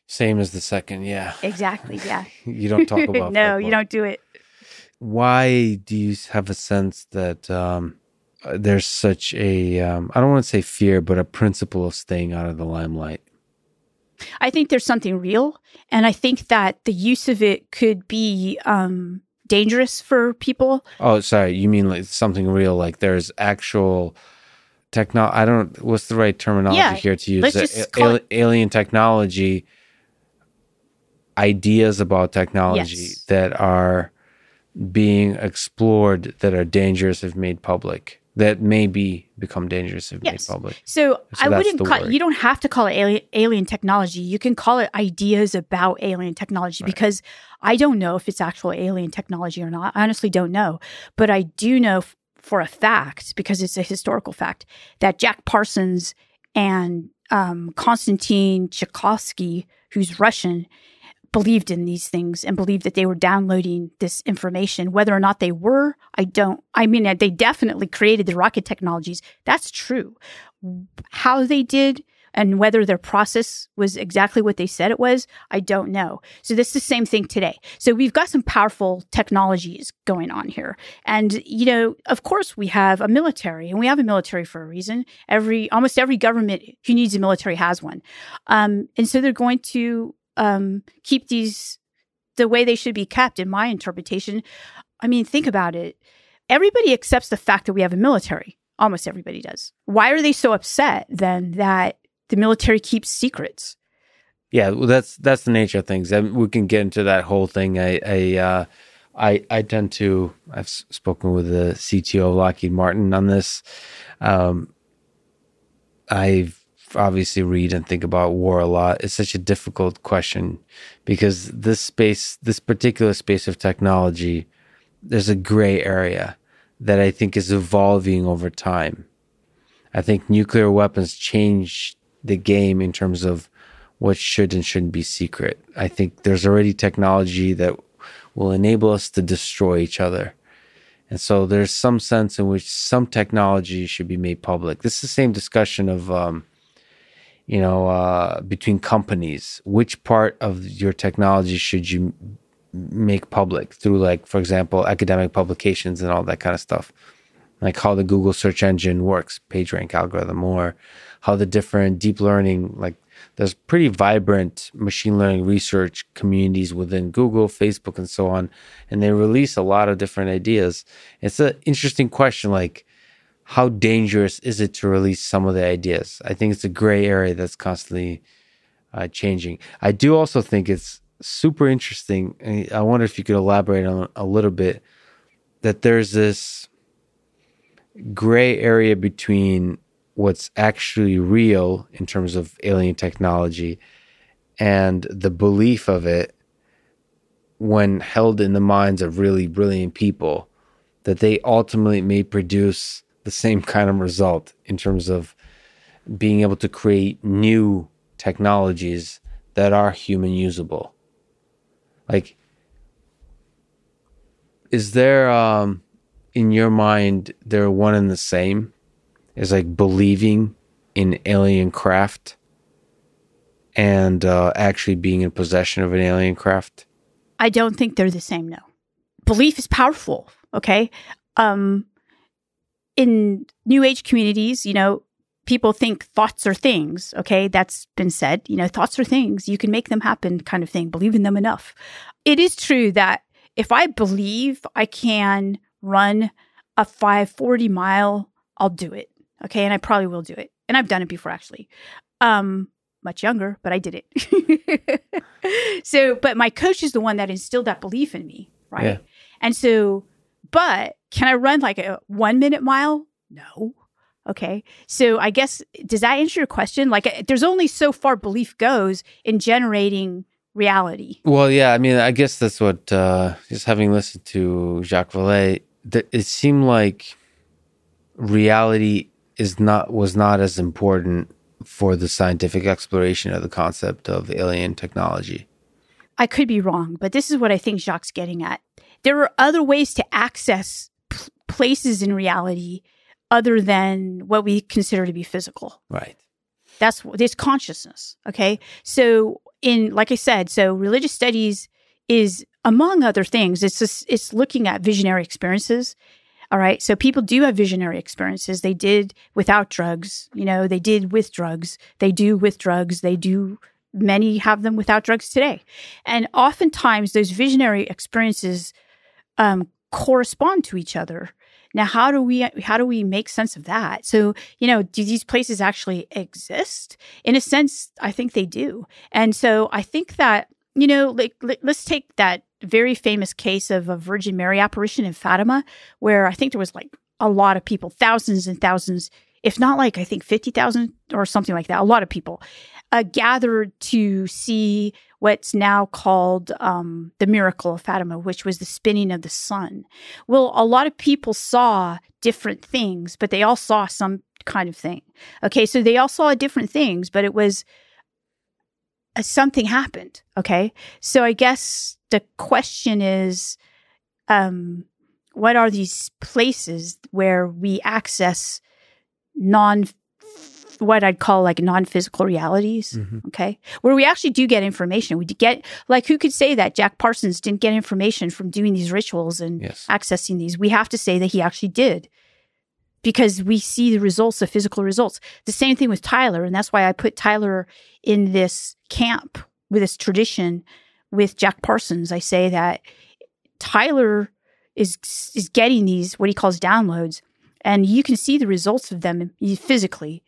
Same as the second, yeah. Exactly, yeah. you don't talk about no, you don't do it. Why do you have a sense that um, there's such a um, I don't want to say fear, but a principle of staying out of the limelight? I think there's something real, and I think that the use of it could be um, dangerous for people. Oh, sorry, you mean like something real? Like there's actual techno. I don't. What's the right terminology Yeah, here to use? call al- it- alien technology. Ideas about technology Yes. that are being explored that are dangerous if made public. That may be become dangerous if Yes. made public. So, So I wouldn't call you don't have to call it alien, alien technology. You can call it ideas about alien technology Right. because I don't know if it's actual alien technology or not. I honestly don't know, but I do know f- for a fact because it's a historical fact that Jack Parsons and um, Konstantin Tsiolkovsky, who's Russian, believed in these things and believed that they were downloading this information. Whether or not they were, I don't. I mean, they definitely created the rocket technologies. That's true. How they did and whether their process was exactly what they said it was, I don't know. So this is the same thing today. So we've got some powerful technologies going on here. And you know, of course we have a military and we have a military for a reason. Every almost every government who needs a military has one. Um, and so they're going to um, keep these the way they should be kept in my interpretation. I mean, think about it. Everybody accepts the fact that we have a military. Almost everybody does. Why are they so upset then that the military keeps secrets? Yeah, well, that's that's the nature of things. And we can get into that whole thing. I I uh, I, I tend to. I've spoken with the CTO of Lockheed Martin on this. Um, I obviously read and think about war a lot. It's such a difficult question because this space, this particular space of technology, there's a gray area that I think is evolving over time. I think nuclear weapons change the game in terms of what should and shouldn't be secret. I think there's already technology that will enable us to destroy each other. And so there's some sense in which some technology should be made public. This is the same discussion of, um, you know, uh, between companies. Which part of your technology should you make public through, like, for example, academic publications and all that kind of stuff? Like how the Google search engine works, PageRank algorithm, or how the different deep learning, like there's pretty vibrant machine learning research communities within Google, Facebook, and so on. And they release a lot of different ideas. It's an interesting question, like how dangerous is it to release some of the ideas? I think it's a gray area that's constantly uh, changing. I do also think it's super interesting. I- wonder if you could elaborate on a little bit that there's this gray area between what's actually real in terms of alien technology and the belief of it when held in the minds of really brilliant people that they ultimately may produce the same kind of result in terms of being able to create new technologies that are human usable like is there um in your mind they're one and the same is like believing in alien craft and uh, actually being in possession of an alien craft I don't think they're the same. No, belief is powerful. Okay, um, in New Age communities, you know, people think thoughts are things. Okay, that's been said. You know, thoughts are things. You can make them happen, kind of thing. Believe in them enough. It is true that if I believe I can run a 540 mile, I'll do it. Okay, and I probably will do it, and I've done it before actually. Um, much younger, but I did it. so, but my coach is the one that instilled that belief in me, right? Yeah. And so, but can I run like a one minute mile? No. Okay. So I guess, does that answer your question? Like, uh, there's only so far belief goes in generating reality. well yeah i mean i guess that's what uh just having listened to jacques Vallée, that it seemed like reality is not was not as important for the scientific exploration of the concept of alien technology I could be wrong, but this is what I think Jacques getting at. There are other ways to access places in reality other than what we consider to be physical. right That's this consciousness. Okay. So in like I said, so religious studies is among other things, it's just, it's looking at visionary experiences. All right. So people do have visionary experiences. They did without drugs, you know, they did with drugs. They do with drugs. They do many have them without drugs today. And oftentimes those visionary experiences um, correspond to each other. Now, how do we how do we make sense of that? So, you know, do these places actually exist? In a sense, I think they do. And so, I think that you know, like let's take that very famous case of a Virgin Mary apparition in Fatima, where I think there was like a lot of people, thousands and thousands, if not like I think fifty thousand or something like that, a lot of people uh, gathered to see what's now called um, the miracle of Fatima, which was the spinning of the sun. Well, a lot of people saw different things, but they all saw some kind of thing. Okay, so they all saw different things, but it was uh, something happened. Okay, so I guess the question is, um, what are these places where we access non what I'd call like non-physical realities. Mm-hmm. Okay. Where we actually do get information. We get like who could say that Jack Parsons didn't get information from doing these rituals and yes. accessing these? We have to say that he actually did. Because we see the results, the physical results. The same thing with Tyler, and that's why I put Tyler in this camp with this tradition with Jack Parsons. I say that Tyler is is getting these what he calls downloads, and you can see the results of them physically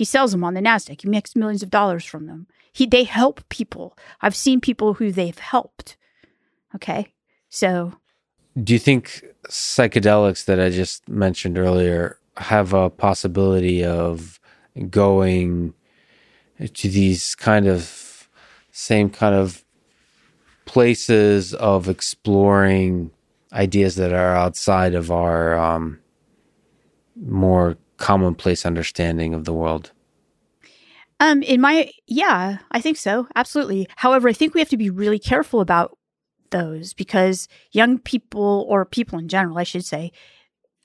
he sells them on the Nasdaq. He makes millions of dollars from them. He they help people. I've seen people who they've helped. Okay, so do you think psychedelics that I just mentioned earlier have a possibility of going to these kind of same kind of places of exploring ideas that are outside of our um, more commonplace understanding of the world? Um, in my, yeah, I think so. Absolutely. However, I think we have to be really careful about those because young people or people in general, I should say,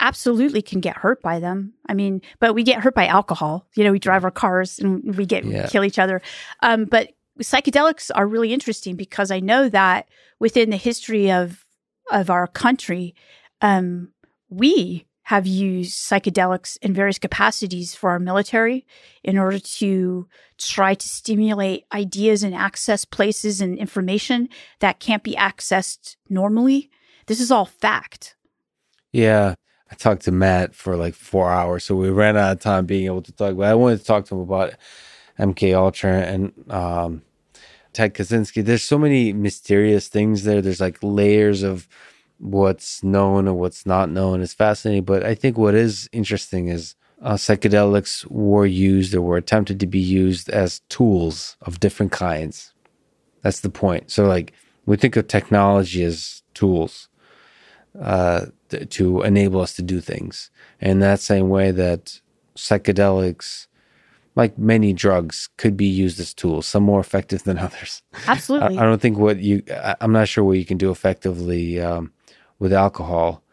absolutely can get hurt by them. I mean, but we get hurt by alcohol. You know, we drive our cars and we get yeah. kill each other. Um, but psychedelics are really interesting because I know that within the history of of our country, um, we have used psychedelics in various capacities for our military in order to try to stimulate ideas and access places and information that can't be accessed normally. This is all fact. Yeah. I talked to Matt for like four hours, so we ran out of time being able to talk. But I wanted to talk to him about MK Ultra and um, Ted Kaczynski. There's so many mysterious things there. There's like layers of what's known and what's not known is fascinating. But I think what is interesting is uh, psychedelics were used or were attempted to be used as tools of different kinds. That's the point. So, like, we think of technology as tools uh, th- to enable us to do things. And that same way that psychedelics, like many drugs, could be used as tools, some more effective than others. Absolutely. I, I don't think what you, I, am not sure what you can do effectively um, with alcohol.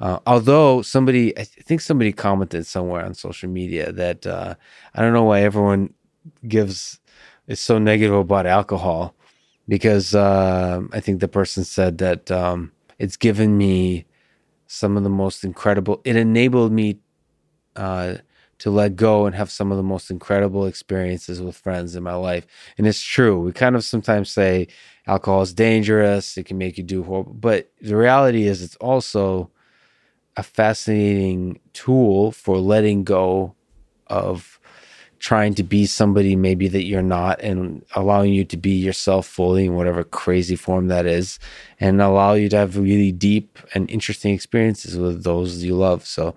Uh, although somebody, I think somebody commented somewhere on social media that uh, I don't know why everyone gives is so negative about alcohol because uh, I think the person said that um, it's given me some of the most incredible. It enabled me uh, to let go and have some of the most incredible experiences with friends in my life. And it's true. We kind of sometimes say alcohol is dangerous, it can make you do horrible. But the reality is, it's also a fascinating tool for letting go of trying to be somebody maybe that you're not and allowing you to be yourself fully in whatever crazy form that is and allow you to have really deep and interesting experiences with those you love so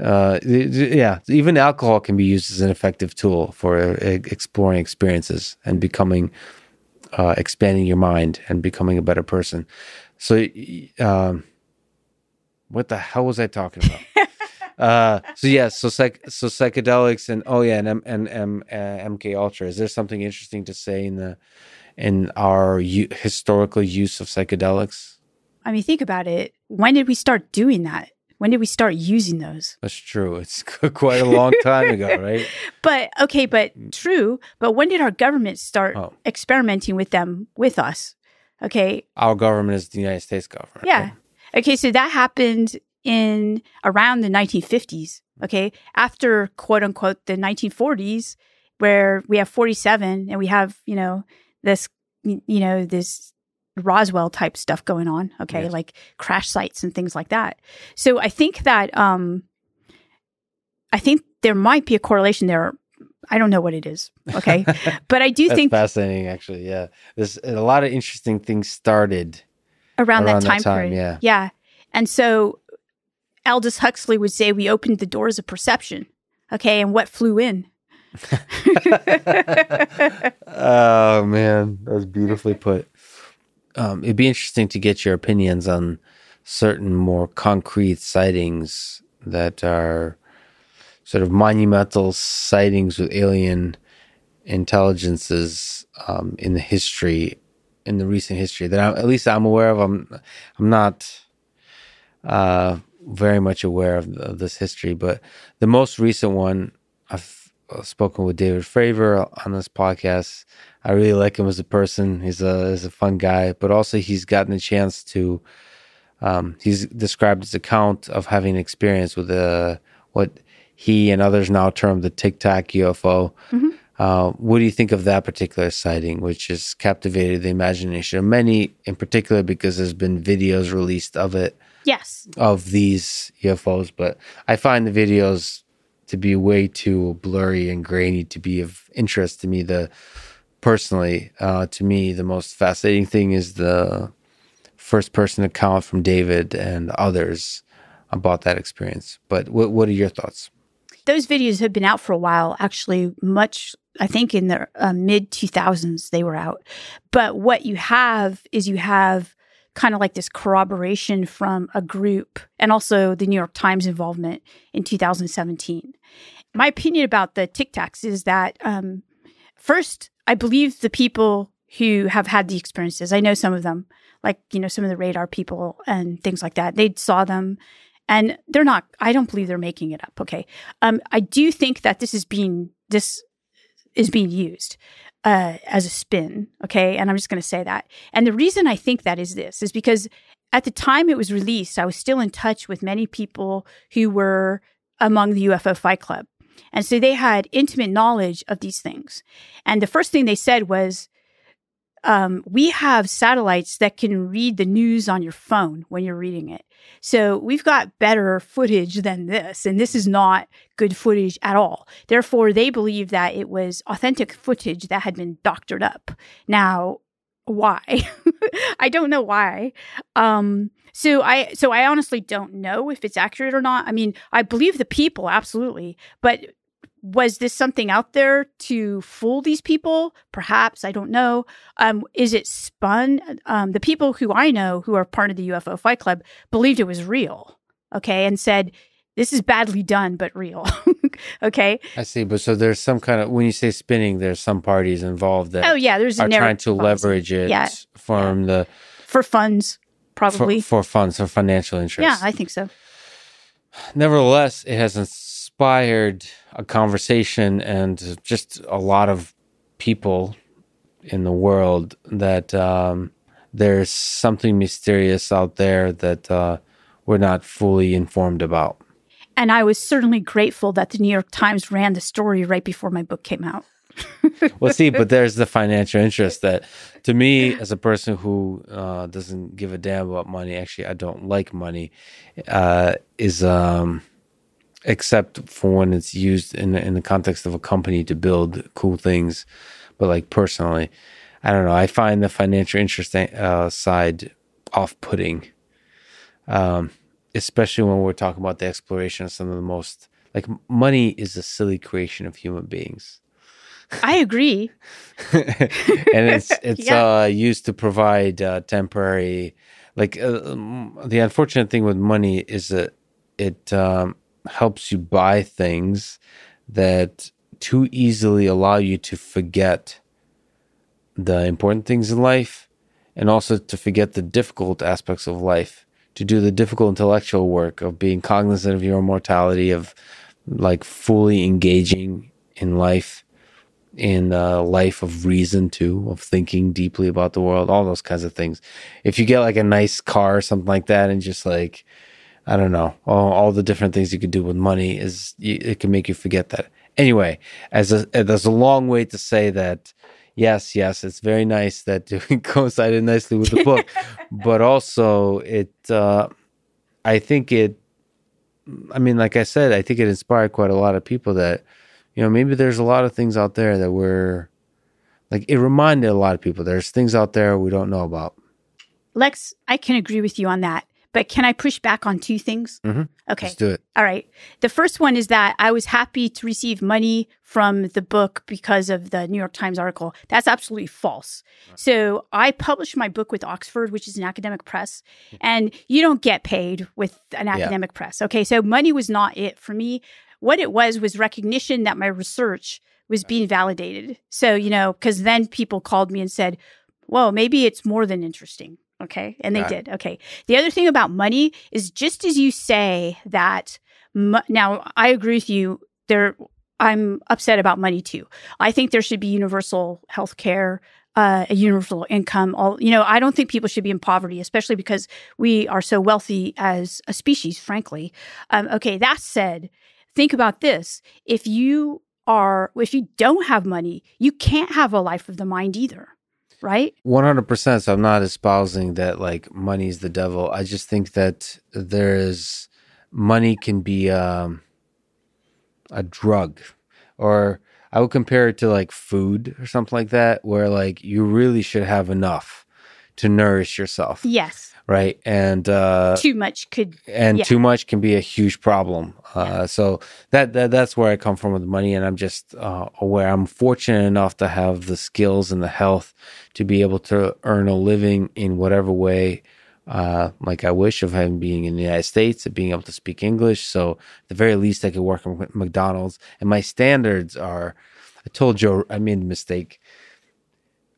uh, yeah, even alcohol can be used as an effective tool for uh, exploring experiences and becoming, uh, expanding your mind and becoming a better person. So, um, what the hell was I talking about? uh, so yeah, so psych, so psychedelics and oh yeah, and M, and M, uh, MK Ultra. Is there something interesting to say in the in our u- historical use of psychedelics? I mean, think about it. When did we start doing that? When did we start using those? That's true. It's quite a long time ago, right? But okay, but true. But when did our government start Oh. experimenting with them with us? Okay, Our government is the United States government. yeah. Okay, so that happened in around the 1950s. Okay, after quote unquote the 1940s, where we have 47 and we have you know this you know this Roswell type stuff going on. Okay, Yes. like crash sites and things like that. So I think that um, I think there might be a correlation there. I don't know what it is. Okay, but I do think fascinating, actually. Yeah, there's a lot of interesting things started. around, around that that time, time, period. yeah. Yeah. And so Aldous Huxley would say we opened the doors of perception. Okay. And what flew in? oh man, that was beautifully put. Um, it'd be interesting to get your opinions on certain more concrete sightings that are sort of monumental sightings with alien intelligences um, in the history, in the recent history that I, at least I'm aware of. I'm I'm not uh, very much aware of, of this history, but the most recent one I've spoken with David Fravor on this podcast. I really like him as a person. He's a he's a fun guy, but also he's gotten a chance to. Um, he's described his account of having experience with uh, what he and others now term the Tic Tac UFO. Uh, what do you think of that particular sighting, which has captivated the imagination of many, in particular because there's been videos released of it yes. of these UFOs, but I find the videos to be way too blurry and grainy to be of interest to me. The personally, uh, to me, the most fascinating thing is the first person account from David and others about that experience. But what what are your thoughts? Those videos have been out for a while, actually, much, I think in the uh, mid 2000s they were out. But what you have is you have kind of like this corroboration from a group and also the New York Times involvement in 2017. My opinion about the Tic Tacs is that um, first, I believe the people who have had the experiences. I know some of them, like you know some of the radar people and things like that. They saw them, and they're not. I don't believe they're making it up. Okay, um, I do think that this is being this is being used uh, as a spin. Okay, and I'm just going to say that. And the reason I think that is this is because at the time it was released, I was still in touch with many people who were among the UFO Fight Club. And so they had intimate knowledge of these things. And the first thing they said was, um, we have satellites that can read the news on your phone when you're reading it. So we've got better footage than this, and this is not good footage at all. Therefore, they believe that it was authentic footage that had been doctored up. Now, why? I don't know why. Um, so I so I honestly don't know if it's accurate or not. I mean, I believe the people absolutely, but was this something out there to fool these people? Perhaps I don't know. Um, is it spun? Um, the people who I know who are part of the UFO Fight Club believed it was real. Okay, and said this is badly done but real. okay. I see, but so there's some kind of when you say spinning, there's some parties involved that Oh yeah, there's are trying to policy. leverage it Yeah. from the for funds, probably. for funds for financial interest. yeah, I think so. Nevertheless, it has inspired a conversation and just a lot of people in the world that um, there's something mysterious out there that uh, we're not fully informed about. And I was certainly grateful that the New York Times ran the story right before my book came out. Well, see, but there's the financial interest that, to me, as a person who uh, doesn't give a damn about money, actually, I don't like money, uh, is um, except for when it's used in the, in the context of a company to build cool things. But like personally, I don't know. I find the financial interest uh, side off-putting, um, especially when we're talking about the exploration of some of the most like money is a silly creation of human beings. I agree. and it's it's Yeah. uh, used to provide uh, temporary. Like uh, the unfortunate thing with money is that it um, helps you buy things that too easily allow you to forget the important things in life, and also to forget the difficult aspects of life to do the difficult intellectual work of being cognizant of your mortality, of like fully engaging in life, in a life of reason too, of thinking deeply about the world, all those kinds of things. If you get like a nice car or something like that, and just like I don't know, all, all the different things you could do with money is it can make you forget that. Anyway, as a, there's a long way to say that yes, yes, it's very nice that it coincided nicely with the book, but also it, uh, I think it, I mean, like I said, I think it inspired quite a lot of people that, you know, maybe there's a lot of things out there that we're, like, it reminded a lot of people there's things out there we don't know about. Lex, I can agree with you on that. But can I push back on two things? Mm-hmm. Okay. Let's do it. All right. The first one is that I was happy to receive money from the book because of the New York Times article. That's absolutely false. So I published my book with Oxford, which is an academic press, and you don't get paid with an academic yeah. press. Okay. So money was not it for me. What it was was recognition that my research was being validated. So, you know, because then people called me and said, well, maybe it's more than interesting. Okay. And they did. Okay. The other thing about money is just as you say that now I agree with you there I'm upset about money too. I think there should be universal health care, uh, a universal income. All you know, I don't think people should be in poverty, especially because we are so wealthy as a species. Frankly, um, okay. That said, think about this: if you are, if you don't have money, you can't have a life of the mind either right? 100%. So I'm not espousing that like money's the devil. I just think that there is money can be um, a drug or I would compare it to like food or something like that where like you really should have enough to nourish yourself. Yes right? And uh, too much could and yeah. too much can be a huge problem. Uh. So that, that that's where I come from with money, and I'm just uh, aware. I'm fortunate enough to have the skills and the health to be able to earn a living in whatever way. Uh, like I wish of having being in the United States and being able to speak English. So at the very least, I could work at McDonald's. And my standards are. I told Joe I made a mistake.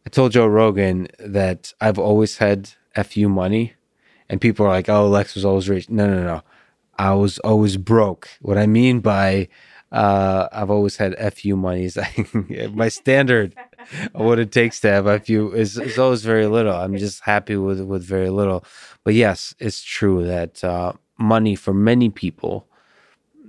I told Joe Rogan that I've always had fu money and people are like, "Oh, Lex was always rich." No, no, no. I was always broke. What I mean by uh, I've always had fu money is my standard of what it takes to have fu is, is always very little. I'm just happy with with very little. But yes, it's true that uh, money for many people,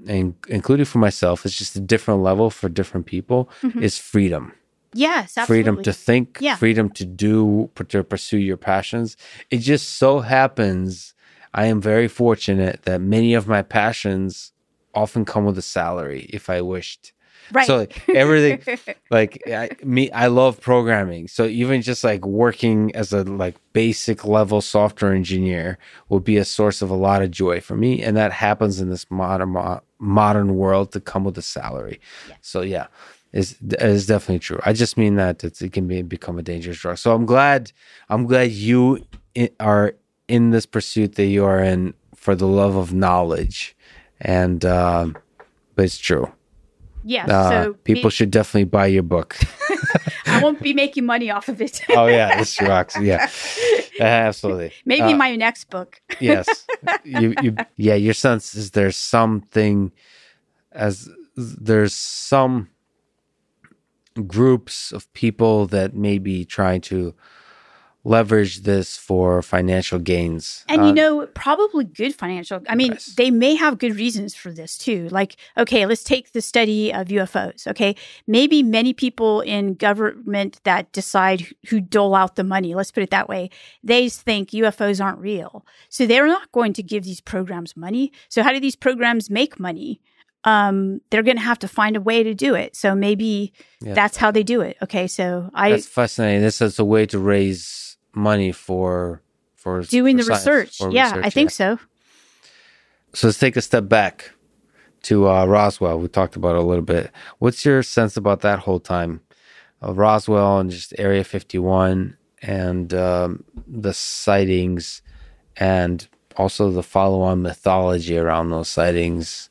and including for myself, is just a different level for different people. Mm-hmm. Is freedom. Yes, absolutely. freedom to think, yeah. freedom to do, to pursue your passions. It just so happens I am very fortunate that many of my passions often come with a salary if I wished. Right. So like, everything, like I, me, I love programming. So even just like working as a like basic level software engineer would be a source of a lot of joy for me, and that happens in this modern modern world to come with a salary. Yeah. So yeah, is is definitely true. I just mean that it can be become a dangerous drug. So I'm glad I'm glad you are in this pursuit that you are in for the love of knowledge, and uh, but it's true. Yeah, uh, so people should definitely buy your book. I won't be making money off of it. oh yeah, this rocks. Yeah, absolutely. Maybe uh, my next book. yes, you, you, yeah. Your sense is there's something as there's some groups of people that may be trying to leverage this for financial gains. And uh, you know, probably good financial. I mean, yes. they may have good reasons for this too. Like, okay, let's take the study of UFOs. Okay. Maybe many people in government that decide who dole out the money, let's put it that way, they think UFOs aren't real. So they're not going to give these programs money. So how do these programs make money? Um, they're going to have to find a way to do it. So maybe yeah. that's how they do it. Okay, so I that's fascinating. This is a way to raise money for for doing for the science, research. Yeah, research, I think yeah. so. So let's take a step back to uh, Roswell. We talked about it a little bit. What's your sense about that whole time, uh, Roswell and just Area Fifty One and um, the sightings, and also the follow-on mythology around those sightings?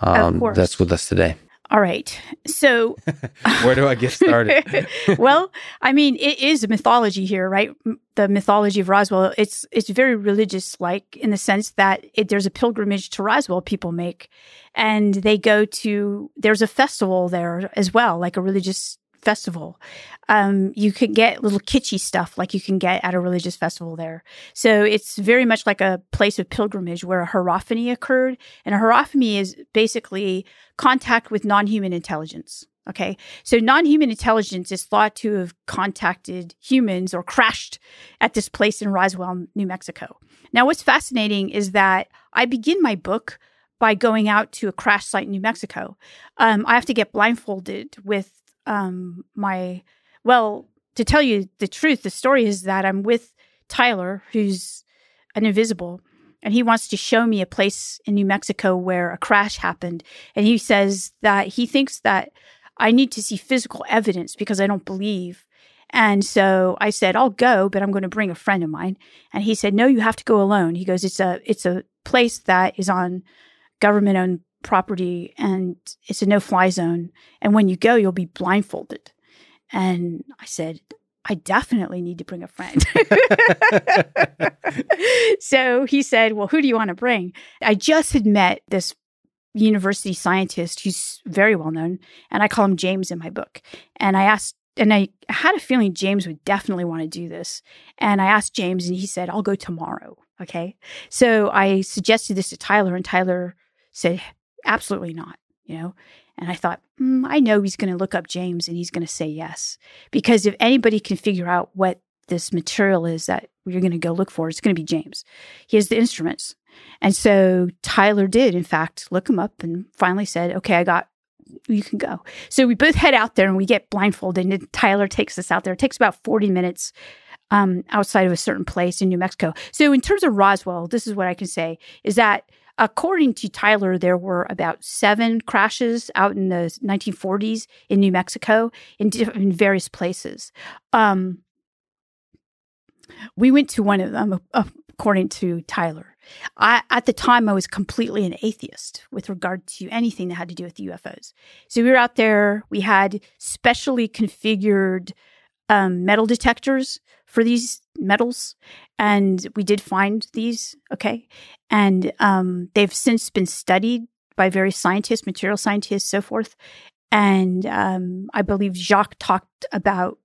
Um, that's with us today. All right. So, where do I get started? well, I mean, it is a mythology here, right? The mythology of Roswell. It's it's very religious, like in the sense that it, there's a pilgrimage to Roswell people make, and they go to. There's a festival there as well, like a religious festival. Um, you can get little kitschy stuff like you can get at a religious festival there. So it's very much like a place of pilgrimage where a hierophany occurred. And a hierophany is basically contact with non human intelligence. Okay. So non human intelligence is thought to have contacted humans or crashed at this place in Roswell, New Mexico. Now, what's fascinating is that I begin my book by going out to a crash site in New Mexico. Um, I have to get blindfolded with um, my well to tell you the truth the story is that i'm with tyler who's an invisible and he wants to show me a place in new mexico where a crash happened. And he says that he thinks that i need to see physical evidence because i don't believe. And so i said i'll go but i'm going to bring a friend of mine. And he said no you have to go alone. He goes it's a it's a place that is on government owned property and it's a no fly zone. And when you go, you'll be blindfolded. And I said, I definitely need to bring a friend. so he said, Well, who do you want to bring? I just had met this university scientist who's very well known, and I call him James in my book. And I asked, and I had a feeling James would definitely want to do this. And I asked James, and he said, I'll go tomorrow. Okay. So I suggested this to Tyler, and Tyler said, Absolutely not, you know? And I thought, mm, I know he's going to look up James and he's going to say yes. Because if anybody can figure out what this material is that we're going to go look for, it's going to be James. He has the instruments. And so Tyler did, in fact, look him up and finally said, okay, I got, you can go. So we both head out there and we get blindfolded and Tyler takes us out there. It takes about 40 minutes um, outside of a certain place in New Mexico. So in terms of Roswell, this is what I can say is that According to Tyler, there were about seven crashes out in the 1940s in New Mexico in, in various places. Um, we went to one of them, according to Tyler. I, at the time, I was completely an atheist with regard to anything that had to do with UFOs. So we were out there. We had specially configured um, metal detectors for these metals, and we did find these. Okay, and um, they've since been studied by various scientists, material scientists, so forth. And um, I believe Jacques talked about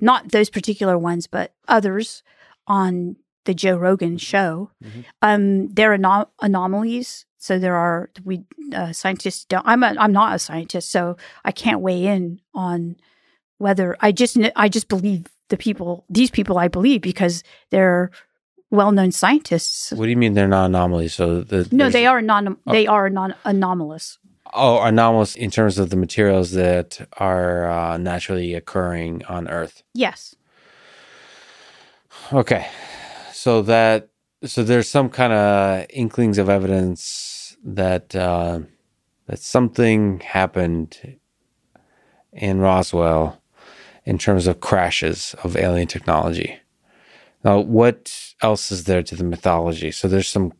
not those particular ones, but others on the Joe Rogan show. Mm-hmm. Um, they're anom- anomalies. So there are we uh, scientists don't. I'm a, I'm not a scientist, so I can't weigh in on whether I just I just believe the people these people I believe because they're well-known scientists. What do you mean they're not anomalies? So the, no, they are non oh. they are non anomalous. Oh, anomalous in terms of the materials that are uh, naturally occurring on Earth. Yes. Okay, so that so there's some kind of inklings of evidence that uh, that something happened in Roswell in terms of crashes of alien technology. Now, what else is there to the mythology? So there's some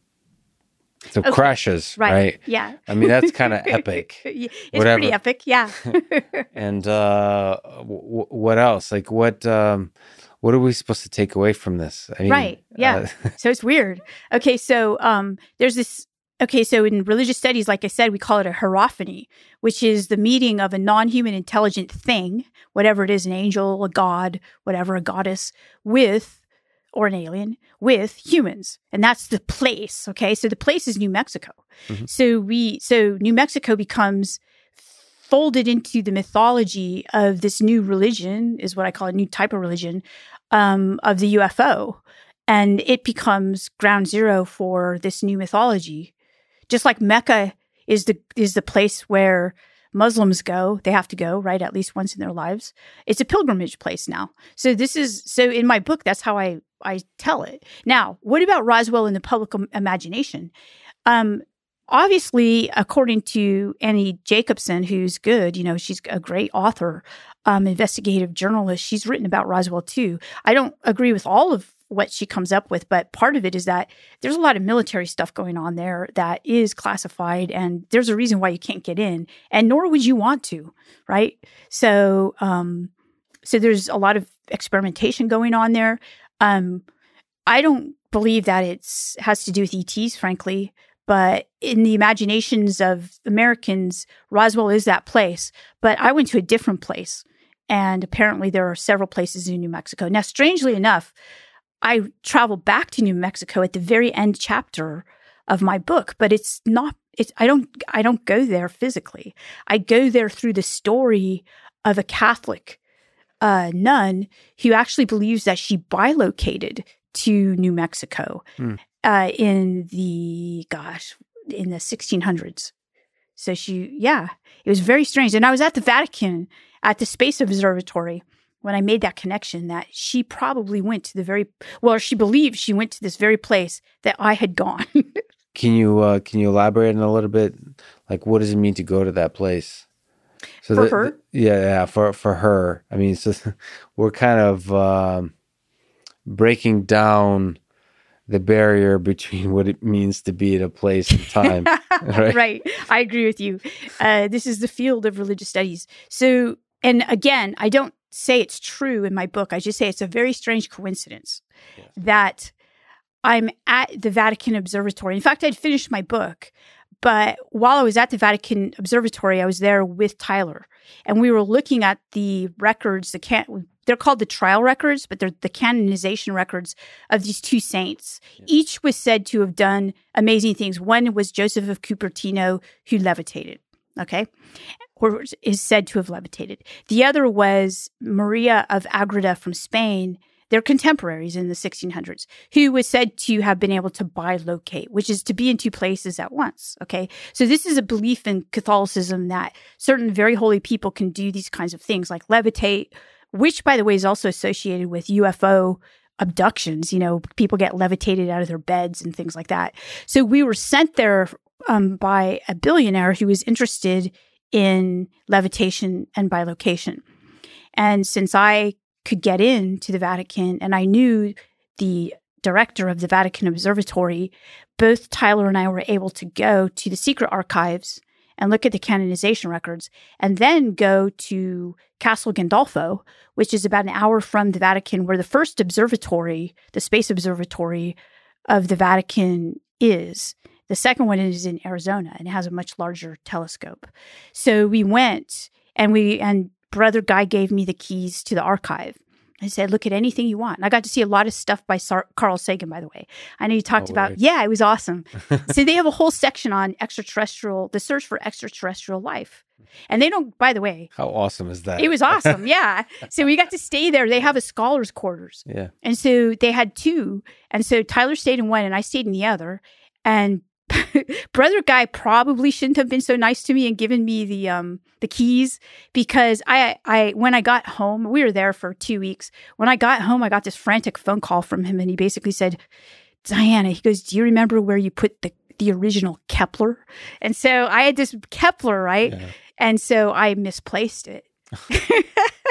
some okay. crashes, right. right. Yeah. I mean, that's kind of epic. it's Whatever. pretty epic, yeah. and uh, w- what else? Like, what um, what are we supposed to take away from this? I mean, right. Yeah. Uh, so it's weird. Okay. So um, there's this Okay, so in religious studies, like I said, we call it a hierophany, which is the meeting of a non human intelligent thing, whatever it is, an angel, a god, whatever, a goddess, with, or an alien, with humans. And that's the place. Okay, so the place is New Mexico. Mm-hmm. So we, so New Mexico becomes folded into the mythology of this new religion, is what I call a new type of religion, um, of the UFO. And it becomes ground zero for this new mythology just like Mecca is the is the place where Muslims go, they have to go, right? At least once in their lives. It's a pilgrimage place now. So this is so in my book that's how I I tell it. Now, what about Roswell in the public imagination? Um obviously according to Annie Jacobsen, who's good, you know, she's a great author, um investigative journalist. She's written about Roswell too. I don't agree with all of what she comes up with. But part of it is that there's a lot of military stuff going on there that is classified, and there's a reason why you can't get in, and nor would you want to, right? So, um, so there's a lot of experimentation going on there. Um, I don't believe that it's has to do with ETs, frankly. But in the imaginations of Americans, Roswell is that place. But I went to a different place. And apparently, there are several places in New Mexico. Now, strangely enough, I travel back to New Mexico at the very end chapter of my book, but it's not. It's I don't I don't go there physically. I go there through the story of a Catholic uh, nun who actually believes that she bilocated to New Mexico Hmm. uh, in the gosh in the 1600s. So she, yeah, it was very strange. And I was at the Vatican at the Space Observatory when I made that connection that she probably went to the very well, she believed she went to this very place that I had gone. Can you uh, can you elaborate on a little bit? Like, what does it mean to go to that place? So For the- her? the- yeah, yeah, for for her. I mean, so we're kind of um, breaking down the barrier between what it means to be at a place and time. Right. right. I agree with you. Uh, this is the field of religious studies. So, and again, I don't say it's true in my book. I just say it's a very strange coincidence Yes. that I'm at the Vatican Observatory. In fact, I'd finished my book, but while I was at the Vatican Observatory, I was there with Tyler, and we were looking at the records. The can they're called the trial records, but they're the canonization records of these two saints. Each was said to have done amazing things. One was Joseph of Cupertino, who levitated. Okay, or is said to have levitated. The other was Maria of Agreda from Spain. They're contemporaries in the 1600s, who was said to have been able to bilocate, which is to be in two places at once. Okay. So this is a belief in Catholicism that certain very holy people can do these kinds of things like levitate, which by the way is also associated with UFO abductions. You know, people get levitated out of their beds and things like that. So we were sent there um, by a billionaire who was interested in levitation and bilocation. And since I could get in to the Vatican and I knew the director of the Vatican Observatory, both Tyler and I were able to go to the secret archives and look at the canonization records and then go to Castel Gandolfo, which is about an hour from the Vatican, where the first observatory, the space observatory of the Vatican is. The second one is in Arizona and it has a much larger telescope. So we went and we, and brother Guy gave me the keys to the archive. I said, look at anything you want. And I got to see a lot of stuff by Sar- Carl Sagan, by the way. I know you talked Oh, about, yeah, it was awesome. so they have a whole section on extraterrestrial, the search for extraterrestrial life. And they don't, by the way, How awesome is that? it was awesome. Yeah. So we got to stay there. They have a scholars quarters. yeah. And so they had two. And so Tyler stayed in one and I stayed in the other. And brother guy probably shouldn't have been so nice to me and given me the um the keys because I I when I got home, we were there for 2 weeks. When I got home, I got this frantic phone call from him and he basically said, "Diana, he goes, "Do you remember where you put the the original Kepler?" And so I had this Kepler, right? Yeah. And so I misplaced it.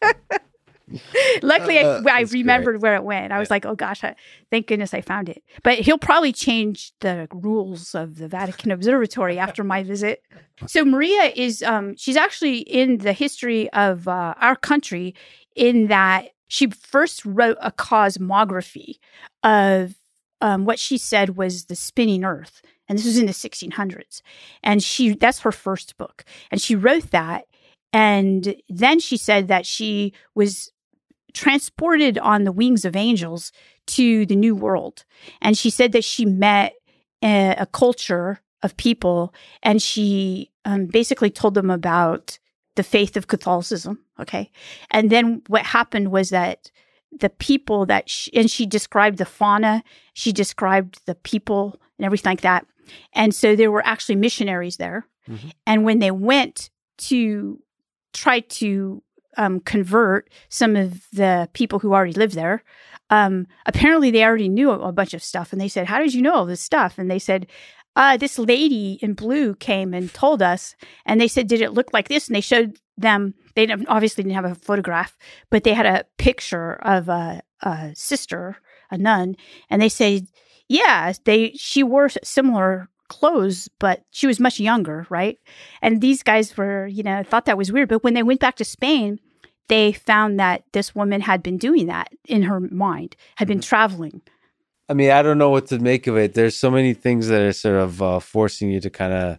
Luckily, Uh, I, I that's great. remembered where it went. I was Yeah. like, oh gosh, I, thank goodness I found it. But he'll probably change the rules of the Vatican Observatory after my visit. So Maria is, um, she's actually in the history of uh, our country in that she first wrote a cosmography of um, what she said was the spinning Earth, and this was in the 1600s. And she that's her first book, and she wrote that. And then she said that she was transported on the wings of angels to the new world. And she said that she met a, a culture of people and she um, basically told them about the faith of Catholicism. Okay. And then what happened was that the people that she, and she described the fauna, she described the people and everything like that. And so there were actually missionaries there. Mhm. And when they went to try to um, convert some of the people who already lived there, um, apparently they already knew a, a bunch of stuff. And they said, How did you know all this stuff? And they said, uh, This lady in blue came and told us. And they said, Did it look like this? And they showed them, they didn't- obviously didn't have a photograph, but they had a picture of a, a sister a nun, and they said, yeah, they she wore similar clothes, but she was much younger, right? And these guys were, you know, thought that was weird. But when they went back to Spain, they found that this woman had been doing that in her mind, had been mm-hmm. traveling. I mean, I don't know what to make of it. There's so many things that are sort of uh, forcing you to kind of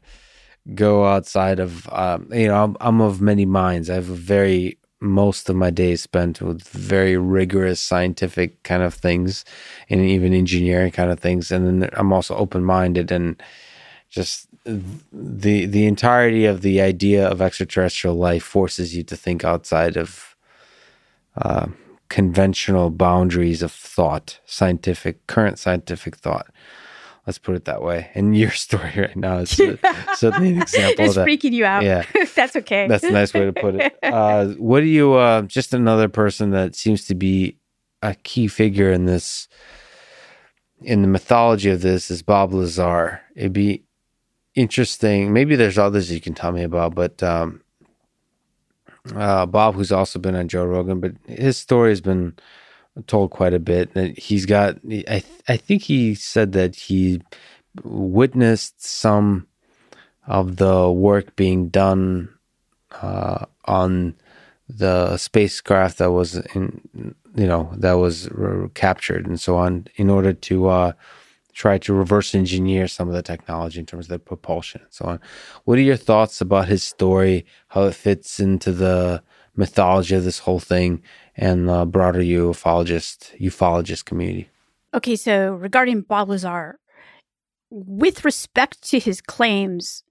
go outside of, um, you know, I'm, I'm of many minds. I have a very most of my days spent with very rigorous scientific kind of things and even engineering kind of things and then i'm also open-minded and just the the entirety of the idea of extraterrestrial life forces you to think outside of uh, conventional boundaries of thought scientific current scientific thought Let's put it that way. And your story right now is certainly an example it's of that. freaking you out. Yeah. That's okay. That's a nice way to put it. Uh, what do you, uh, just another person that seems to be a key figure in this, in the mythology of this is Bob Lazar. It'd be interesting. Maybe there's others you can tell me about, but um, uh, Bob, who's also been on Joe Rogan, but his story has been told quite a bit. He's got, I, I think he said that he witnessed some of the work being done uh, on the spacecraft that was in, you know, that was captured and so on in order to uh, try to reverse engineer some of the technology in terms of the propulsion and so on. What are your thoughts about his story, how it fits into the mythology of this whole thing, and the broader ufologist ufologist community. Okay, so regarding Bob Lazar, with respect to his claims,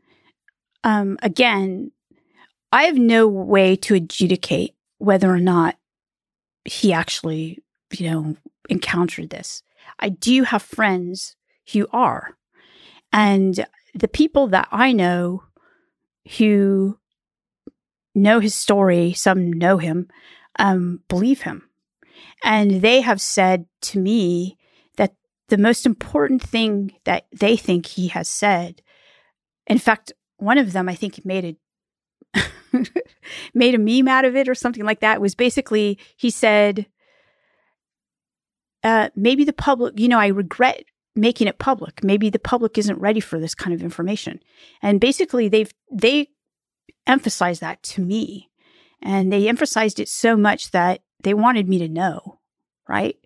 um, again, I have no way to adjudicate whether or not he actually, you know, encountered this. I do have friends who are. And the people that I know who know his story, some know him, um, believe him. And they have said to me that the most important thing that they think he has said, in fact, one of them, I think, made a made a meme out of it or something like that. Was basically he said, uh, maybe the public, you know, I regret making it public. Maybe the public isn't ready for this kind of information. And basically, they've they emphasized that to me. And they emphasized it so much that they wanted me to know, right?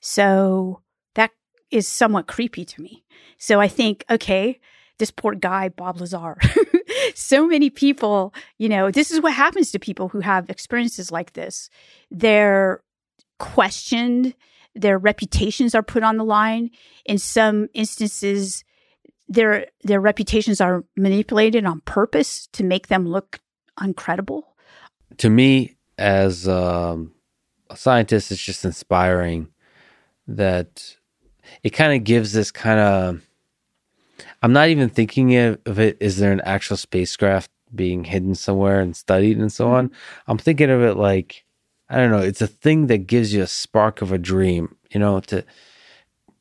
So that is somewhat creepy to me. So I think, okay, this poor guy, Bob Lazar. so many people, you know, this is what happens to people who have experiences like this. They're questioned, their reputations are put on the line. In some instances, their their reputations are manipulated on purpose to make them look uncredible to me, as um, a scientist, it's just inspiring that it kind of gives this kind of. I'm not even thinking of it. Is there an actual spacecraft being hidden somewhere and studied and so on? Mm-hmm. I'm thinking of it like I don't know. It's a thing that gives you a spark of a dream. You know, to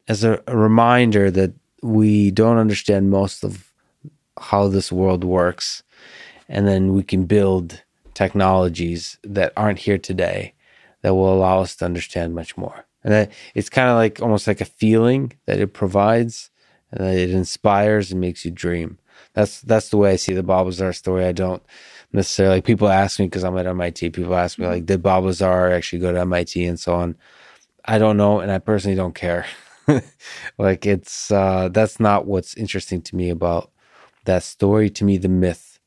as a, a reminder that we don't understand most of how this world works, and then we can build technologies that aren't here today that will allow us to understand much more. And that it's kind of like almost like a feeling that it provides and that it inspires and makes you dream. That's that's the way I see the Bob Lazar story. I don't necessarily people ask me because I'm at MIT. People ask me like, did Bob Lazar actually go to MIT and so on? I don't know, and I personally don't care. like it's uh, that's not what's interesting to me about that story. To me, the myth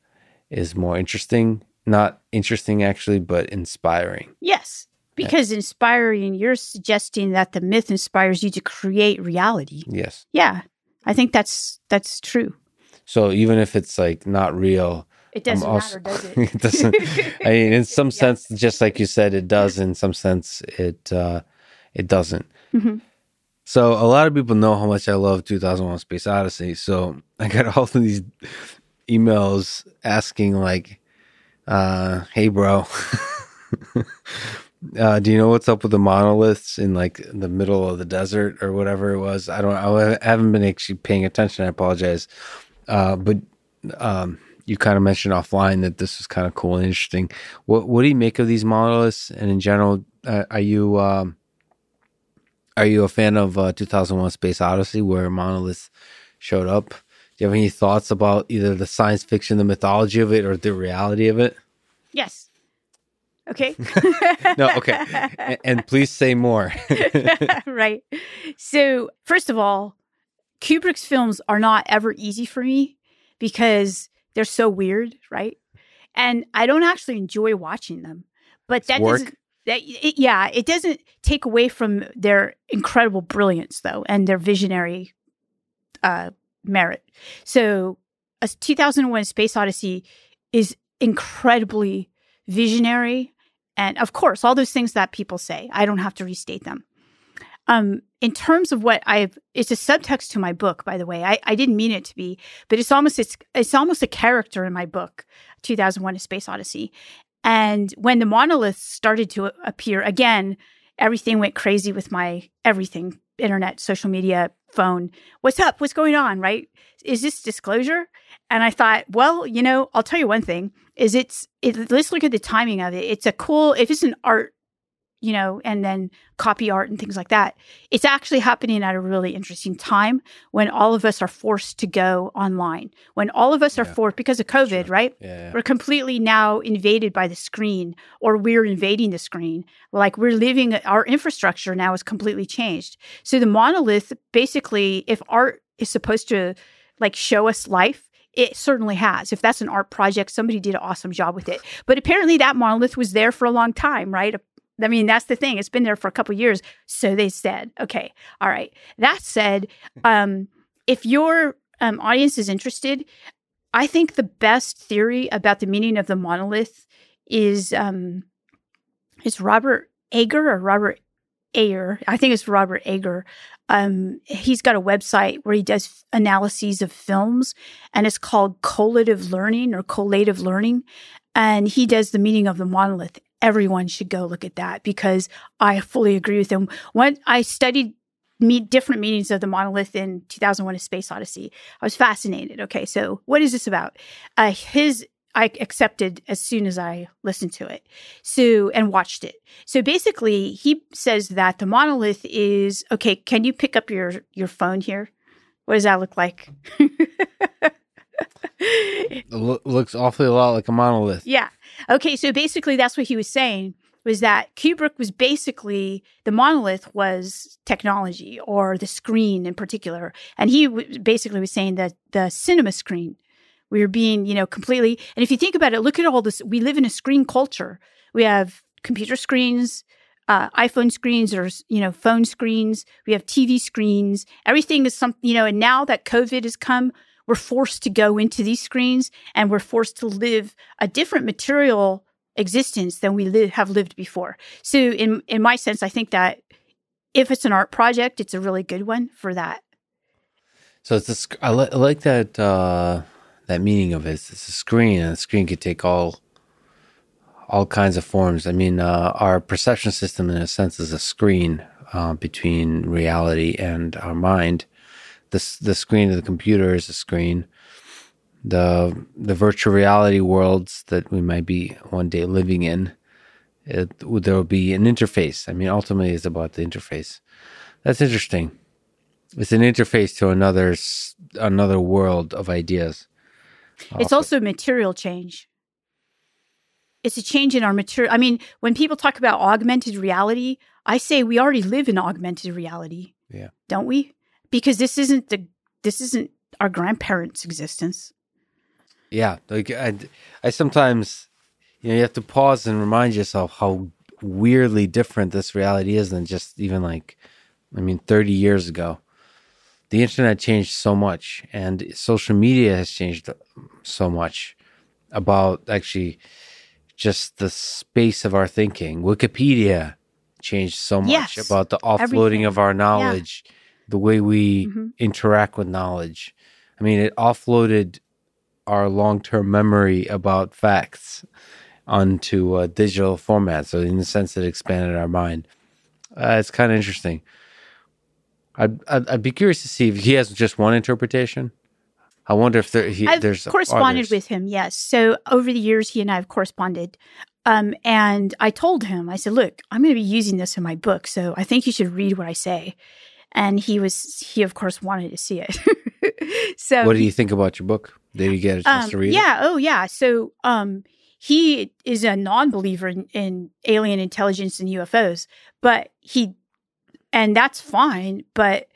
is more interesting not interesting actually, but inspiring. Yes. Because inspiring, you're suggesting that the myth inspires you to create reality. Yes. Yeah. I think that's that's true. So even if it's like not real, it doesn't also, matter, does it? it doesn't. I mean, in some yeah. sense, just like you said, it does. In some sense, it uh, it doesn't. Mm-hmm. So a lot of people know how much I love 2001: Space Odyssey. So I got all of these emails asking like, uh, hey, bro. uh, do you know what's up with the monoliths in like the middle of the desert or whatever it was? I don't. I haven't been actually paying attention. I apologize. Uh, but um, you kind of mentioned offline that this was kind of cool and interesting. What What do you make of these monoliths? And in general, uh, are you um, Are you a fan of uh, 2001 Space Odyssey where monoliths showed up? Do you have any thoughts about either the science fiction, the mythology of it, or the reality of it? Yes. Okay. no, okay. And, and please say more. right. So, first of all, Kubrick's films are not ever easy for me because they're so weird, right? And I don't actually enjoy watching them. But that Work? doesn't that it, yeah, it doesn't take away from their incredible brilliance though and their visionary uh merit. So, a 2001 Space Odyssey is incredibly visionary and of course all those things that people say. I don't have to restate them. Um, in terms of what I've, it's a subtext to my book, by the way. I, I didn't mean it to be, but it's almost it's it's almost a character in my book, 2001: A Space Odyssey. And when the monoliths started to appear again, everything went crazy with my everything, internet, social media, phone. What's up? What's going on? Right? Is this disclosure? And I thought, well, you know, I'll tell you one thing: is it's it, let's look at the timing of it. It's a cool if it's an art you know, and then copy art and things like that. It's actually happening at a really interesting time when all of us are forced to go online. When all of us are forced because of COVID, Sure. right? Yeah. We're completely now invaded by the screen or we're invading the screen. Like we're living our infrastructure now is completely changed. So the monolith basically if art is supposed to like show us life it certainly has. If that's an art project, somebody did an awesome job with it. But apparently, that monolith was there for a long time, right? I mean, that's the thing. It's been there for a couple years. So they said, okay, all right. That said, um, if your um, audience is interested, I think the best theory about the meaning of the monolith is um, is Robert Ager or Robert Ayer. I think it's Robert Ager. Um, he's got a website where he does analyses of films, and it's called collative learning or collative learning. And he does the meaning of the monolith. Everyone should go look at that because I fully agree with him. When I studied meet different meanings of the monolith in 2001 a space odyssey i was fascinated. Okay so what is this about? Uh, his i accepted as soon as i listened to it so and watched it. So basically he says that the monolith is okay can you pick up your your phone here? What does that look like Looks awfully a lot like a monolith. Yeah. Okay. So basically, that's what he was saying was that Kubrick was basically the monolith was technology or the screen in particular, and he w- basically was saying that the cinema screen we were being you know completely. And if you think about it, look at all this. We live in a screen culture. We have computer screens. Uh, iPhone screens or you know phone screens. We have TV screens. Everything is some you know. And now that COVID has come, we're forced to go into these screens and we're forced to live a different material existence than we have lived before. So in in my sense, I think that if it's an art project, it's a really good one for that. So it's a, I, li- I like that uh, that meaning of it. It's, a screen, and the screen could take all all kinds of forms. I mean, uh, our perception system, in a sense, is a screen uh, between reality and our mind. The the screen of the computer is a screen. The the virtual reality worlds that we might be one day living in, there will be an interface. I mean, ultimately, it's about the interface. That's interesting. It's an interface to another another world of ideas. Uh, it's also material change. It's a change in our material. I mean, when people talk about augmented reality, I say we already live in augmented reality. Yeah. Don't we? Because this isn't the this isn't our grandparents' existence. yeah. Like I, I sometimes, you know, you have to pause and remind yourself how weirdly different this reality is than just even like, I mean, thirty years ago. The internet changed so much, and social media has changed so much about actually just the space of our thinking. Wikipedia changed so much Yes. about the offloading Everything. of our knowledge, the way we Mhm. interact with knowledge. I mean, it offloaded our long term memory about facts onto a digital format. So, in the sense, it expanded our mind. Uh, it's kind of interesting. I'd, I'd I'd be curious to see if he has just one interpretation. I wonder if there he, I've there's corresponded others. with him, yes. So over the years, he and I have corresponded. Um, and I told him, I said, look, I'm going to be using this in my book. So I think you should read what I say. And he was, he of course wanted to see it. so What do you think about your book? Did you get a chance um, to read yeah. Oh, yeah. So, um, he is a non-believer in, in alien intelligence and UFOs, but he, and that's fine. But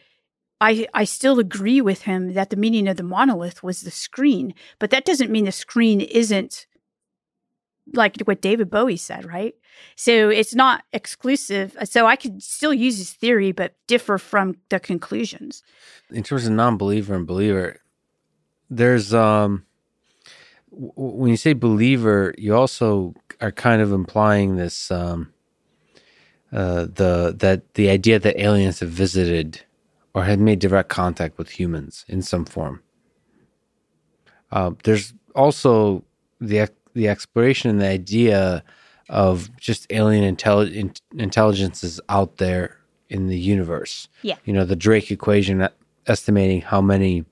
I, I still agree with him that the meaning of the monolith was the screen, but that doesn't mean the screen isn't like what David Bowie said, right? So it's not exclusive. So I could still use his theory, but differ from the conclusions. In terms of non-believer and believer, there's um w- when you say believer, you also are kind of implying this um uh the that the idea that aliens have visited or had made direct contact with humans in some form. Uh, there's also the the exploration and the idea of just alien intelli- in- intelligences out there in the universe. Yeah. You know, the Drake equation uh, estimating how many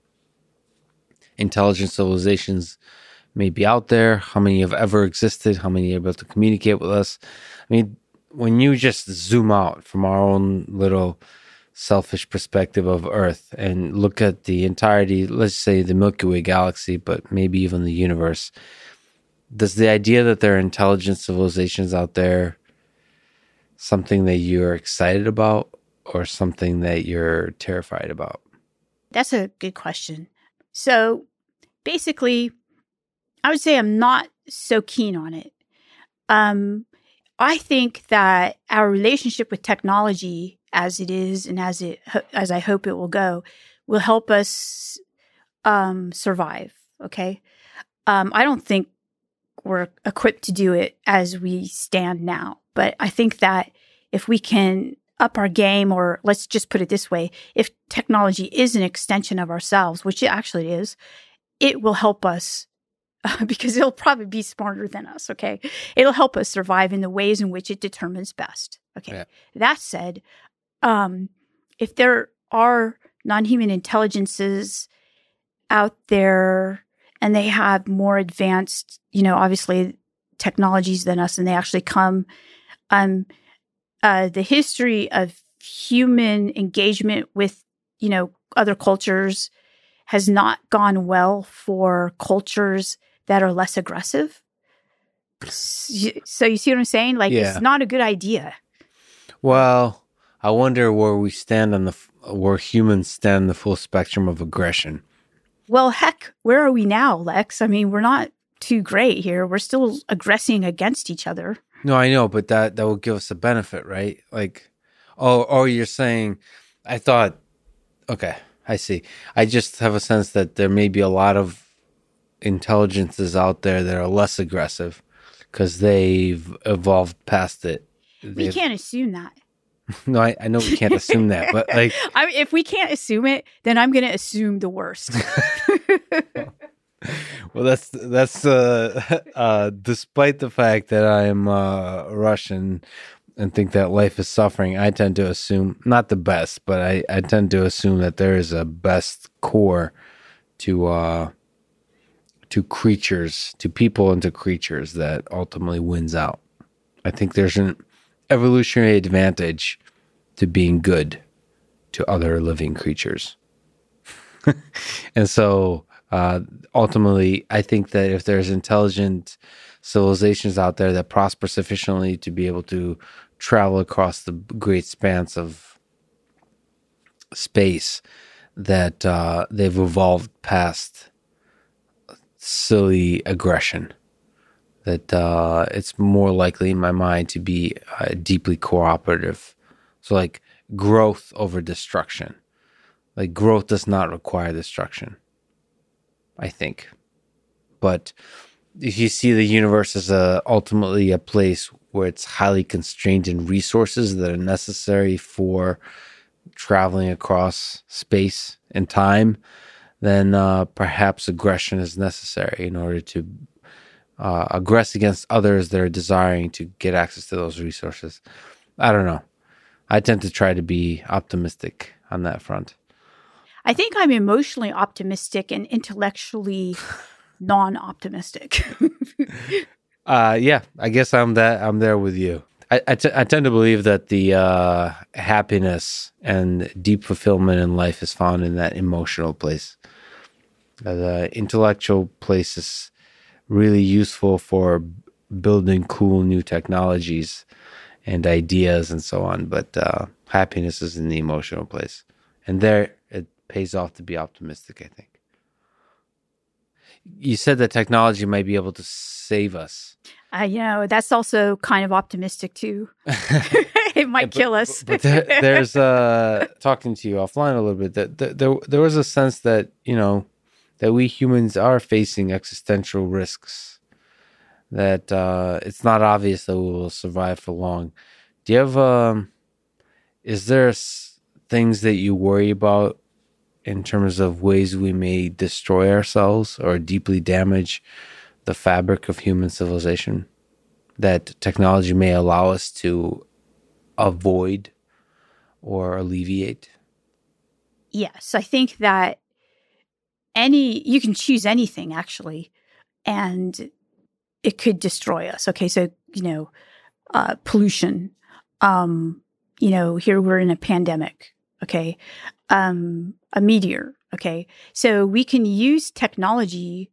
intelligent civilizations may be out there, how many have ever existed, how many are able to communicate with us. I mean, when you just zoom out from our own little selfish perspective of Earth and look at the entirety, let's say the Milky Way galaxy, but maybe even the universe, does the idea that there are intelligent civilizations out there something that you're excited about or something that you're terrified about? That's a good question. So basically, I would say I'm not so keen on it. Um, I think that our relationship with technology, as it is and as it as I hope it will go, will help us um, survive. Okay, um, I don't think we're equipped to do it as we stand now, but I think that if we can up our game, or let's just put it this way, if technology is an extension of ourselves, which it actually is, it will help us uh, because it'll probably be smarter than us. Okay. It'll help us survive in the ways in which it determines best. Okay. Yeah. That said, um, if there are non human intelligences out there and they have more advanced, you know, obviously technologies than us and they actually come, um, uh, the history of human engagement with, you know, other cultures has not gone well for cultures that are less aggressive. So you see what I'm saying? Like Yeah. it's not a good idea. Well, I wonder where we stand on the where humans stand the full spectrum of aggression. Well, heck, where are we now, Lex? I mean, we're not too great here. We're still aggressing against each other. No, I know, but that that will give us a benefit, right? Like, oh, oh, you're saying, I thought, okay, I see. I just have a sense that there may be a lot of intelligences out there that are less aggressive because they've evolved past it. We They've- can't assume that. No, I, I know we can't assume that, but like, I if we can't assume it, then I'm going to assume the worst. well, that's that's uh, uh, despite the fact that I am uh, Russian and think that life is suffering. I tend to assume not the best, but I, I tend to assume that there is a best core to uh, to creatures, to people, and to creatures that ultimately wins out. I think there's an evolutionary advantage to being good to other living creatures. and so uh, ultimately, I think that if there's intelligent civilizations out there that prosper sufficiently to be able to travel across the great spans of space, that uh, they've evolved past silly aggression. That uh, it's more likely in my mind to be uh, deeply cooperative. So, like growth over destruction. Like growth does not require destruction. I think. But if you see the universe as a ultimately a place where it's highly constrained in resources that are necessary for traveling across space and time, then uh, perhaps aggression is necessary in order to uh, aggress against others that are desiring to get access to those resources. I don't know. I tend to try to be optimistic on that front. I think I'm emotionally optimistic and intellectually non optimistic. uh, yeah, I guess I'm that. I'm there with you. I, I, t- I tend to believe that the uh, happiness and deep fulfillment in life is found in that emotional place. The intellectual place is really useful for building cool new technologies and ideas and so on. But uh, happiness is in the emotional place, and there it pays off to be optimistic. I think. You said that technology might be able to save us. Uh, you know, that's also kind of optimistic too. it might but, kill us. but there, there's uh, talking to you offline a little bit. That, that there there was a sense that you know that we humans are facing existential risks. That uh, it's not obvious that we will survive for long. Do you have? Um, is there things that you worry about in terms of ways we may destroy ourselves or deeply damage the fabric of human civilization that technology may allow us to avoid or alleviate? yes, I think that any you can choose anything actually, and it could destroy us. Okay, so you know, uh, pollution. Um, you know, here we're in a pandemic. Okay, um, a meteor. Okay, so we can use technology,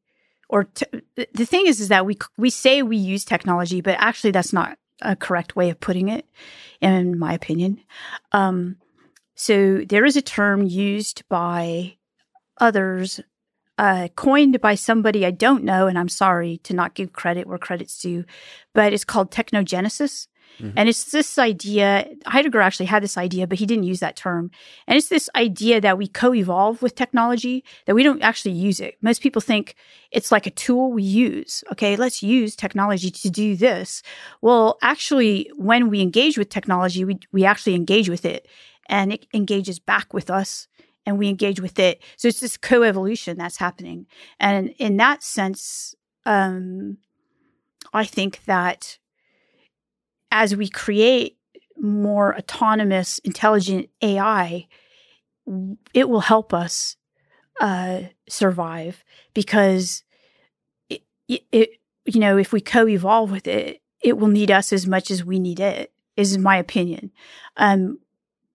or the thing is, is that we we say we use technology, but actually that's not a correct way of putting it, in my opinion. Um, so there is a term used by others, uh, coined by somebody I don't know, and I'm sorry to not give credit where credit's due, but it's called technogenesis. Mhm. And it's this idea, Heidegger actually had this idea, but he didn't use that term. And it's this idea that we co evolve with technology, that we don't actually use it. Most people think it's like a tool we use. Okay, let's use technology to do this. Well, actually, when we engage with technology, we, we actually engage with it and it engages back with us and we engage with it. So it's this co-evolution that's happening. And in that sense, um, I think that as we create more autonomous, intelligent AI, it will help us uh, survive because it, it, you know, if we co-evolve with it, it will need us as much as we need it. Is my opinion. Um,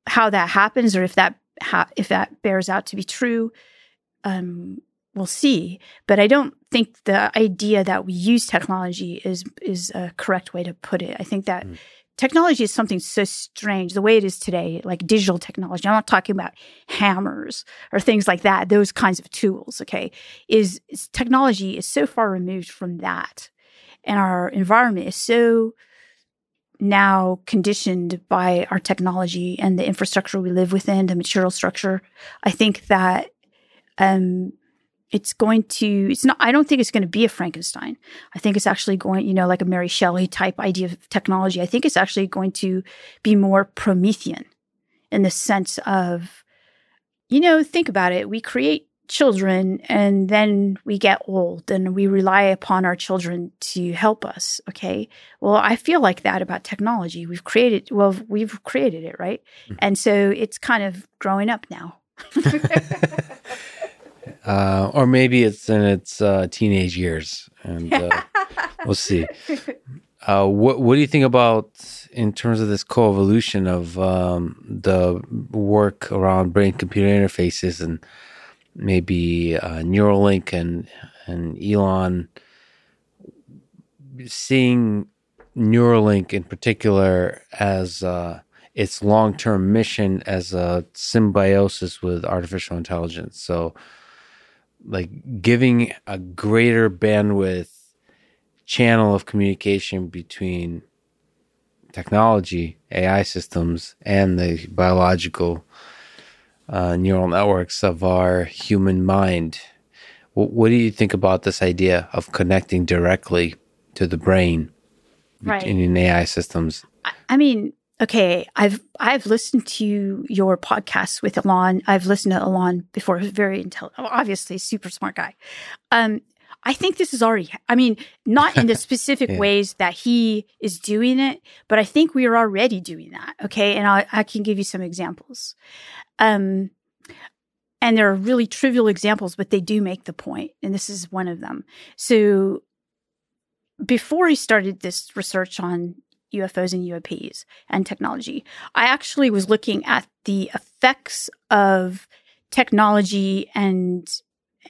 how that happens, or if that ha- if that bears out to be true, um, we'll see. But I don't think the idea that we use technology is is a correct way to put it. I think that Mm. technology is something so strange the way it is today, like digital technology. I'm not talking about hammers or things like that. Those kinds of tools. Okay, is, is technology is so far removed from that, and our environment is so now conditioned by our technology and the infrastructure we live within, the material structure. I think that um, it's going to, it's not, I don't think it's going to be a Frankenstein. I think it's actually going, you know, like a Mary Shelley type idea of technology. I think it's actually going to be more Promethean in the sense of, you know, think about it. We create children and then we get old and we rely upon our children to help us. Okay. Well, I feel like that about technology. We've created, well, we've created it, right? Mhm. And so it's kind of growing up now. uh, or maybe it's in its uh, teenage years, and uh, we'll see. Uh, what What do you think about in terms of this co-evolution of um, the work around brain-computer interfaces and maybe uh, Neuralink and and Elon seeing Neuralink in particular as uh, its long-term mission as a symbiosis with artificial intelligence. So, like giving a greater bandwidth channel of communication between technology, AI systems, and the biological uh, neural networks of our human mind. What, what do you think about this idea of connecting directly to the brain Right. in AI systems? I- I mean, okay, I've I've listened to your podcast with Elon. I've listened to Elon before. He's very intelligent, obviously, super smart guy. Um, I think this is already. I mean, not in the specific Yeah. ways that he is doing it, but I think we are already doing that. Okay, and I, I can give you some examples. Um, and there are really trivial examples, but they do make the point, and this is one of them. So before I started this research on UFOs and UAPs and technology, I actually was looking at the effects of technology and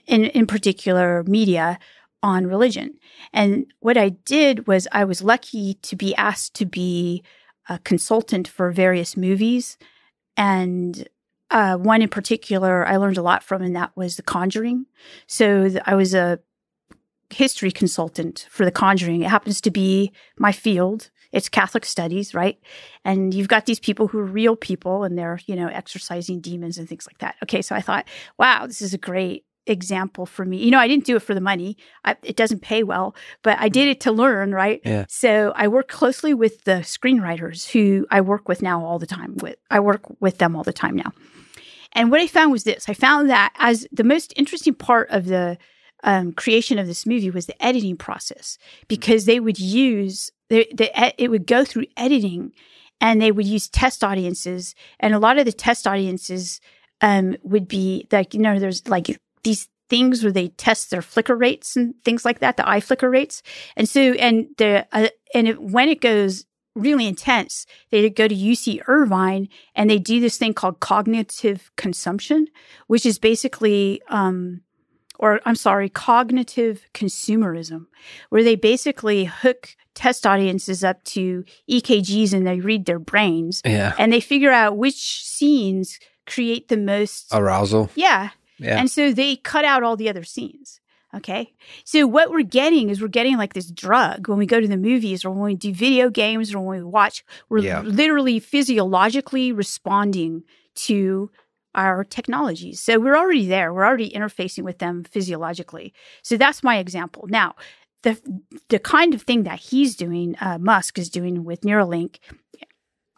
in, in particular media on religion. And what I did was I was lucky to be asked to be a consultant for various movies. And uh, one in particular I learned a lot from, and that was The Conjuring. So th- I was a history consultant for The Conjuring. It happens to be my field. It's Catholic studies, right? And you've got these people who are real people and they're, you know, exorcising demons and things like that. Okay. So I thought, wow, this is a great example for me. You know, I didn't do it for the money. I, it doesn't pay well, but I did it to learn, right? Yeah. So I work closely with the screenwriters who I work with now all the time. With I work with them all the time now. And what I found was this: I found that as the most interesting part of the um, creation of this movie was the editing process because they would use the, the it would go through editing and they would use test audiences and a lot of the test audiences um, would be like you know there's like these things where they test their flicker rates and things like that, the eye flicker rates. And so, and the, uh, and it, when it goes really intense, they go to UC Irvine and they do this thing called cognitive consumption, which is basically, um, or I'm sorry, cognitive consumerism, where they basically hook test audiences up to EKGs and they read their brains Yeah. and they figure out which scenes create the most Arousal. yeah Yeah. and so they cut out all the other scenes. Okay. So what we're getting is we're getting like this drug when we go to the movies or when we do video games or when we watch, we're Yeah. literally physiologically responding to our technologies. So we're already there. We're already interfacing with them physiologically. So that's my example. Now, the the kind of thing that he's doing, uh, Musk is doing with Neuralink,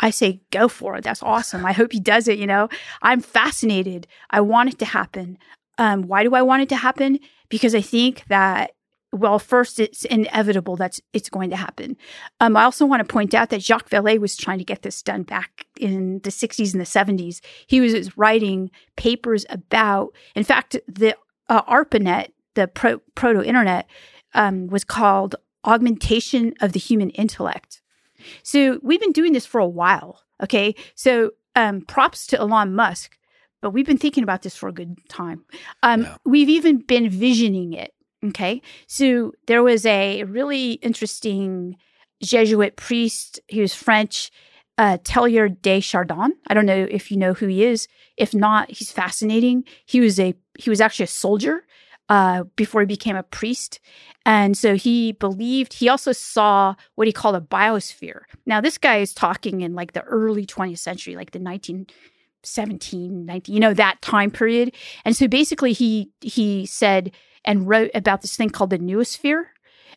I say go for it. That's awesome. I hope he does it. You know, I'm fascinated. I want it to happen. Um, why do I want it to happen? Because I think that well, first it's inevitable that it's going to happen. Um, I also want to point out that Jacques Vallée was trying to get this done back in the 60s and the 70s. He was writing papers about, in fact, the uh, ARPANET, the pro- proto internet, um, was called Augmentation of the Human Intellect. So we've been doing this for a while. Okay. So um, props to Elon Musk, but we've been thinking about this for a good time. Um, Yeah. We've even been visioning it. Okay. So there was a really interesting Jesuit priest. He was French, uh, Teilhard de Chardin. I don't know if you know who he is. If not, he's fascinating. He was a he was actually a soldier uh, before he became a priest. And so he believed, he also saw what he called a biosphere. Now, this guy is talking in like the early 20th century, like the 1917, 19, you know, that time period. And so basically he, he said and wrote about this thing called the noosphere.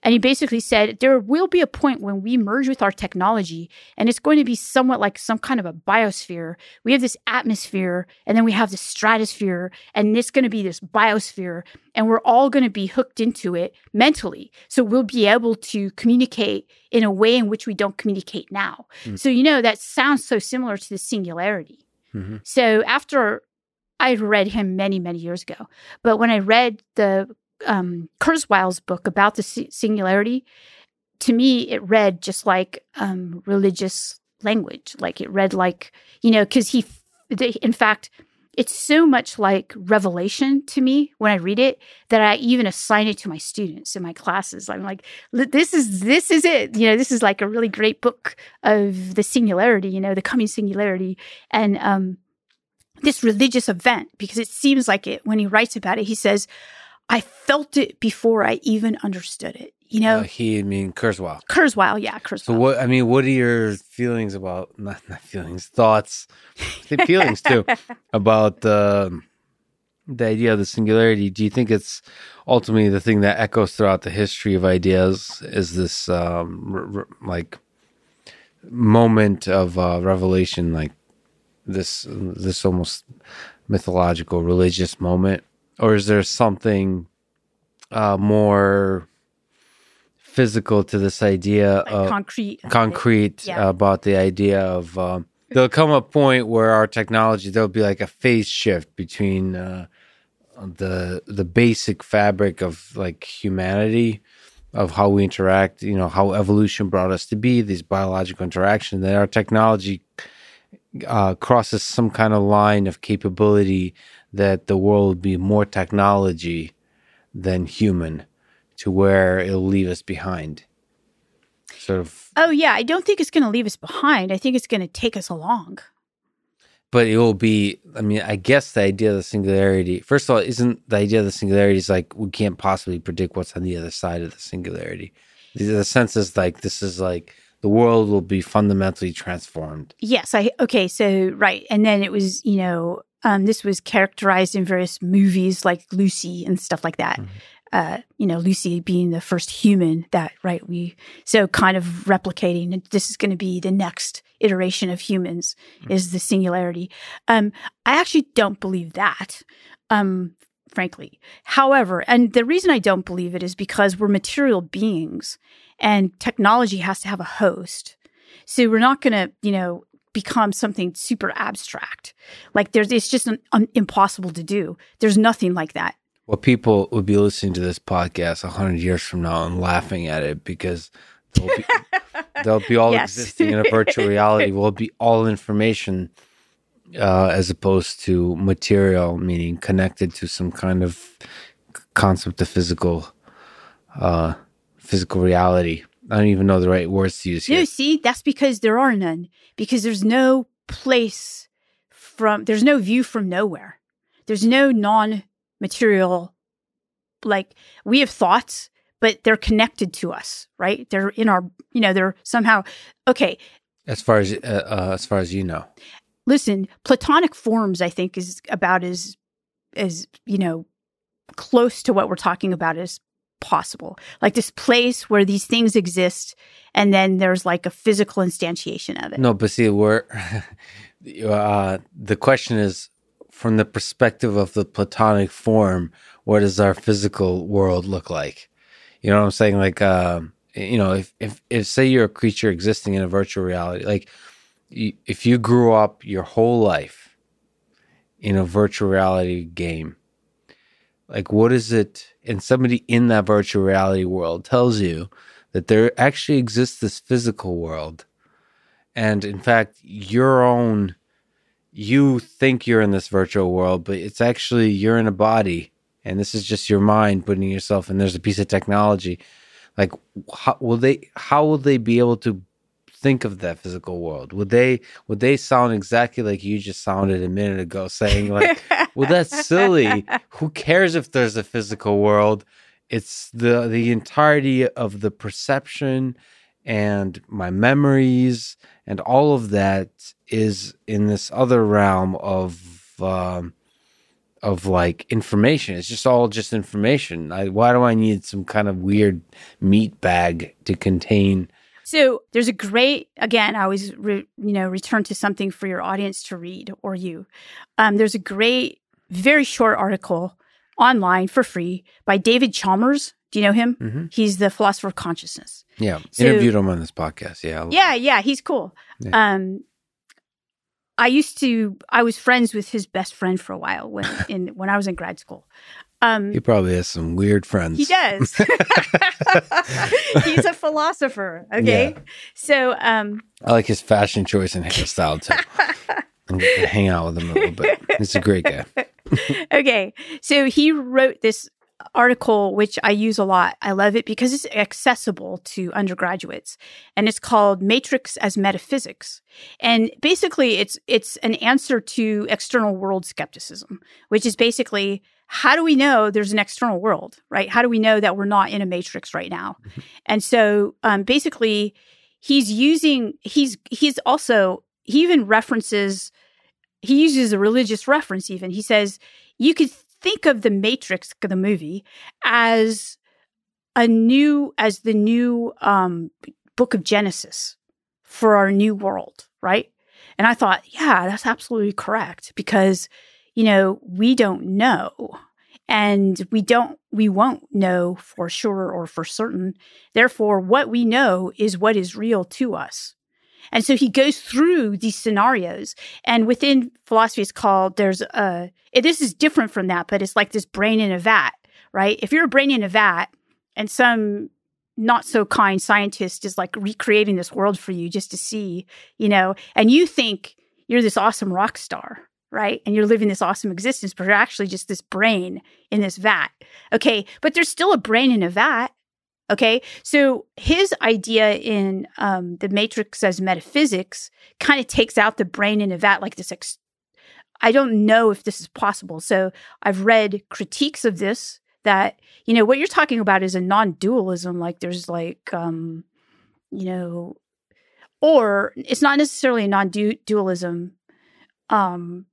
And he basically said there will be a point when we merge with our technology and it's going to be somewhat like some kind of a biosphere. We have this atmosphere and then we have the stratosphere and it's going to be this biosphere and we're all going to be hooked into it mentally. So we'll be able to communicate in a way in which we don't communicate now. Mm. So, you know, that sounds so similar to the singularity. Mhm. So after I read him many, many years ago, but when I read the um, Kurzweil's book about the singularity, to me it read just like um, religious language. Like it read like you know because he, the, in fact, it's so much like revelation to me when I read it that I even assign it to my students in my classes. I'm like, this is this is it. You know, this is like a really great book of the singularity. You know, the coming singularity and um, this religious event because it seems like it when he writes about it. He says, "I felt it before I even understood it." You know, Uh, he, I mean, Kurzweil. Kurzweil, yeah, Kurzweil. So what? I mean, what are your feelings about not not feelings, thoughts, I think feelings too about the the idea of the singularity? Do you think it's ultimately the thing that echoes throughout the history of ideas? Is this um, r- r- like moment of uh, revelation, like this this almost mythological religious moment, or is there something uh, more physical to this idea Like of concrete, concrete Yeah. about the idea of um, there'll come a point where our technology there'll be like a phase shift between uh, the the basic fabric of like humanity of how we interact, you know, how evolution brought us to be, these biological interactions, that our technology uh, crosses some kind of line of capability that the world would be more technology than human to where it'll leave us behind. Sort of. Oh, yeah. I don't think it's going to leave us behind. I think it's going to take us along. But it will be, I mean, I guess the idea of the singularity, first of all, isn't the idea of the singularity is like we can't possibly predict what's on the other side of the singularity. The sense is like this is like the world will be fundamentally transformed. Yes, I okay, so right. And then it was, you know, um, this was characterized in various movies like Lucy and stuff like that. Mm-hmm. Uh, you know, Lucy being the first human that, right, we, so kind of replicating, this is going to be the next iteration of humans mm-hmm. is the singularity. Um, I actually don't believe that. Um, frankly. However, and the reason I don't believe it is because we're material beings and technology has to have a host. So we're not going to, you know, become something super abstract. Like there's, it's just an, un, impossible to do. There's nothing like that. Well, people would be listening to this podcast a hundred years from now and laughing at it because they'll be, they'll be all yes. existing in a virtual reality. Will be all information uh, as opposed to material, meaning connected to some kind of concept of physical, uh, physical reality. I don't even know the right words to use here. No, see, that's because there are none. Because there's no place from, there's no view from nowhere. There's no non-material, like we have thoughts, but they're connected to us, right? They're in our, you know, they're somehow okay. As far as uh, uh, as far as you know, listen, Platonic forms, I think, is about as as you know close to what we're talking about as possible. Like this place where these things exist, and then there's like a physical instantiation of it. No, but see, we're uh, the question is from the perspective of the Platonic form. What does our physical world look like? You know what I'm saying? Like, uh, you know, if, if, if say you're a creature existing in a virtual reality, like if you grew up your whole life in a virtual reality game, like what is it? And somebody in that virtual reality world tells you that there actually exists this physical world. And in fact, your own, you think you're in this virtual world, but it's actually you're in a body and this is just your mind putting yourself and there's a piece of technology like how will they how will they be able to think of that physical world would they would they sound exactly like you just sounded a minute ago saying like well that's silly who cares if there's a physical world it's the the entirety of the perception and my memories and all of that is in this other realm of um, of like information. It's just all just information. I, why do I need some kind of weird meat bag to contain? So there's a great again. I always re, you know return to something for your audience to read or you. Um, there's a great, very short article online for free by David Chalmers. Do you know him? Mm-hmm. He's the philosopher of consciousness. Yeah, so, interviewed him on this podcast. Yeah, yeah, yeah. He's cool. Yeah. Um, I used to I was friends with his best friend for a while when in when I was in grad school. Um, he probably has some weird friends. He does. He's a philosopher. Okay, yeah. so um, I like his fashion choice and hairstyle too. I'm gonna hang out with him a little bit. He's a great guy. okay, so he wrote this article, which I use a lot. I love it because it's accessible to undergraduates, and it's called "Matrix as Metaphysics." And basically, it's it's an answer to external world skepticism, which is basically how do we know there's an external world, right? How do we know that we're not in a matrix right now? Mm-hmm. And so, um, basically, he's using he's he's also he even references he uses a religious reference. Even he says you could think of the Matrix, the movie, as a new, as the new um, book of Genesis for our new world, right? And I thought, yeah, that's absolutely correct because, you know, we don't know and we don't, we won't know for sure or for certain. Therefore, what we know is what is real to us. And so he goes through these scenarios. And within philosophy, it's called there's a, this is different from that, but it's like this brain in a vat, right? If you're a brain in a vat and some not so kind scientist is like recreating this world for you just to see, you know, and you think you're this awesome rock star, right? And you're living this awesome existence, but you're actually just this brain in this vat. Okay. But there's still a brain in a vat. Okay. So his idea in um, the Matrix as metaphysics kind of takes out the brain in a vat like this. Ex- I don't know if this is possible. So I've read critiques of this that, you know, what you're talking about is a non dualism. Like there's like, um, you know, or it's not necessarily a non dualism. Um,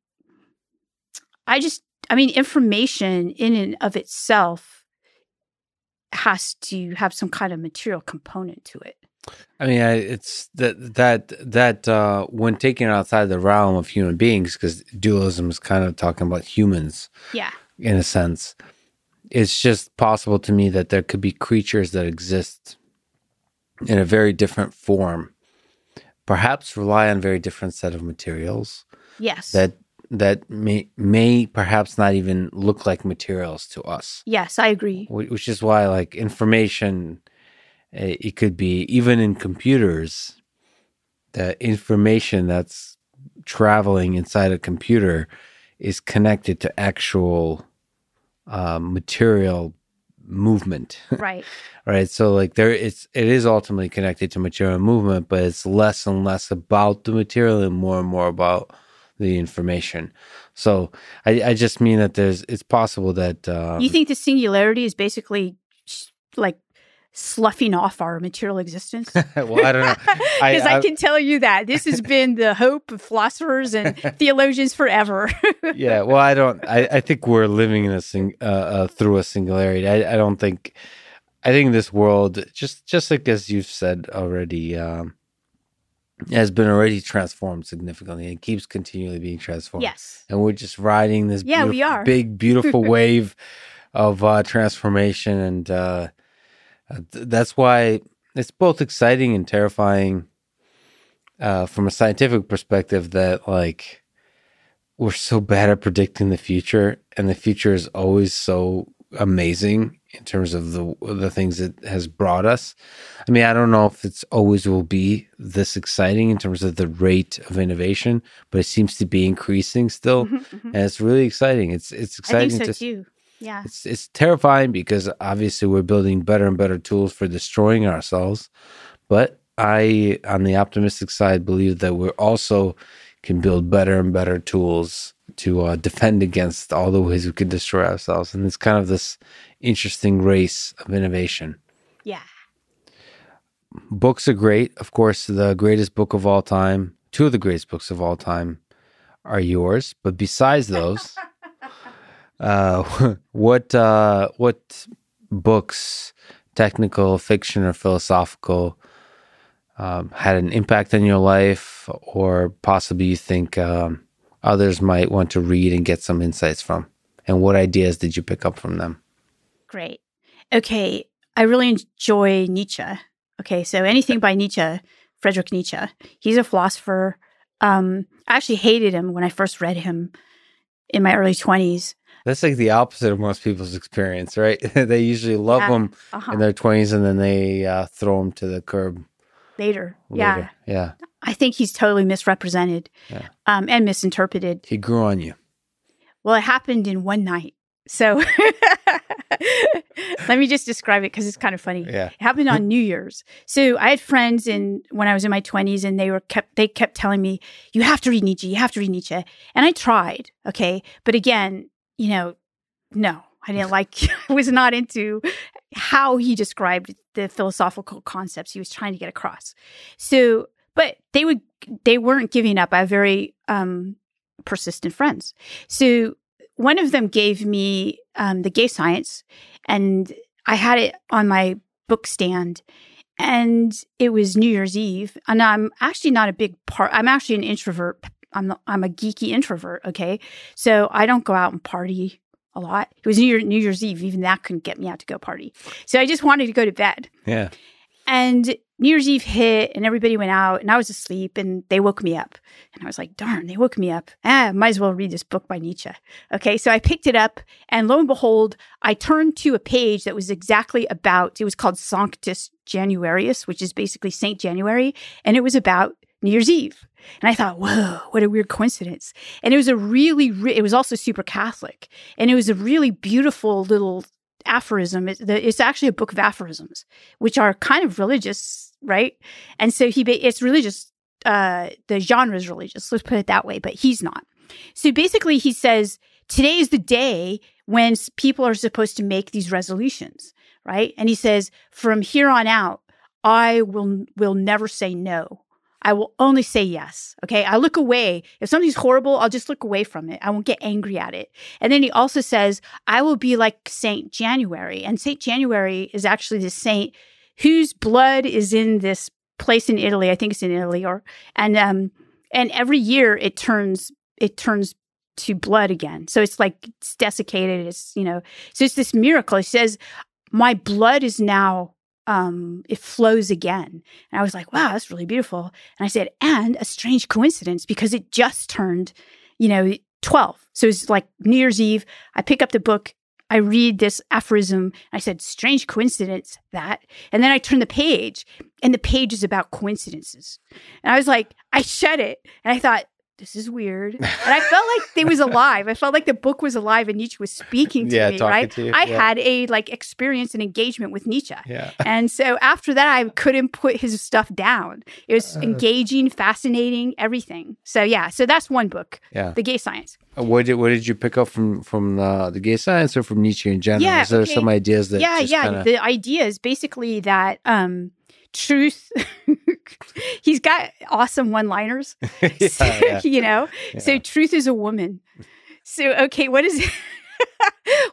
I just, I mean, information in and of itself has to have some kind of material component to it. I mean, it's that that that uh, when taken outside the realm of human beings, because dualism is kind of talking about humans, yeah, in a sense. It's just possible to me that there could be creatures that exist in a very different form, perhaps rely on very different set of materials. Yes, that that may may perhaps not even look like materials to us. Yes, I agree. Which is why, like information, eh, it could be even in computers, the information that's traveling inside a computer is connected to actual uh, material movement. Right. right. So like there it's it is ultimately connected to material movement, but it's less and less about the material and more and more about the information. So I, I just mean that there's it's possible that um, you think the singularity is basically like sloughing off our material existence? well, I don't know. Because I, I, I, can tell you that this has been the hope of philosophers and theologians forever. yeah. Well, I don't. I, I think we're living in a sing uh, uh, through a singularity. I, I don't think. I think this world, just just like as you've said already, um, has been already transformed significantly and keeps continually being transformed. Yes. And we're just riding this yeah, we are. big, beautiful wave of uh, transformation. And uh, uh, th- that's why it's both exciting and terrifying uh, from a scientific perspective that, like, we're so bad at predicting the future, and the future is always so amazing in terms of the the things it has brought us. I mean, I don't know if it's always will be this exciting in terms of the rate of innovation, but it seems to be increasing still, mm-hmm, mm-hmm. and it's really exciting. It's it's exciting so to too. Yeah, it's it's terrifying because obviously we're building better and better tools for destroying ourselves, but I, on the optimistic side, believe that we're also can build better and better tools to uh, defend against all the ways we can destroy ourselves. And it's kind of this interesting race of innovation. Yeah. Books are great. Of course, the greatest book of all time, two of the greatest books of all time are yours. But besides those, uh, what uh, what books, technical, fiction, or philosophical, um, had an impact on your life, or possibly you think um, others might want to read and get some insights from? And what ideas did you pick up from them? Great. Okay. I really enjoy Nietzsche. Okay. So anything by Nietzsche, Friedrich Nietzsche, he's a philosopher. Um, I actually hated him when I first read him in my early 20s. That's like the opposite of most people's experience, right? they usually love yeah. them uh-huh. in their 20s and then they uh, throw them to the curb later. later. Yeah. Yeah. I think he's totally misrepresented yeah. um, and misinterpreted. He grew on you. Well, it happened in one night. So let me just describe it because it's kind of funny. Yeah. It happened on New Year's. So I had friends in when I was in my twenties and they were kept they kept telling me, You have to read Nietzsche, you have to read Nietzsche. And I tried, okay. But again, you know, no, I didn't like was not into how he described the philosophical concepts he was trying to get across. So but they would they weren't giving up. I have very um persistent friends. So one of them gave me um, the gay science, and I had it on my book stand. And it was New Year's Eve, and I'm actually not a big part. I'm actually an introvert. I'm I'm a geeky introvert. Okay, so I don't go out and party a lot. It was New, Year, New Year's Eve. Even that couldn't get me out to go party. So I just wanted to go to bed. Yeah. And New Year's Eve hit and everybody went out and I was asleep and they woke me up. And I was like, darn, they woke me up. Ah, might as well read this book by Nietzsche. Okay. So I picked it up and lo and behold, I turned to a page that was exactly about, it was called Sanctus Januarius, which is basically Saint January. And it was about New Year's Eve. And I thought, whoa, what a weird coincidence. And it was a really, re- it was also super Catholic. And it was a really beautiful little aphorism. It's actually a book of aphorisms, which are kind of religious, right? And so he, it's religious. Uh, the genre is religious. Let's put it that way. But he's not. So basically, he says today is the day when people are supposed to make these resolutions, right? And he says from here on out, I will will never say no. I will only say yes. Okay. I look away. If something's horrible, I'll just look away from it. I won't get angry at it. And then he also says, I will be like Saint January. And Saint January is actually the saint whose blood is in this place in Italy. I think it's in Italy or, and, um, and every year it turns, it turns to blood again. So it's like it's desiccated. It's, you know, so it's this miracle. He says, my blood is now um, it flows again. And I was like, wow, that's really beautiful. And I said, and a strange coincidence because it just turned, you know, 12. So it's like New Year's Eve. I pick up the book. I read this aphorism. I said, strange coincidence that. And then I turn the page and the page is about coincidences. And I was like, I shut it. And I thought, this is weird. And I felt like it was alive. I felt like the book was alive and Nietzsche was speaking to yeah, me, right? To I yeah. had a like experience and engagement with Nietzsche. Yeah. And so after that I couldn't put his stuff down. It was Uh. engaging, fascinating, everything. So yeah, so that's one book, Yeah. The Gay Science. Uh, What did what did you pick up from from uh, the gay science or from Nietzsche in general? Yeah, Is there okay. some ideas that yeah, just yeah. kinda- The idea is basically that um truth he's got awesome one-liners. yeah, yeah. you know? So truth is a woman. So okay, what is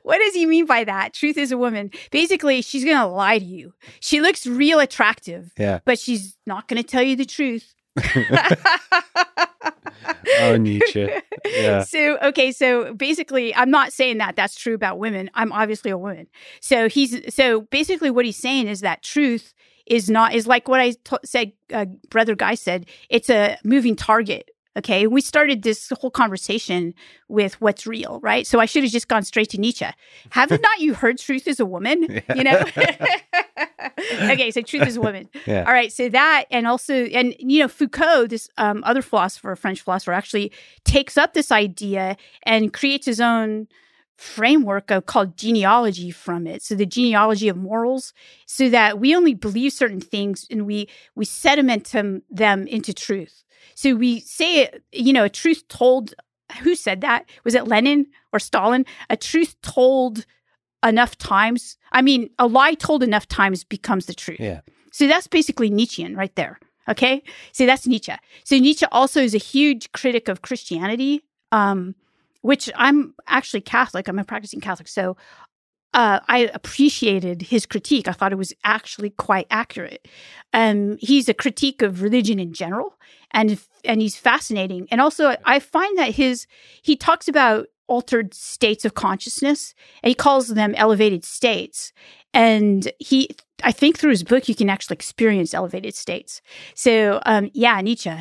what does he mean by that? Truth is a woman. Basically, she's gonna lie to you. She looks real attractive, Yeah. but she's not gonna tell you the truth. Oh, Nietzsche. Yeah. So okay, so basically, I'm not saying that that's true about women. I'm obviously a woman. So he's so basically what he's saying is that truth is not is like what I t- said. Uh, Brother Guy said it's a moving target. Okay, we started this whole conversation with what's real, right? So I should have just gone straight to Nietzsche. Haven't not you heard truth is a woman? You know. okay, so truth is a woman. Yeah. All right, so that and also and you know Foucault, this um, other philosopher, French philosopher, actually takes up this idea and creates his own framework of, called genealogy from it. So the genealogy of morals, so that we only believe certain things and we we sediment them, them into truth. So we say, you know, a truth told. Who said that? Was it Lenin or Stalin? A truth told enough times. I mean, a lie told enough times becomes the truth. Yeah. So that's basically Nietzschean right there. Okay. So that's Nietzsche. So Nietzsche also is a huge critic of Christianity, um, which I'm actually Catholic. I'm a practicing Catholic. So uh, I appreciated his critique. I thought it was actually quite accurate. Um, he's a critique of religion in general, and and he's fascinating. And also, I find that his he talks about altered states of consciousness, and he calls them elevated states. And he, I think, through his book, you can actually experience elevated states. So, um, yeah, Nietzsche.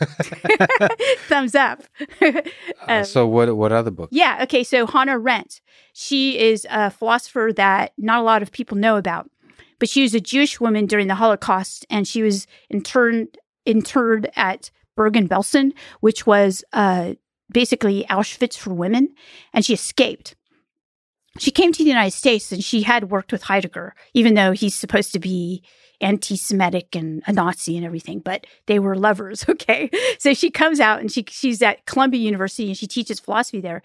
Thumbs up. Uh, Um, so what what other books? yeah. Okay. So Hannah Arendt, she is a philosopher that not a lot of people know about, but she was a Jewish woman during the Holocaust, and she was interned interred at Bergen-Belsen, which was uh, basically Auschwitz for women, and she escaped. She came to the United States, and she had worked with Heidegger, even though he's supposed to be anti-Semitic and a Nazi and everything, but they were lovers. Okay, so she comes out and she she's at Columbia University and she teaches philosophy there,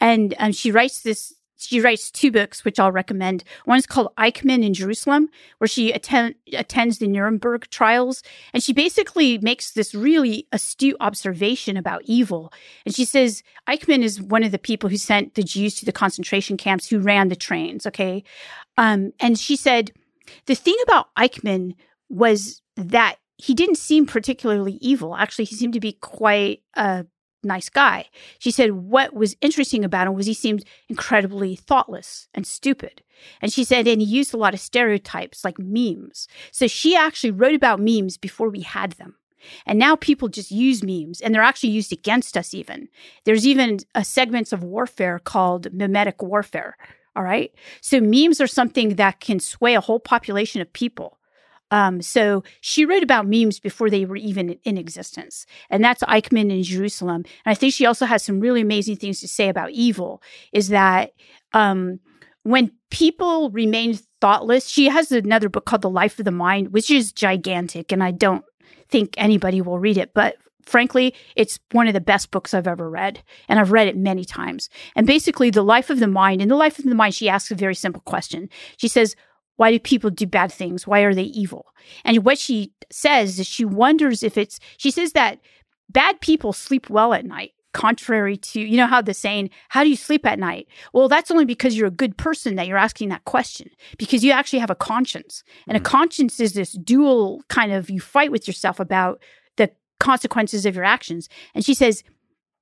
and um, she writes this. She writes two books, which I'll recommend. One is called Eichmann in Jerusalem, where she attend, attends the Nuremberg trials, and she basically makes this really astute observation about evil. And she says Eichmann is one of the people who sent the Jews to the concentration camps, who ran the trains. Okay, um, and she said the thing about Eichmann was that he didn't seem particularly evil. Actually, he seemed to be quite a nice guy. She said what was interesting about him was he seemed incredibly thoughtless and stupid. And she said, and he used a lot of stereotypes like memes. So she actually wrote about memes before we had them. And now people just use memes and they're actually used against us even. There's even a segments of warfare called memetic warfare. All right. So memes are something that can sway a whole population of people. Um, so she wrote about memes before they were even in existence. And that's Eichmann in Jerusalem. And I think she also has some really amazing things to say about evil is that um, when people remain thoughtless, she has another book called The Life of the Mind, which is gigantic. And I don't think anybody will read it. But frankly, it's one of the best books I've ever read. And I've read it many times. And basically, The Life of the Mind, in The Life of the Mind, she asks a very simple question. She says, why do people do bad things? Why are they evil? And what she says is she wonders if it's, she says that bad people sleep well at night, contrary to, you know, how the saying, how do you sleep at night? Well, that's only because you're a good person that you're asking that question, because you actually have a conscience. And mm-hmm. a conscience is this dual kind of, you fight with yourself about consequences of your actions. And she says,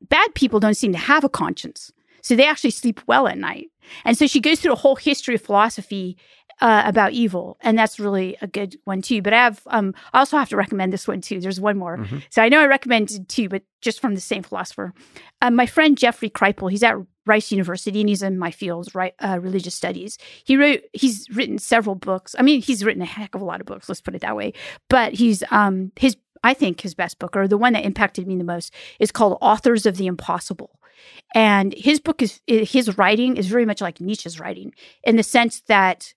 bad people don't seem to have a conscience. So they actually sleep well at night. And so she goes through a whole history of philosophy uh, about evil, and that's really a good one too. But I have, um, I also have to recommend this one too. There's one more, mm-hmm. so I know I recommended two, but just from the same philosopher. Um, my friend Jeffrey Kripal, he's at Rice University, and he's in my field, right, uh, religious studies. He wrote, he's written several books. I mean, he's written a heck of a lot of books. Let's put it that way. But he's, um, his, I think his best book, or the one that impacted me the most, is called Authors of the Impossible. And his book is his writing is very much like Nietzsche's writing in the sense that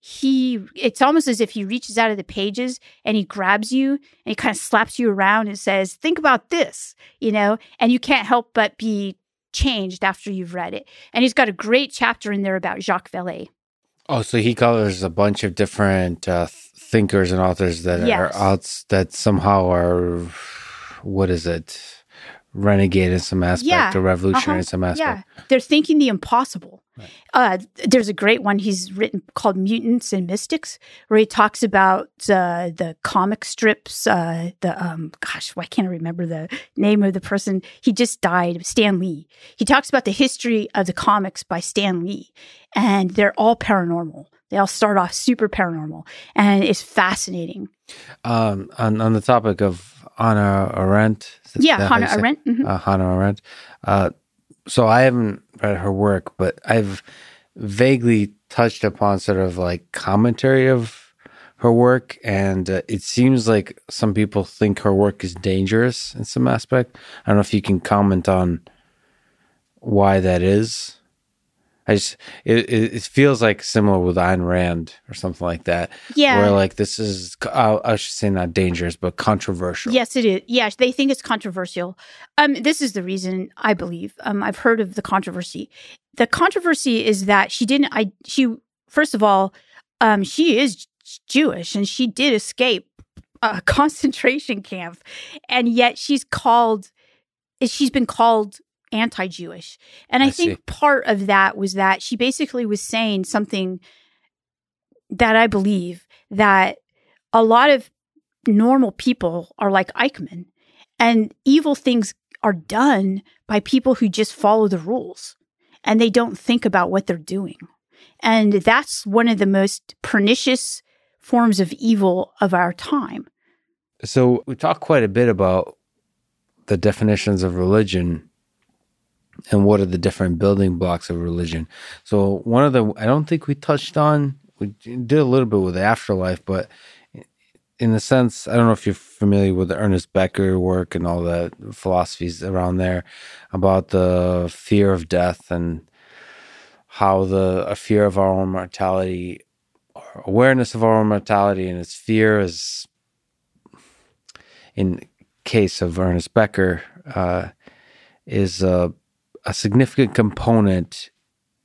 he it's almost as if he reaches out of the pages and he grabs you and he kind of slaps you around and says think about this you know? And you can't help but be changed after you've read it. And he's got a great chapter in there about jacques vallée oh so he covers a bunch of different uh, thinkers and authors that yes. are out that somehow are what is it renegade in some aspect yeah. or revolutionary uh-huh. in some aspect. Yeah, they're thinking the impossible. Right. Uh, there's a great one he's written called Mutants and Mystics, where he talks about uh, the comic strips. Uh, the um, gosh, why can't I remember the name of the person? He just died, Stan Lee. He talks about the history of the comics by Stan Lee, and they're all paranormal. They all start off super paranormal, and it's fascinating. Um, on on the topic of Hannah Arendt. Yeah, Hannah Arendt. Mm-hmm. Uh, Hannah Arendt. Uh, so I haven't read her work, but I've vaguely touched upon sort of like commentary of her work, and uh, it seems like some people think her work is dangerous in some aspect. I don't know if you can comment on why that is. I just it, it feels like similar with Ayn Rand or something like that. Yeah, where like this is uh, I should say not dangerous but controversial. Yes, it is. Yes, they think it's controversial. Um, this is the reason I believe. Um, I've heard of the controversy. The controversy is that she didn't. I she first of all, um, she is Jewish and she did escape a concentration camp, and yet she's called. She's been called anti-Jewish. And I, I think see. part of that was that she basically was saying something that I believe that a lot of normal people are like Eichmann and evil things are done by people who just follow the rules and they don't think about what they're doing. And that's one of the most pernicious forms of evil of our time. So we talked quite a bit about the definitions of religion and what are the different building blocks of religion. So one of the I don't think we touched on we did a little bit with the afterlife, but in the sense I don't know if you're familiar with the Ernest Becker work and all the philosophies around there about the fear of death and how the a fear of our own mortality or awareness of our own mortality and its fear is in case of Ernest Becker uh, is uh, a significant component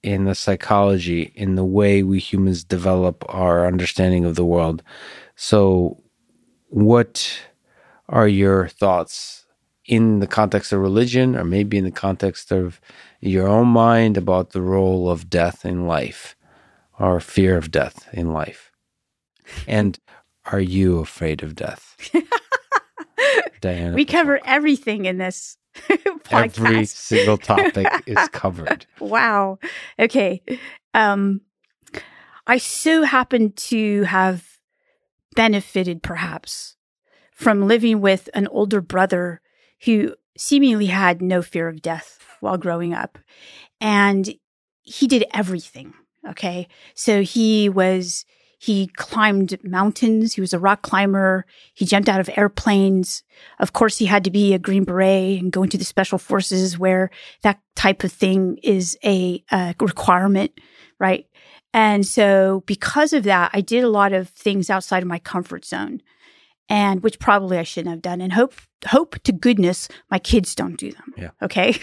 in the psychology, in the way we humans develop our understanding of the world. So, what are your thoughts in the context of religion, or maybe in the context of your own mind about the role of death in life, or fear of death in life? And are you afraid of death? Diana. We cover everything in this Every single topic is covered. wow. Okay. Um, I so happen to have benefited perhaps from living with an older brother who seemingly had no fear of death while growing up. And he did everything. Okay. So he was, he climbed mountains. He was a rock climber. He jumped out of airplanes. Of course, he had to be a Green Beret and go into the special forces where that type of thing is a, a requirement, right? And so because of that, I did a lot of things outside of my comfort zone and which probably I shouldn't have done. And hope, hope to goodness my kids don't do them. Yeah. Okay.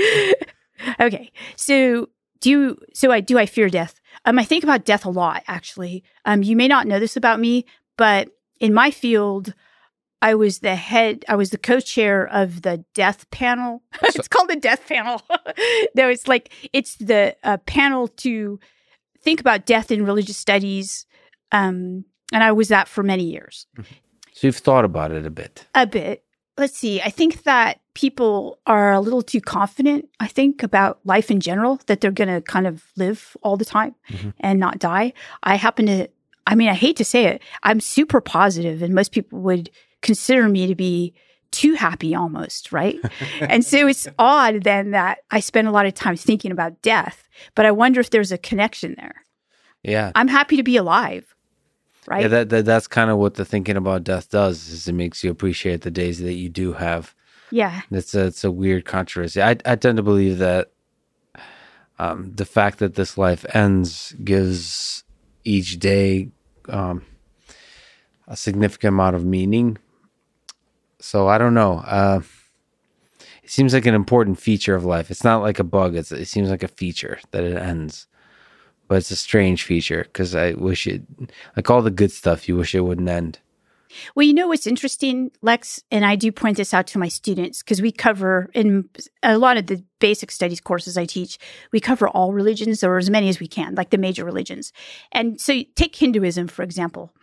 okay. So do you, so I do, I fear death. Um, I think about death a lot, actually. Um, you may not know this about me, but in my field, I was the head, I was the co chair of the death panel. it's called the death panel. no, it's like, it's the uh, panel to think about death in religious studies. Um, and I was that for many years. So you've thought about it a bit. A bit. Let's see. I think that people are a little too confident, I think, about life in general, that they're going to kind of live all the time Mhm. and not die. I happen to, I mean, I hate to say it, I'm super positive, and most people would consider me to be too happy almost, right? and so it's odd then that I spend a lot of time thinking about death, but I wonder if there's a connection there. Yeah. I'm happy to be alive, right? Yeah, that, that that's kind of what the thinking about death does. Is it makes you appreciate the days that you do have. yeah. It's a, it's a weird controversy. I I tend to believe that um, the fact that this life ends gives each day um, a significant amount of meaning. So I don't know. Uh, it seems like an important feature of life. It's not like a bug. It's it seems like a feature that it ends. But it's a strange feature because I wish it, like all the good stuff, you wish it wouldn't end. Well, you know what's interesting, Lex, and I do point this out to my students because we cover in a lot of the basic studies courses I teach, we cover all religions or as many as we can, like the major religions. And so take Hinduism, for example.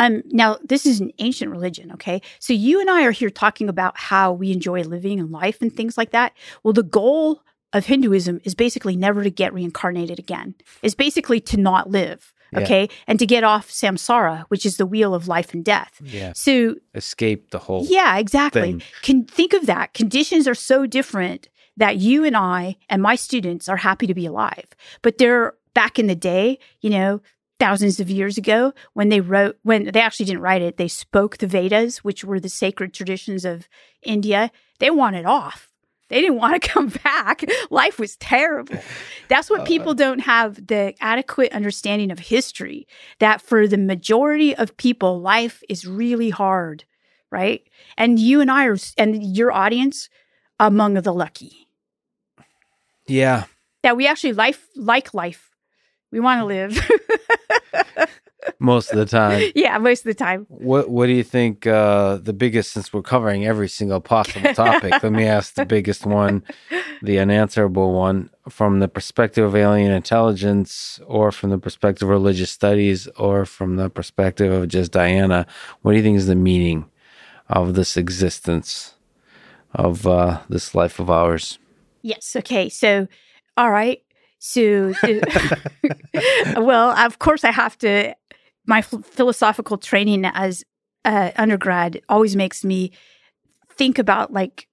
Um, now, this is an ancient religion, okay? So you and I are here talking about how we enjoy living and life and things like that. Well, the goal of Hinduism is basically never to get reincarnated again. It's basically to not live, Yeah. okay? And to get off samsara, which is the wheel of life and death. Yeah, So escape the whole. yeah, exactly. thing. Can think of that. Conditions are so different that you and I and my students are happy to be alive. But they're back in the day, you know, thousands of years ago when they wrote when they actually didn't write it, they spoke the Vedas, which were the sacred traditions of India. They wanted off. They didn't want to come back. Life was terrible. That's what uh, people don't have the adequate understanding of history that for the majority of people, life is really hard, right? And you and I are, and your audience, among the lucky Yeah, that we actually life like life. We want to live. most of the time. yeah, most of the time. What What do you think? Uh, the biggest, since we're covering every single possible topic, let me ask the biggest one, the unanswerable one, from the perspective of alien intelligence, or from the perspective of religious studies, or from the perspective of just Diana. What do you think is the meaning of this existence, of uh, this life of ours? Yes. Okay. So, all right. So, well, of course, I have to. My ph- philosophical training as uh, undergrad always makes me think about like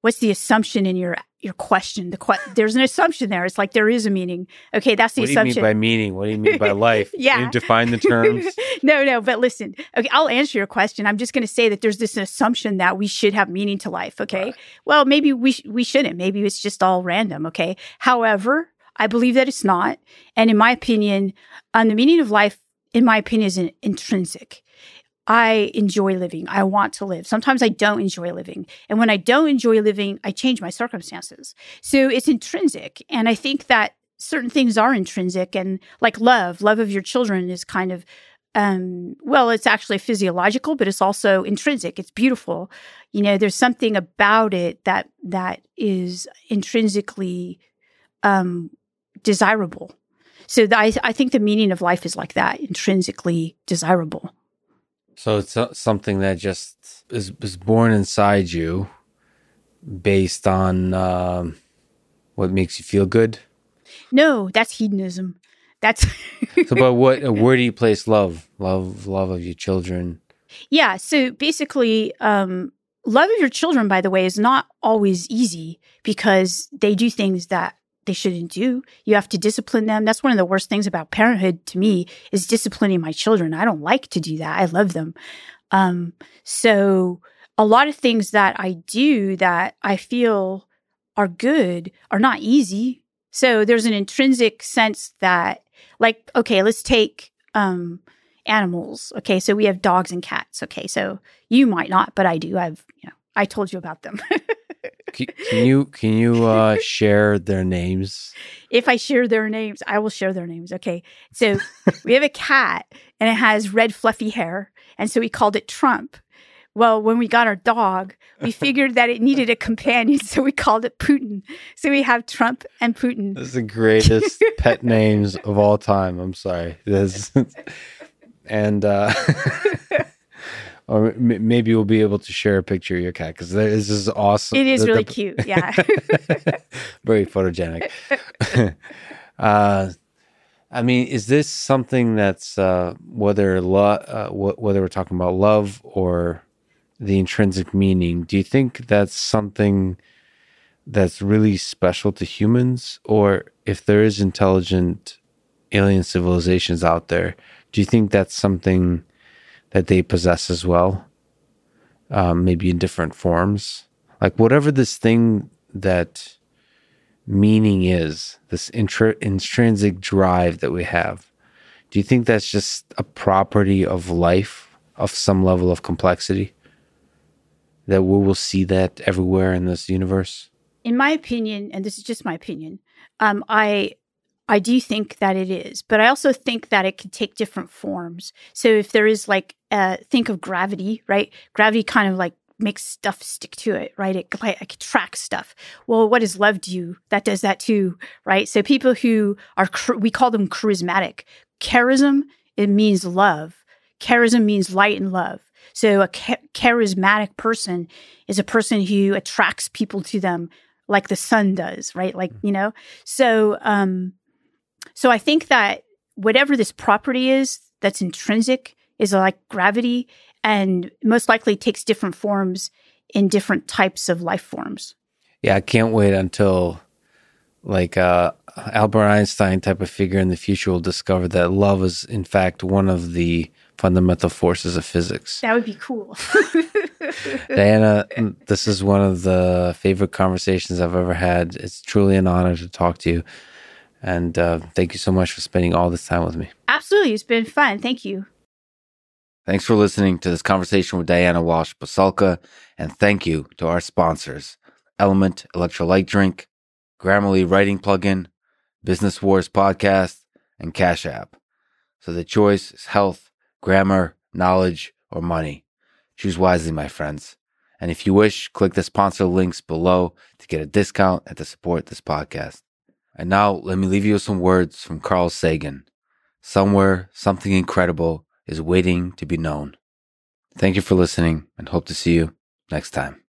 what's the assumption in your your question. The que- there's an assumption there. It's like there is a meaning. Okay, that's the What do you mean assumption. by meaning? What do you mean by life? Yeah. You define the terms. no, no, but listen. Okay, I'll answer your question. I'm just going to say that there's this assumption that we should have meaning to life. Okay, Right. well, maybe we sh- we shouldn't. Maybe it's just all random. Okay. However, I believe that it's not, and in my opinion, on the meaning of life, in my opinion, is in- intrinsic. I enjoy living. I want to live. Sometimes I don't enjoy living. And when I don't enjoy living, I change my circumstances. So it's intrinsic. And I think that certain things are intrinsic and like love, love of your children is kind of um well it's actually physiological but it's also intrinsic it's beautiful you know there's something about it that that is intrinsically um desirable so th- I, I think the meaning of life is like that intrinsically desirable So it's so- something that just is is born inside you, based on um, what makes you feel good? No, that's hedonism. That's So, but what? Where do you place love? Love, love of your children. yeah. So basically, um, love of your children, by the way, is not always easy because they do things that they shouldn't do. You have to discipline them. That's one of the worst things about parenthood to me is disciplining my children. I don't like to do that. I love them. Um, so a lot of things that I do that I feel are good are not easy. So there's an intrinsic sense that like, okay, let's take, um, animals. Okay. So we have dogs and cats. Okay. So you might not, but I do. I've, you know, I told you about them. Can, can you can you uh, share their names? if I share their names, I will share their names. Okay. So we have a cat and it has red fluffy hair. And so we called it Trump. Well, when we got our dog, we figured that it needed a companion. So we called it Putin. So we have Trump and Putin. This is the greatest pet names of all time. I'm sorry. This and uh, or m- maybe we'll be able to share a picture of your cat because this is awesome. It is The- really the- cute. Yeah. very photogenic. uh, I mean, is this something that's uh, whether lo- uh, wh- whether we're talking about love or the intrinsic meaning? Do you think that's something that's really special to humans, or if there is intelligent alien civilizations out there, do you think that's something that they possess as well? Um, maybe in different forms, like whatever this thing that meaning is, this intr- intrinsic drive that we have. Do you think that's just a property of life of some level of complexity? That we will see that everywhere in this universe? in my opinion, and this is just my opinion, um, I I do think that it is, but I also think that it can take different forms. So if there is like, uh, think of gravity, right? Gravity kind of like makes stuff stick to it, right? It, attracts stuff. Well, what does love do? That does that too, right? So people who are, we call them charismatic. Charism, it means love. Charism means light and love. So a charismatic person is a person who attracts people to them like the sun does, right? Like, you know, so, um, so I think that whatever this property is that's intrinsic is like gravity and most likely takes different forms in different types of life forms. Yeah, I can't wait until like uh Albert Einstein type of figure in the future will discover that love is in fact one of the fundamental forces of physics. That would be cool. Diana, this is one of the favorite conversations I've ever had. It's truly an honor to talk to you. And uh, thank you so much for spending all this time with me. Absolutely. It's been fun. Thank you. Thanks for listening to this conversation with Diana Walsh Pasulka. And thank you to our sponsors Element Electrolyte Drink, Grammarly Writing Plugin, Business Wars Podcast, and Cash App. So the choice is health, grammar, knowledge, or money. Choose wisely, my friends. And if you wish, click the sponsor links below to get a discount and to support this podcast. And now let me leave you with some words from Carl Sagan. Somewhere, something incredible is waiting to be known. Thank you for listening and hope to see you next time.